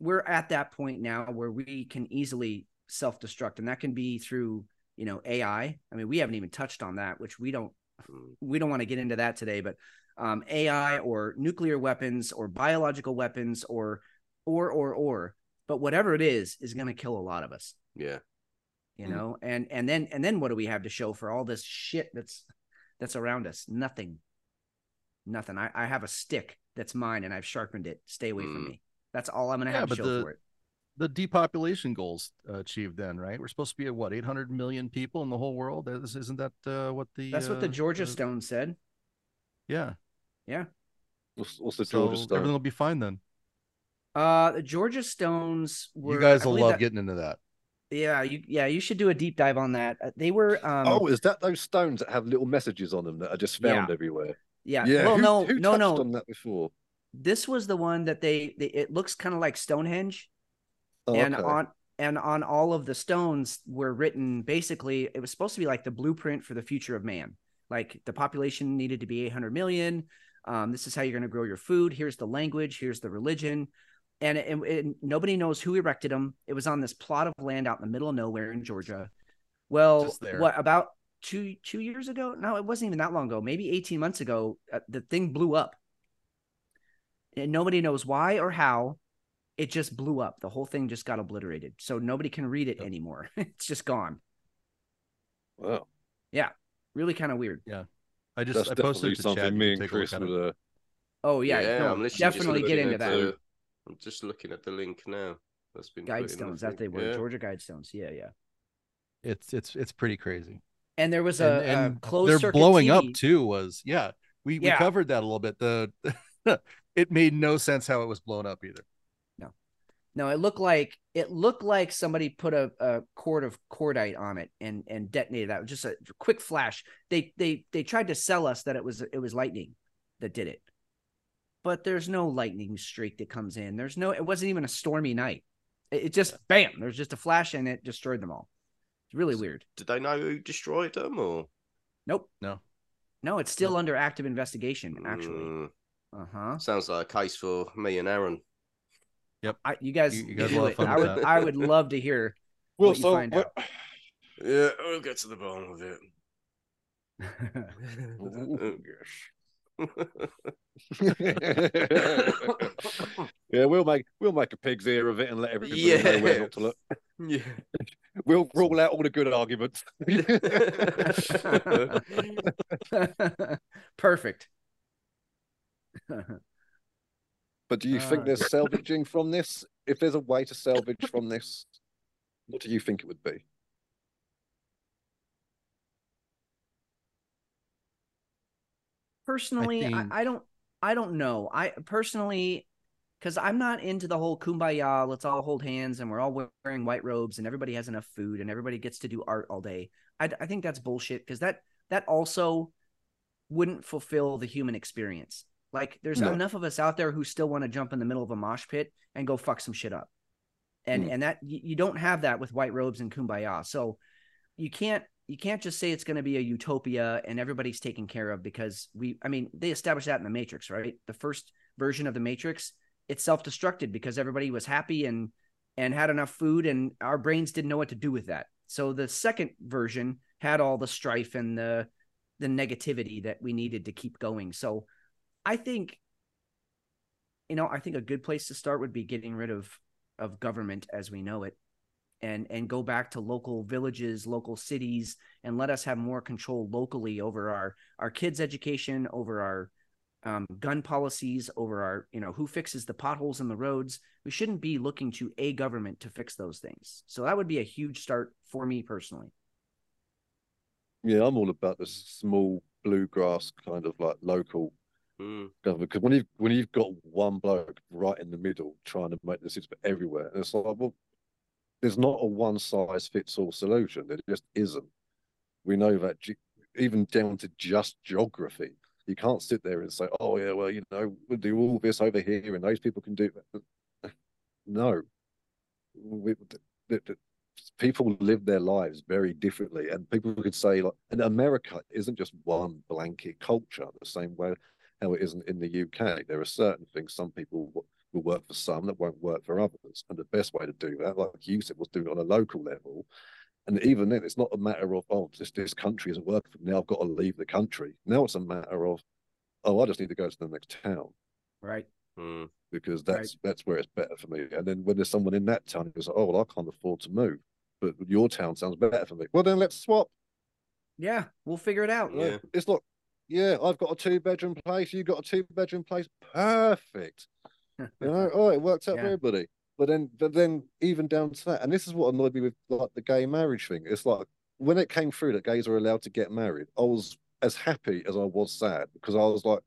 we're at that point now where we can easily self-destruct, and that can be through you know AI. I mean, we haven't even touched on that, which we don't Mm, we don't want to get into that today, but um, AI or nuclear weapons or biological weapons or or or or, but whatever it is is going to kill a lot of us. Yeah. You Mm. know, and and then and then what do we have to show for all this shit that's that's around us? Nothing. Nothing. I, I have a stick that's mine and I've sharpened it. Stay away from Mm. me. That's all I'm gonna Yeah, have to but show the- for it. The depopulation goals uh, achieved then, right? We're supposed to be at what 800 million people in the whole world. Is- Isn't that uh, what the? That's what the uh, Georgia uh, Stone said. Yeah. What's, what's the So Georgia Stone? everything will be fine then. Uh, the Georgia Stones were. you guys will love that- getting into that. Yeah, you yeah you should do a deep dive on that. Uh, they were. Um, oh, is that those stones that have little messages on them that are just found everywhere? yeah. Yeah. Well, who, no, who no, no. on that before? This was the one that they. they it looks kind of like Stonehenge. Oh, and okay. on and on all of the stones were written basically it was supposed to be like the blueprint for the future of man. Like the population needed to be 800 million. Um, this is how you're going to grow your food. Here's the language. Here's the religion. And, it, it- nobody knows who erected them it was on this plot of land out in the middle of nowhere in georgia. Well what about two two years ago? No it wasn't even that long ago. Maybe 18 months ago uh, the thing blew up and nobody knows why or how it just blew up. The whole thing just got obliterated. So nobody can read it Yep. anymore. it's just gone. Wow, Yeah. Really kind of weird. Yeah. I just that's I posted it to something chat. Me and take a look Chris at it. would. Uh, Oh yeah, no, I'm definitely get into that. the- I'm just looking at the link now. That's been put in, I Guidestones, that they were Yeah. Georgia Guidestones. Yeah, yeah. It's it's it's pretty crazy. And there was a, and a closed they're circuit blowing up too. Was yeah, we we Yeah. covered that a little bit. The it made no sense how it was blown up either. No, no, it looked like it looked like somebody put a, a cord of cordite on it and and detonated that. Just a quick flash. They they they tried to sell us that it was it was lightning that did it, but there's no lightning streak that comes in. There's no. It wasn't even a stormy night. It, it just bam. There's just a flash and it destroyed them all. It's really weird. Did they know who destroyed them or? Nope. No. No, it's still under active investigation. Actually. Mm, Uh huh. sounds like a case for me and Aaron. Yep. I you guys, You- you guys do it. I would that. I would love to hear well, what you so find out. Yeah, we'll get to the bottom of it. oh, gosh. yeah, we'll make we'll make a pig's ear of it and let everybody know Yeah. where not to look. yeah. We'll rule out all the good arguments. Perfect. But do you think Uh, there's salvaging from this? If there's a way to salvage from this, what do you think it would be? personally I, think- I, don't i don't know i personally because i'm not into the whole kumbaya let's all hold hands and we're all wearing white robes and everybody has enough food and everybody gets to do art all day i, I think that's bullshit because that that also wouldn't fulfill the human experience like there's No. enough of us out there who still want to jump in the middle of a mosh pit and go fuck some shit up. And Mm. and that you, don't have that with white robes and kumbaya. So you can't you can't just say it's going to be a utopia and everybody's taken care of because we i mean they established that in the matrix right? The first version of the matrix it self-destructed because everybody was happy and and had enough food and our brains didn't know what to do with that. So the second version had all the strife and the the negativity that we needed to keep going. So i think you know i think a good place to start would be getting rid of of government as we know it and and go back to local villages local cities and let us have more control locally over our our kids education over our um, gun policies over our you know who fixes the potholes in the roads. We shouldn't be looking to a government to fix those things. So that would be a huge start for me personally. Yeah, I'm all about the small bluegrass kind of like local Mm. because when you've when you've got one bloke right in the middle trying to make decisions for everywhere, and it's like, well, there's not a one size fits all solution. There just isn't. We know that even down to just geography, you can't sit there and say, oh yeah, well you know we'll do all this over here and those people can do that. No, we, the, the, people live their lives very differently, and people could say like, and America isn't just one blanket culture the same way how it isn't in the UK. There are certain things some people will work for some that won't work for others. And the best way to do that, like you said, was doing it on a local level. And even then, it's not a matter of, oh, this, this country isn't working for me. Now I've got to leave the country. Now it's a matter of, oh, I just need to go to the next town right Mm. because that's that's where it's better for me. And then when there's someone in that town who's like, oh, well, I can't afford to move, but your town sounds better for me. Well, then let's swap. yeah we'll figure it out Yeah. It's not yeah, I've got a two bedroom place, you got a two bedroom place, perfect. You know, oh, it works out Yeah. for everybody. But then, but then even down to that, and this is what annoyed me with like the gay marriage thing. It's like when it came through that gays are allowed to get married, I was as happy as I was sad because I was like,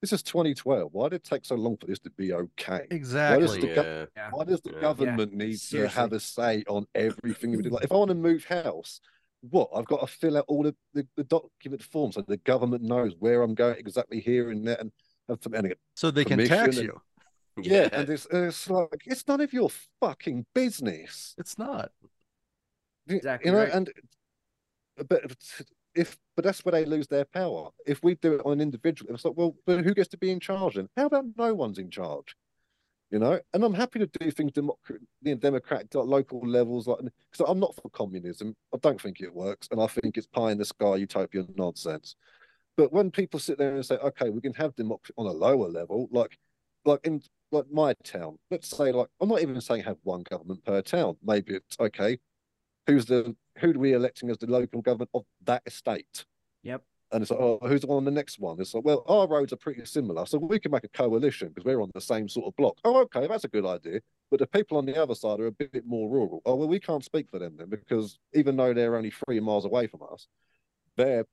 this is 2012. Why did it take so long for this to be okay? Exactly. the gov- Yeah. Yeah. Why does the Yeah. government need to have a say on everything we do? Like, if I want to move house, what I've got to fill out all the, the, the document forms so the government knows where I'm going exactly here and there, and have to, and So they can tax and- you. yeah, and it's, it's like it's none of your fucking business, It's not. You- Exactly you know. right. And but if but that's where they lose their power. If we do it on an individual, it's like, well, but who gets to be in charge then? How about no one's in charge? You know, and I'm happy to do things democratic, democratic local levels, like because I'm not for communism. I don't think it works, and I think it's pie in the sky utopian nonsense. But when people sit there and say, okay, we can have democracy on a lower level, like like in like my town, let's say like I'm not even saying have one government per town. Maybe it's okay. Who's the who do we electing as the local government of that estate? Yep. And it's like, oh, who's on the next one? It's like, well, our roads are pretty similar, so we can make a coalition because we're on the same sort of block. Oh, okay, that's a good idea. But the people on the other side are a bit more rural. Oh, well, we can't speak for them then because even though they're only three miles away from us, their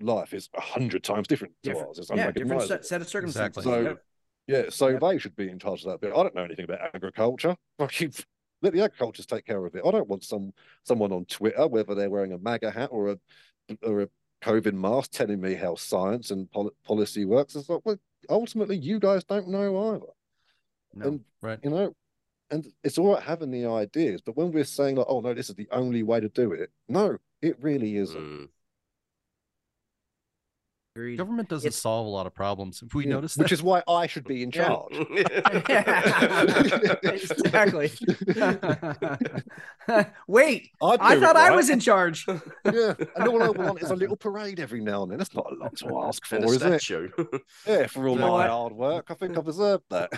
life is a hundred times different to ours. It's yeah, different set, set of circumstances. Exactly. So, Yep. Yeah, so Yep. they should be in charge of that bit. I don't know anything about agriculture. Fucking let the agriculturists take care of it. I don't want some someone on Twitter, whether they're wearing a MAGA hat or a or a COVID mask, telling me how science and pol- policy works. It's like, well, ultimately, you guys don't know either. No. And Right. you know, and it's all right having the ideas, but when we're saying like, oh no, this is the only way to do it, no, it really isn't. Mm. Agreed. Government doesn't It's- solve a lot of problems. If we Yeah, notice which that, is why I should be in Yeah. charge. exactly. Wait, I'd I do it thought I was in charge. Yeah, and all I want is a little parade every now and then. That's not a lot to ask for, and a is it? Yeah, for all You my hard work, I think I've deserved that.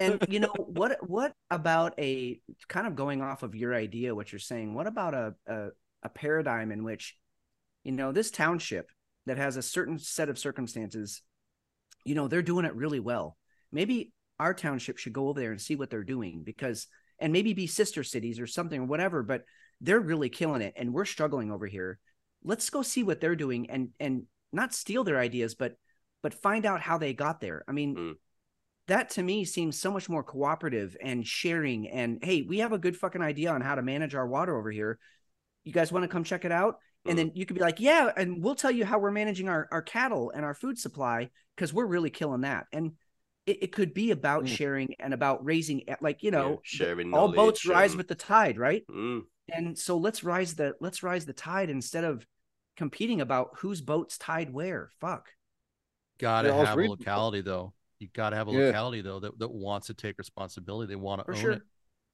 And you know what? What about a kind of going off of your idea? What you're saying? What about a a, a paradigm in which, you know, this township that has a certain set of circumstances, you know, they're doing it really well. Maybe our township should go over there and see what they're doing because, and maybe be sister cities or something or whatever. But they're really killing it, and we're struggling over here. Let's go see what they're doing and and not steal their ideas, but but find out how they got there. I mean, Mm. that to me seems so much more cooperative and sharing. And hey, we have a good fucking idea on how to manage our water over here. You guys want to come check it out? And then you could be like, yeah, and we'll tell you how we're managing our, our cattle and our food supply because we're really killing that. And it, it could be about Mm. sharing and about raising, like, you Yeah, know, sharing all boats knowledge rise and- with the tide, right? Mm. And so let's rise the let's rise the tide instead of competing about whose boat's tied where. Fuck. gotta Yeah, have a reading- locality though. You gotta have a Yeah. locality though that, that wants to take responsibility. They want to For own sure. it.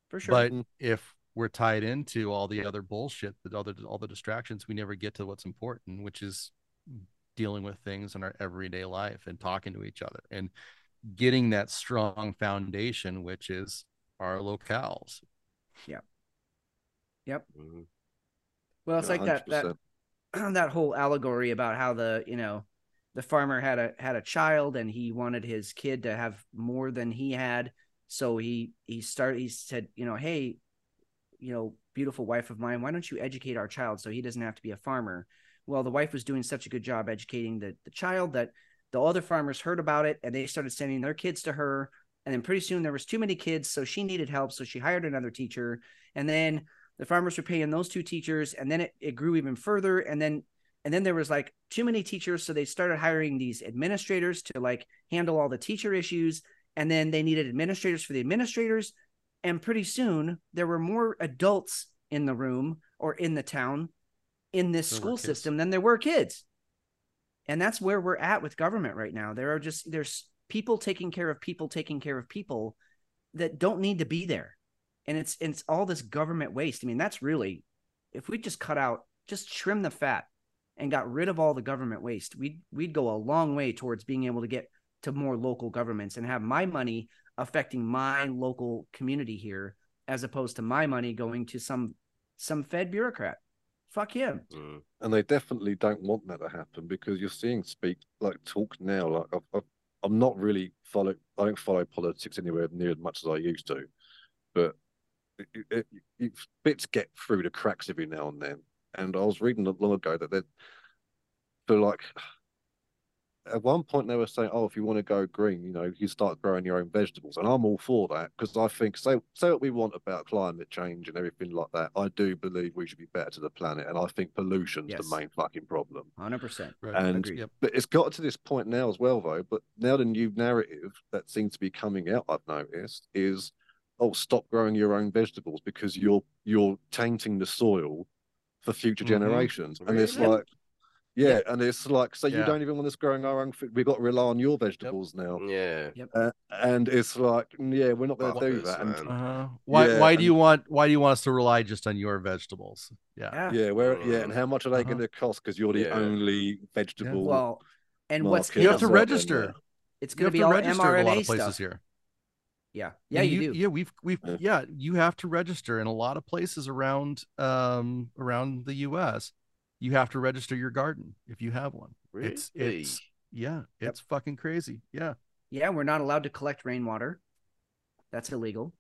For sure. But if we're tied into all the other bullshit, the other all the distractions, we never get to what's important, which is dealing with things in our everyday life and talking to each other and getting that strong foundation, which is our locales. Yep. Yep. Mm. well, it's Yeah, like that that that whole allegory about how the you know the farmer had a had a child and he wanted his kid to have more than he had so he he started he said you know hey you know beautiful wife of mine why don't you educate our child so he doesn't have to be a farmer? Well the wife was doing such a good job educating the, the child that the other farmers heard about it and they started sending their kids to her. And then pretty soon there was too many kids so she needed help so she hired another teacher. And then the farmers were paying those two teachers and then it, it grew even further. And then and then there was like too many teachers so they started hiring these administrators to like handle all the teacher issues. And then they needed administrators for the administrators and pretty soon there were more adults in the room or in the town in this There school system than there were kids. And that's where we're at with government right now. There are just there's people taking care of people taking care of people that don't need to be there. And it's it's all this government waste. I mean that's really if we just cut out just trim the fat and got rid of all the government waste we'd we'd go a long way towards being able to get to more local governments and have my money affecting my local community here as opposed to my money going to some some fed bureaucrat Fuck him. Mm. and they definitely don't want that to happen because you're seeing speak like talk now. Like I've, I've, I'm not really follow. I don't follow politics anywhere near as much as I used to, but it, it, it, bits get through the cracks every now and then. And I was reading not long ago that they're for like at one point they were saying, "Oh, if you want to go green, you know, you start growing your own vegetables," and I'm all for that because I think say say what we want about climate change and everything like that. I do believe we should be better to the planet, and I think pollution's Yes. the main fucking problem. Hundred percent. Right. And Yep. but it's got to this point now as well, though. But now the new narrative that seems to be coming out, I've noticed, is oh, stop growing your own vegetables because you're you're tainting the soil for future Mhm. generations. And it's like, yeah, and it's like, so you don't even want us growing our own food. We've got to rely on your vegetables now. Yeah. Uh, and it's like, yeah, we're not going to do that. And. Uh-huh. Why Yeah, why do you want why do you want us to rely just on your vegetables? Yeah. Yeah. yeah, where yeah, and Mm. how much are they Uh-huh. going to cost? Because you're the Yeah. only vegetable. Well, and what's market You have to that's out there register. now. it's going to be to all register in a lot of places stuff. here. Yeah. Yeah, And you, do. Yeah, we've we've Yeah. yeah, you have to register in a lot of places around um around the US. You have to register your garden if you have one. Really? It's it's yeah, it's fucking crazy. Yeah. Yeah, we're not allowed to collect rainwater. That's illegal.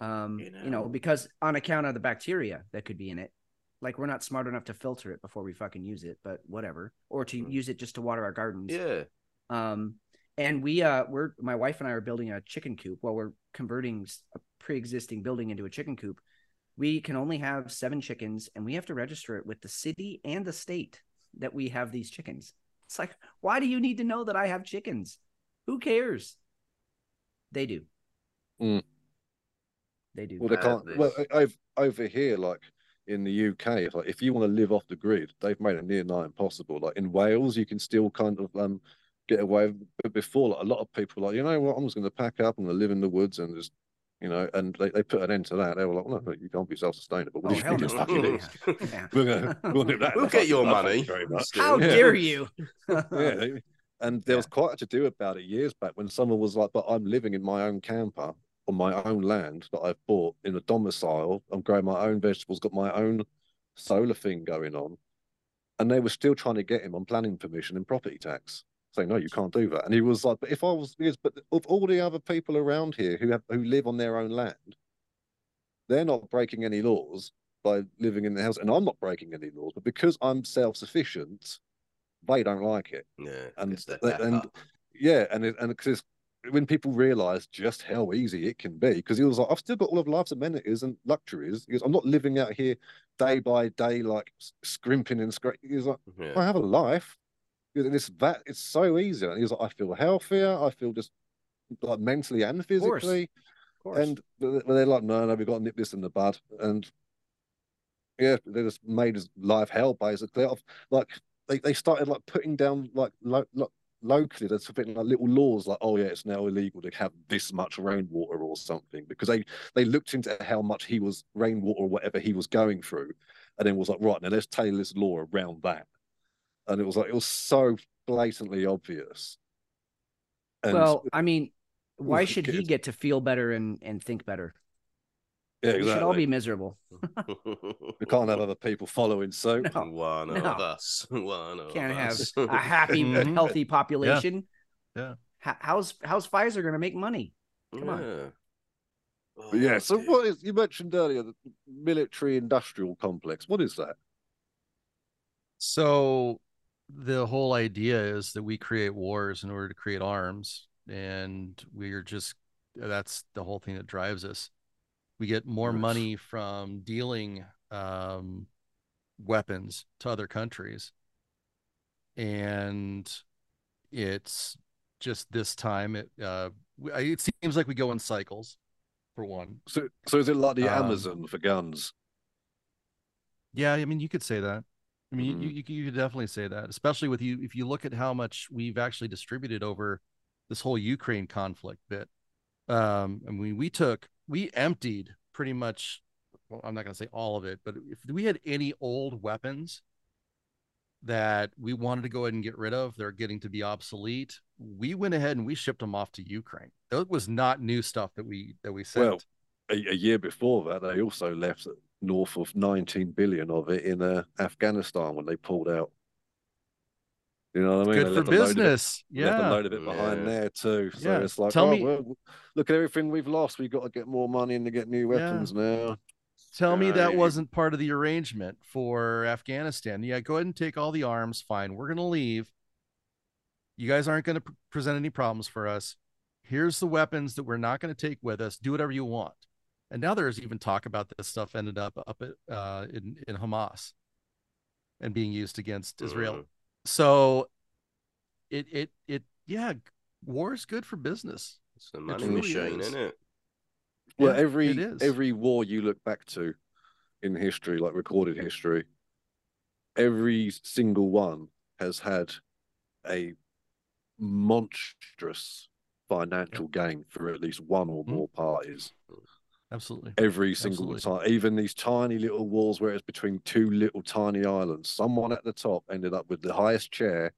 Um, You you know, know. because on account of the bacteria that could be in it. Like we're not smart enough to filter it before we fucking use it, but whatever. Or to Hmm. use it just to water our gardens. Yeah. Um, and we uh we're my wife and I are building a chicken coop while we're converting a pre-existing building into a chicken coop. We can only have seven chickens, and we have to register it with the city and the state that we have these chickens. It's like, why do you need to know that I have chickens? Who cares? They do. Mm. They do. Well, they can't. Madness. Well, o- over over here, like in the UK, if, like if you want to live off the grid, they've made it near nigh impossible. Like in Wales, you can still kind of um get away. But before, like, a lot of people, like you know what, I'm just going to pack up and live in the woods and just. You know, and they, they put an end to that. They were like, "No, you can't be self-sustainable." Oh, What do you hell think no. Yeah. We're gonna, we'll that. We'll get your money. you very much. How Yeah. dare you? yeah. And there was quite a to do about it years back when someone was like, But I'm living in my own camper on my own land that I've bought in a domicile. I'm growing my own vegetables, got my own solar thing going on. And they were still trying to get him on planning permission and property tax, saying, No, you can't do that. And he was like, But if I was because but of all the other people around here who have who live on their own land, they're not breaking any laws by living in the house, and I'm not breaking any laws, but because I'm self-sufficient, they don't like it Yeah. and and pepper. yeah, and it, and because when people realise just how easy it can be, because he was like, I've still got all of life's amenities and luxuries. Because I'm not living out here day by day like scrimping and scraping. He was like, Yeah. I have a life. It's that it's so easy. And he was like, I feel healthier. I feel just like mentally and physically. Of course. And but they're like, no, no, we've got to nip this in the bud. And yeah, they just made his life hell basically. Like they, they started like putting down like lo- lo- locally there's something like little laws like oh yeah it's now illegal to have this much rainwater or something because they they looked into how much he was rainwater or whatever he was going through and then was like right now let's tailor this law around that and it was like it was so blatantly obvious and well, I mean, why Oof, should he get to feel better and, and think better? yeah We should all be miserable. we can't have other people following suit No. One of us. One of Can't have a happy, healthy population. Yeah. H- how's how's Pfizer going to make money? Come on. Yeah. Yeah, Oh, so dear. what is you mentioned earlier the military industrial complex? What is that? So the whole idea is that we create wars in order to create arms, and we're just that's the whole thing that drives us. We get more money from dealing um, weapons to other countries, and it's just this time it uh, it seems like we go in cycles. For one, So, so is it like the Um, Amazon for guns? Yeah, I mean, you could say that. I mean, Mhm. you, you you could definitely say that, especially with you if you look at how much we've actually distributed over this whole Ukraine conflict bit. Um, I mean, we took we emptied pretty much. Well, I'm not going to say all of it, but if we had any old weapons that we wanted to go ahead and get rid of, they're getting to be obsolete. We went ahead and we shipped them off to Ukraine. That was not new stuff that we that we sent. Well, a, a year before that, they also left north of 19 billion of it in uh, Afghanistan when they pulled out. You know what I mean? Good They for left a load of it- business. left a Yeah. load of it behind Yeah. there too. So Yeah. it's like, Tell oh, me- well, look at everything we've lost. We've got to get more money and to get new Yeah. weapons now. Tell me that Right. wasn't part of the arrangement for Afghanistan. Yeah, go ahead and take all the arms. Fine. We're going to leave. You guys aren't going to pr- present any problems for us. Here's the weapons that we're not going to take with us. Do whatever you want. And now there's even talk about this stuff ended up up at, uh, in in Hamas and being used against Israel. So it it it yeah, war is good for business. It's a money really machine, is. isn't it? Well, Yeah, every it is. every war you look back to in history, like recorded history, every single one has had a monstrous financial gain for at least one or Mhm. more parties. Absolutely. Every single Absolutely. time, even these tiny little walls where it's between two little tiny islands, someone at the top ended up with the highest chair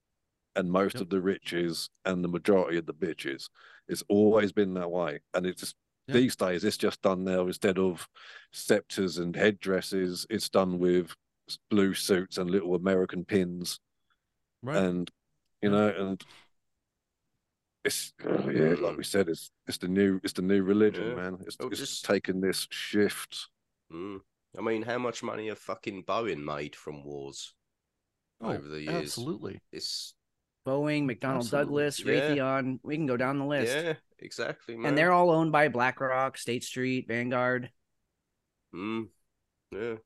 and most Yep. of the riches and the majority of the bitches. It's always been that way, and it's just Yeah. these days it's just done now instead of scepters and headdresses. It's done with blue suits and little American pins, Right. and you know, and it's yeah, like we said, it's it's the new it's the new religion, Yeah. man. It's, Oh, it's just- taken this shift. Mm. I mean, how much money have fucking Boeing made from wars Oh, over the years? absolutely. It's Boeing, McDonnell Absolutely. Douglas, Yeah. Raytheon. We can go down the list. yeah, exactly, man. and they're all owned by BlackRock, State Street, Vanguard, Mm. Yeah,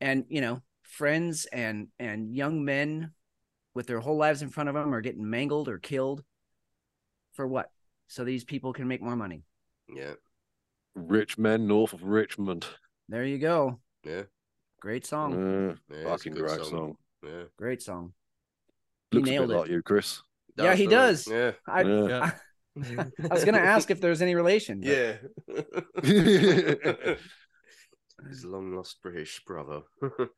and you know, friends and and young men with their whole lives in front of them are getting mangled or killed for what? So these people can make more money. yeah, Rich men north of Richmond. There you go. yeah. Great song. Yeah fucking great song. Yeah, Great song. He Looks a nailed bit it. like you, Chris. Yeah, he doesn't does. it? I, Yeah. Yeah. I was gonna ask if there's any relation. but- Yeah, yeah. His long lost British brother.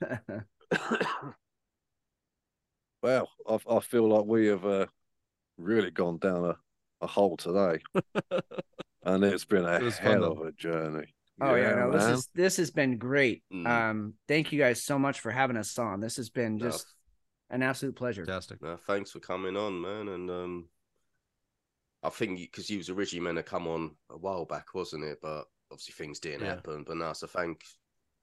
Well, I, I feel like we have uh, really gone down a, a hole today, and it's been a It was fun, hell of a journey. Oh yeah, no, this man. is this has been great. Mm. Um, thank you guys so much for having us on. This has been No, just an absolute pleasure. Fantastic. No, thanks for coming on, man. And um, I think because you was originally meant to come on a while back, wasn't it? But obviously things didn't Yeah. happen. But now, so thank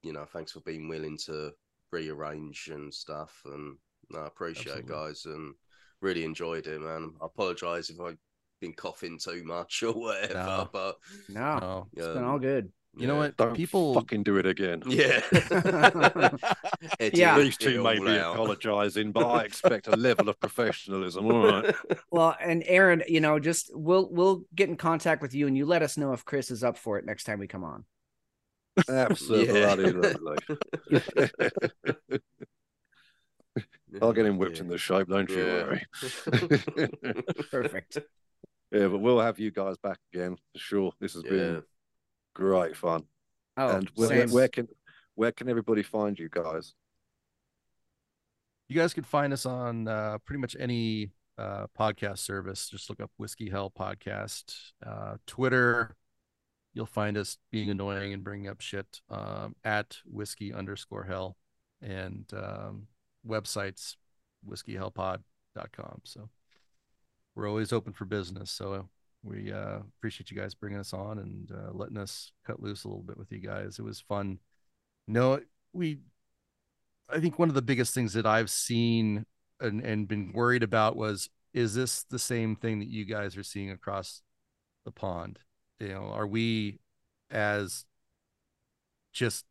you know, thanks for being willing to rearrange and stuff. And no, I appreciate it, guys, and really enjoyed it, man. I apologize if I've been coughing too much or whatever, No. but No, Oh, it's been all good. you know what? Don't People fucking do it again. Yeah. Yeah. These two may be out. apologising, but I expect a level of professionalism. All right. Well, and Aaron, you know, just we'll we'll get in contact with you, and you let us know if Chris is up for it next time we come on. Absolutely Yeah. Lovely. I'll get him whipped Yeah. in the shape, don't you worry. Perfect. yeah, but we'll have you guys back again for sure. This has Yeah. been great fun. Oh, and where, same. where can where can everybody find you guys? you guys can find us on uh, pretty much any uh, podcast service. Just look up Whiskey Hell Podcast. Uh, Twitter, you'll find us being annoying and bringing up shit um, at whiskey underscore hell. And um, websites, whiskeyhellpod.com. So we're always open for business. So we uh, appreciate you guys bringing us on and uh, letting us cut loose a little bit with you guys. It was fun. No, we I think one of the biggest things that I've seen and, and been worried about was is this the same thing that you guys are seeing across the pond? You know, are we as just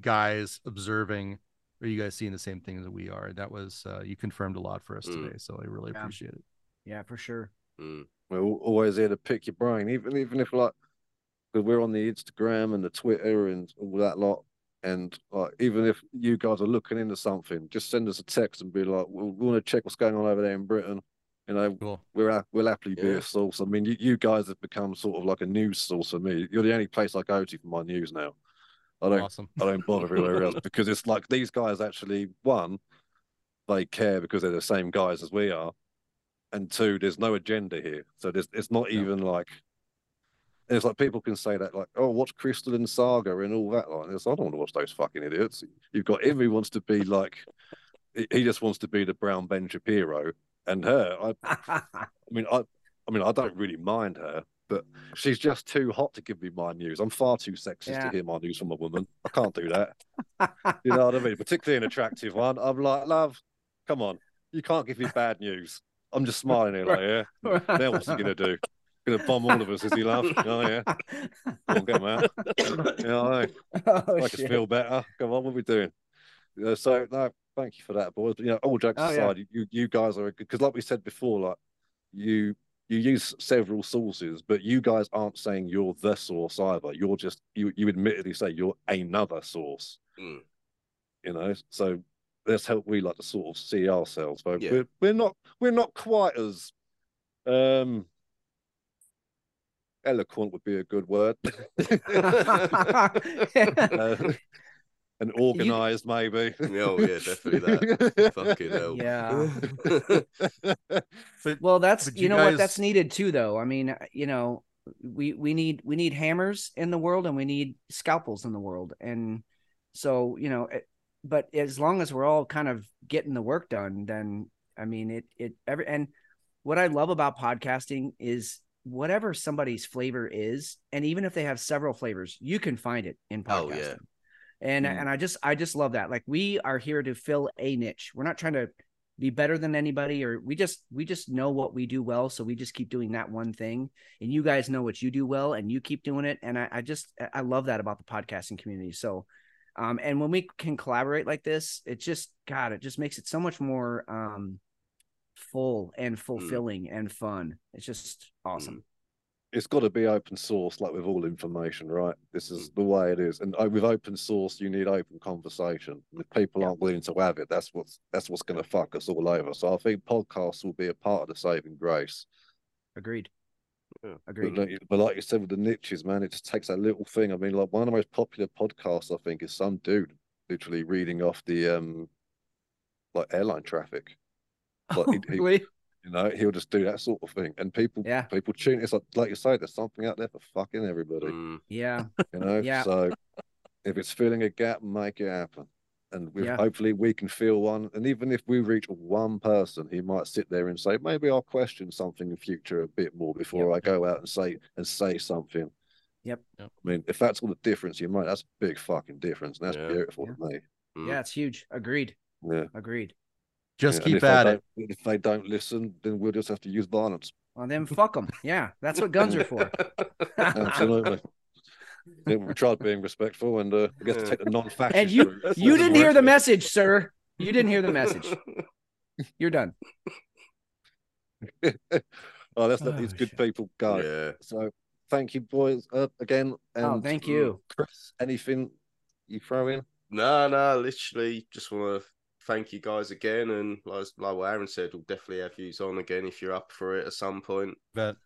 guys observing? Are you guys seeing the same things that we are? That was uh, you confirmed a lot for us Mm. today, so I really Yeah. appreciate it. yeah, for sure. Mm. We're always here to pick your brain, even even if like 'cause we're on the Instagram and the Twitter and all that lot. And like, even if you guys are looking into something, just send us a text and be like, "We, we want to check what's going on over there in Britain." You know, Cool. we're we'll happily be Yeah. a source. I mean, you, you guys have become sort of like a news source for me. You're the only place I go to for my news now. I don't Awesome. I don't bother everywhere else because it's like these guys actually one, they care because they're the same guys as we are, and two, there's no agenda here. So there's it's not Yeah. even like it's like people can say that, like, oh, watch Krystal and Saagar and all that. Like, and it's, I don't want to watch those fucking idiots. You've got him who wants to be like, he- he just wants to be the Brown Ben Shapiro, and her. I, I mean, I, I mean, I don't really mind her, but she's just too hot to give me my news. I'm far too sexist Yeah. to hear my news from a woman. I can't do that. You know what I mean? Particularly an attractive one. I'm like, love, come on, you can't give me bad news. I'm just smiling here, like, yeah. Now what's he gonna do? Gonna bomb all of us, is he, love? Oh yeah. Come on, get him out. You know, I mean? oh, make us feel better. Come on, what are we doing? Uh, so no, thank you for that, boys. But you know, all jokes Oh, yeah. aside, you you guys are because, like we said before, like you you use several sources, but you guys aren't saying you're the source either. You're just you you admittedly say you're another source. Mm. You know, so that's how we like to sort of see ourselves. But Yeah. we're we're not we're not quite as um eloquent would be a good word. Uh, and organized, maybe. Oh, yeah, definitely that. Fucking hell. Yeah. Well, that's But you, you know what that's needed too, though. I mean, uh, you know, we we need we need hammers in the world and we need scalpels in the world, and so you know, it, but as long as we're all kind of getting the work done, then I mean, it it every and what I love about podcasting is whatever somebody's flavor is, and even if they have several flavors, you can find it in Oh, podcasting. yeah. And Mm. and I just I just love that. Like we are here to fill a niche. We're not trying to be better than anybody or we just we just know what we do well so we just keep doing that one thing. And you guys know what you do well and you keep doing it. And i, I just i love that about the podcasting community. So um and when we can collaborate like this it just god it just makes it so much more um full and fulfilling and fun. It's just awesome it's got to be open source, like with all information, right? This is the way it is. And uh, with open source, you need open conversation. And if people aren't willing to have it, that's what's that's what's going to fuck us all over. So I think podcasts will be a part of the saving grace. agreed Yeah. But agreed like, but like you said with the niches, man, it just takes that little thing. I mean, like one of the most popular podcasts, I think, is some dude literally reading off the um like airline traffic. Like oh, he- he- really? You know, he'll just do that sort of thing, and people, Yeah. people tune. It's like, like you say, there's something out there for fucking everybody. Mm. yeah You know, Yeah. so if it's filling a gap, make it happen. And we Yeah. hopefully we can fill one. And even if we reach one person, he might sit there and say, maybe I'll question something in future a bit more before I go out and say and say something. Yep. Yep. I mean, if that's all the difference you make, that's a big fucking difference. And that's Yeah. beautiful to me. Mm. yeah it's huge agreed Yeah. agreed Just Yeah, keep at it. If they don't listen, then we'll just have to use violence. well then fuck them yeah that's what guns are for Absolutely. yeah, we tried being respectful and uh, I guess to take the non-fascist. and you you didn't hear the message sir you didn't hear the message you're done oh, let's let these Oh, good shit. people go. Yeah. So thank you, boys, uh, again. And oh thank you Chris. Anything you throw in? No, no, literally just want to thank you guys again. And like, like what Aaron said, we'll definitely have you on again if you're up for it at some point. But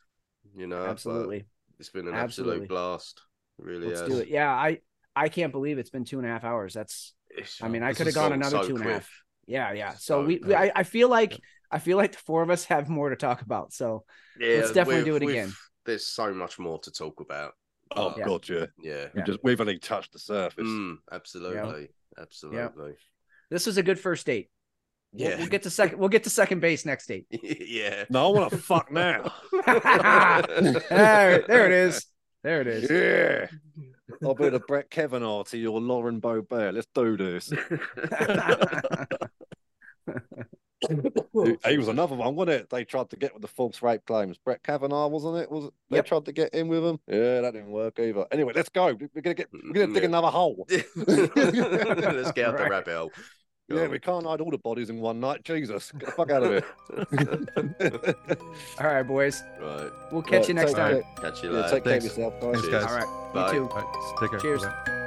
You know, but absolutely It's been an Absolutely. absolute blast. It really let's has. do it yeah i i can't believe it's been two and a half hours that's It's- I mean, I coulda gone gone another so two and a half. yeah yeah so So we, we quick. I, I feel like i feel like the four of us have more to talk about so Yeah, Let's definitely do it again. There's so much more to talk about. Oh Yeah. God, yeah. yeah. We just we've only touched the surface. Mm, absolutely. Absolutely. This was a good first date We'll- Yeah. we'll, get to second we'll get to second base next date yeah. No, I want to fuck now. there, there it is there it is Yeah. I'll be the Brett Kavanaugh to your Lauren Boebert. Let's do this. He was another one, wasn't it? They tried to get with the false rape claims. Brett Kavanaugh, wasn't it? Was it? They Yep. tried to get in with him. Yeah, that didn't work either. Anyway, let's go. We're gonna get. We're gonna dig Yeah. another hole. Let's get out the rabbit hole. Go Yeah, we can't hide all the bodies in one night. Jesus, get the fuck out of here. all right boys right. we'll catch you next time care. Catch you Yeah, later. take care of yourself, guys. Thanks, guys. all right Bye. you too All right, take care. Cheers. Bye-bye.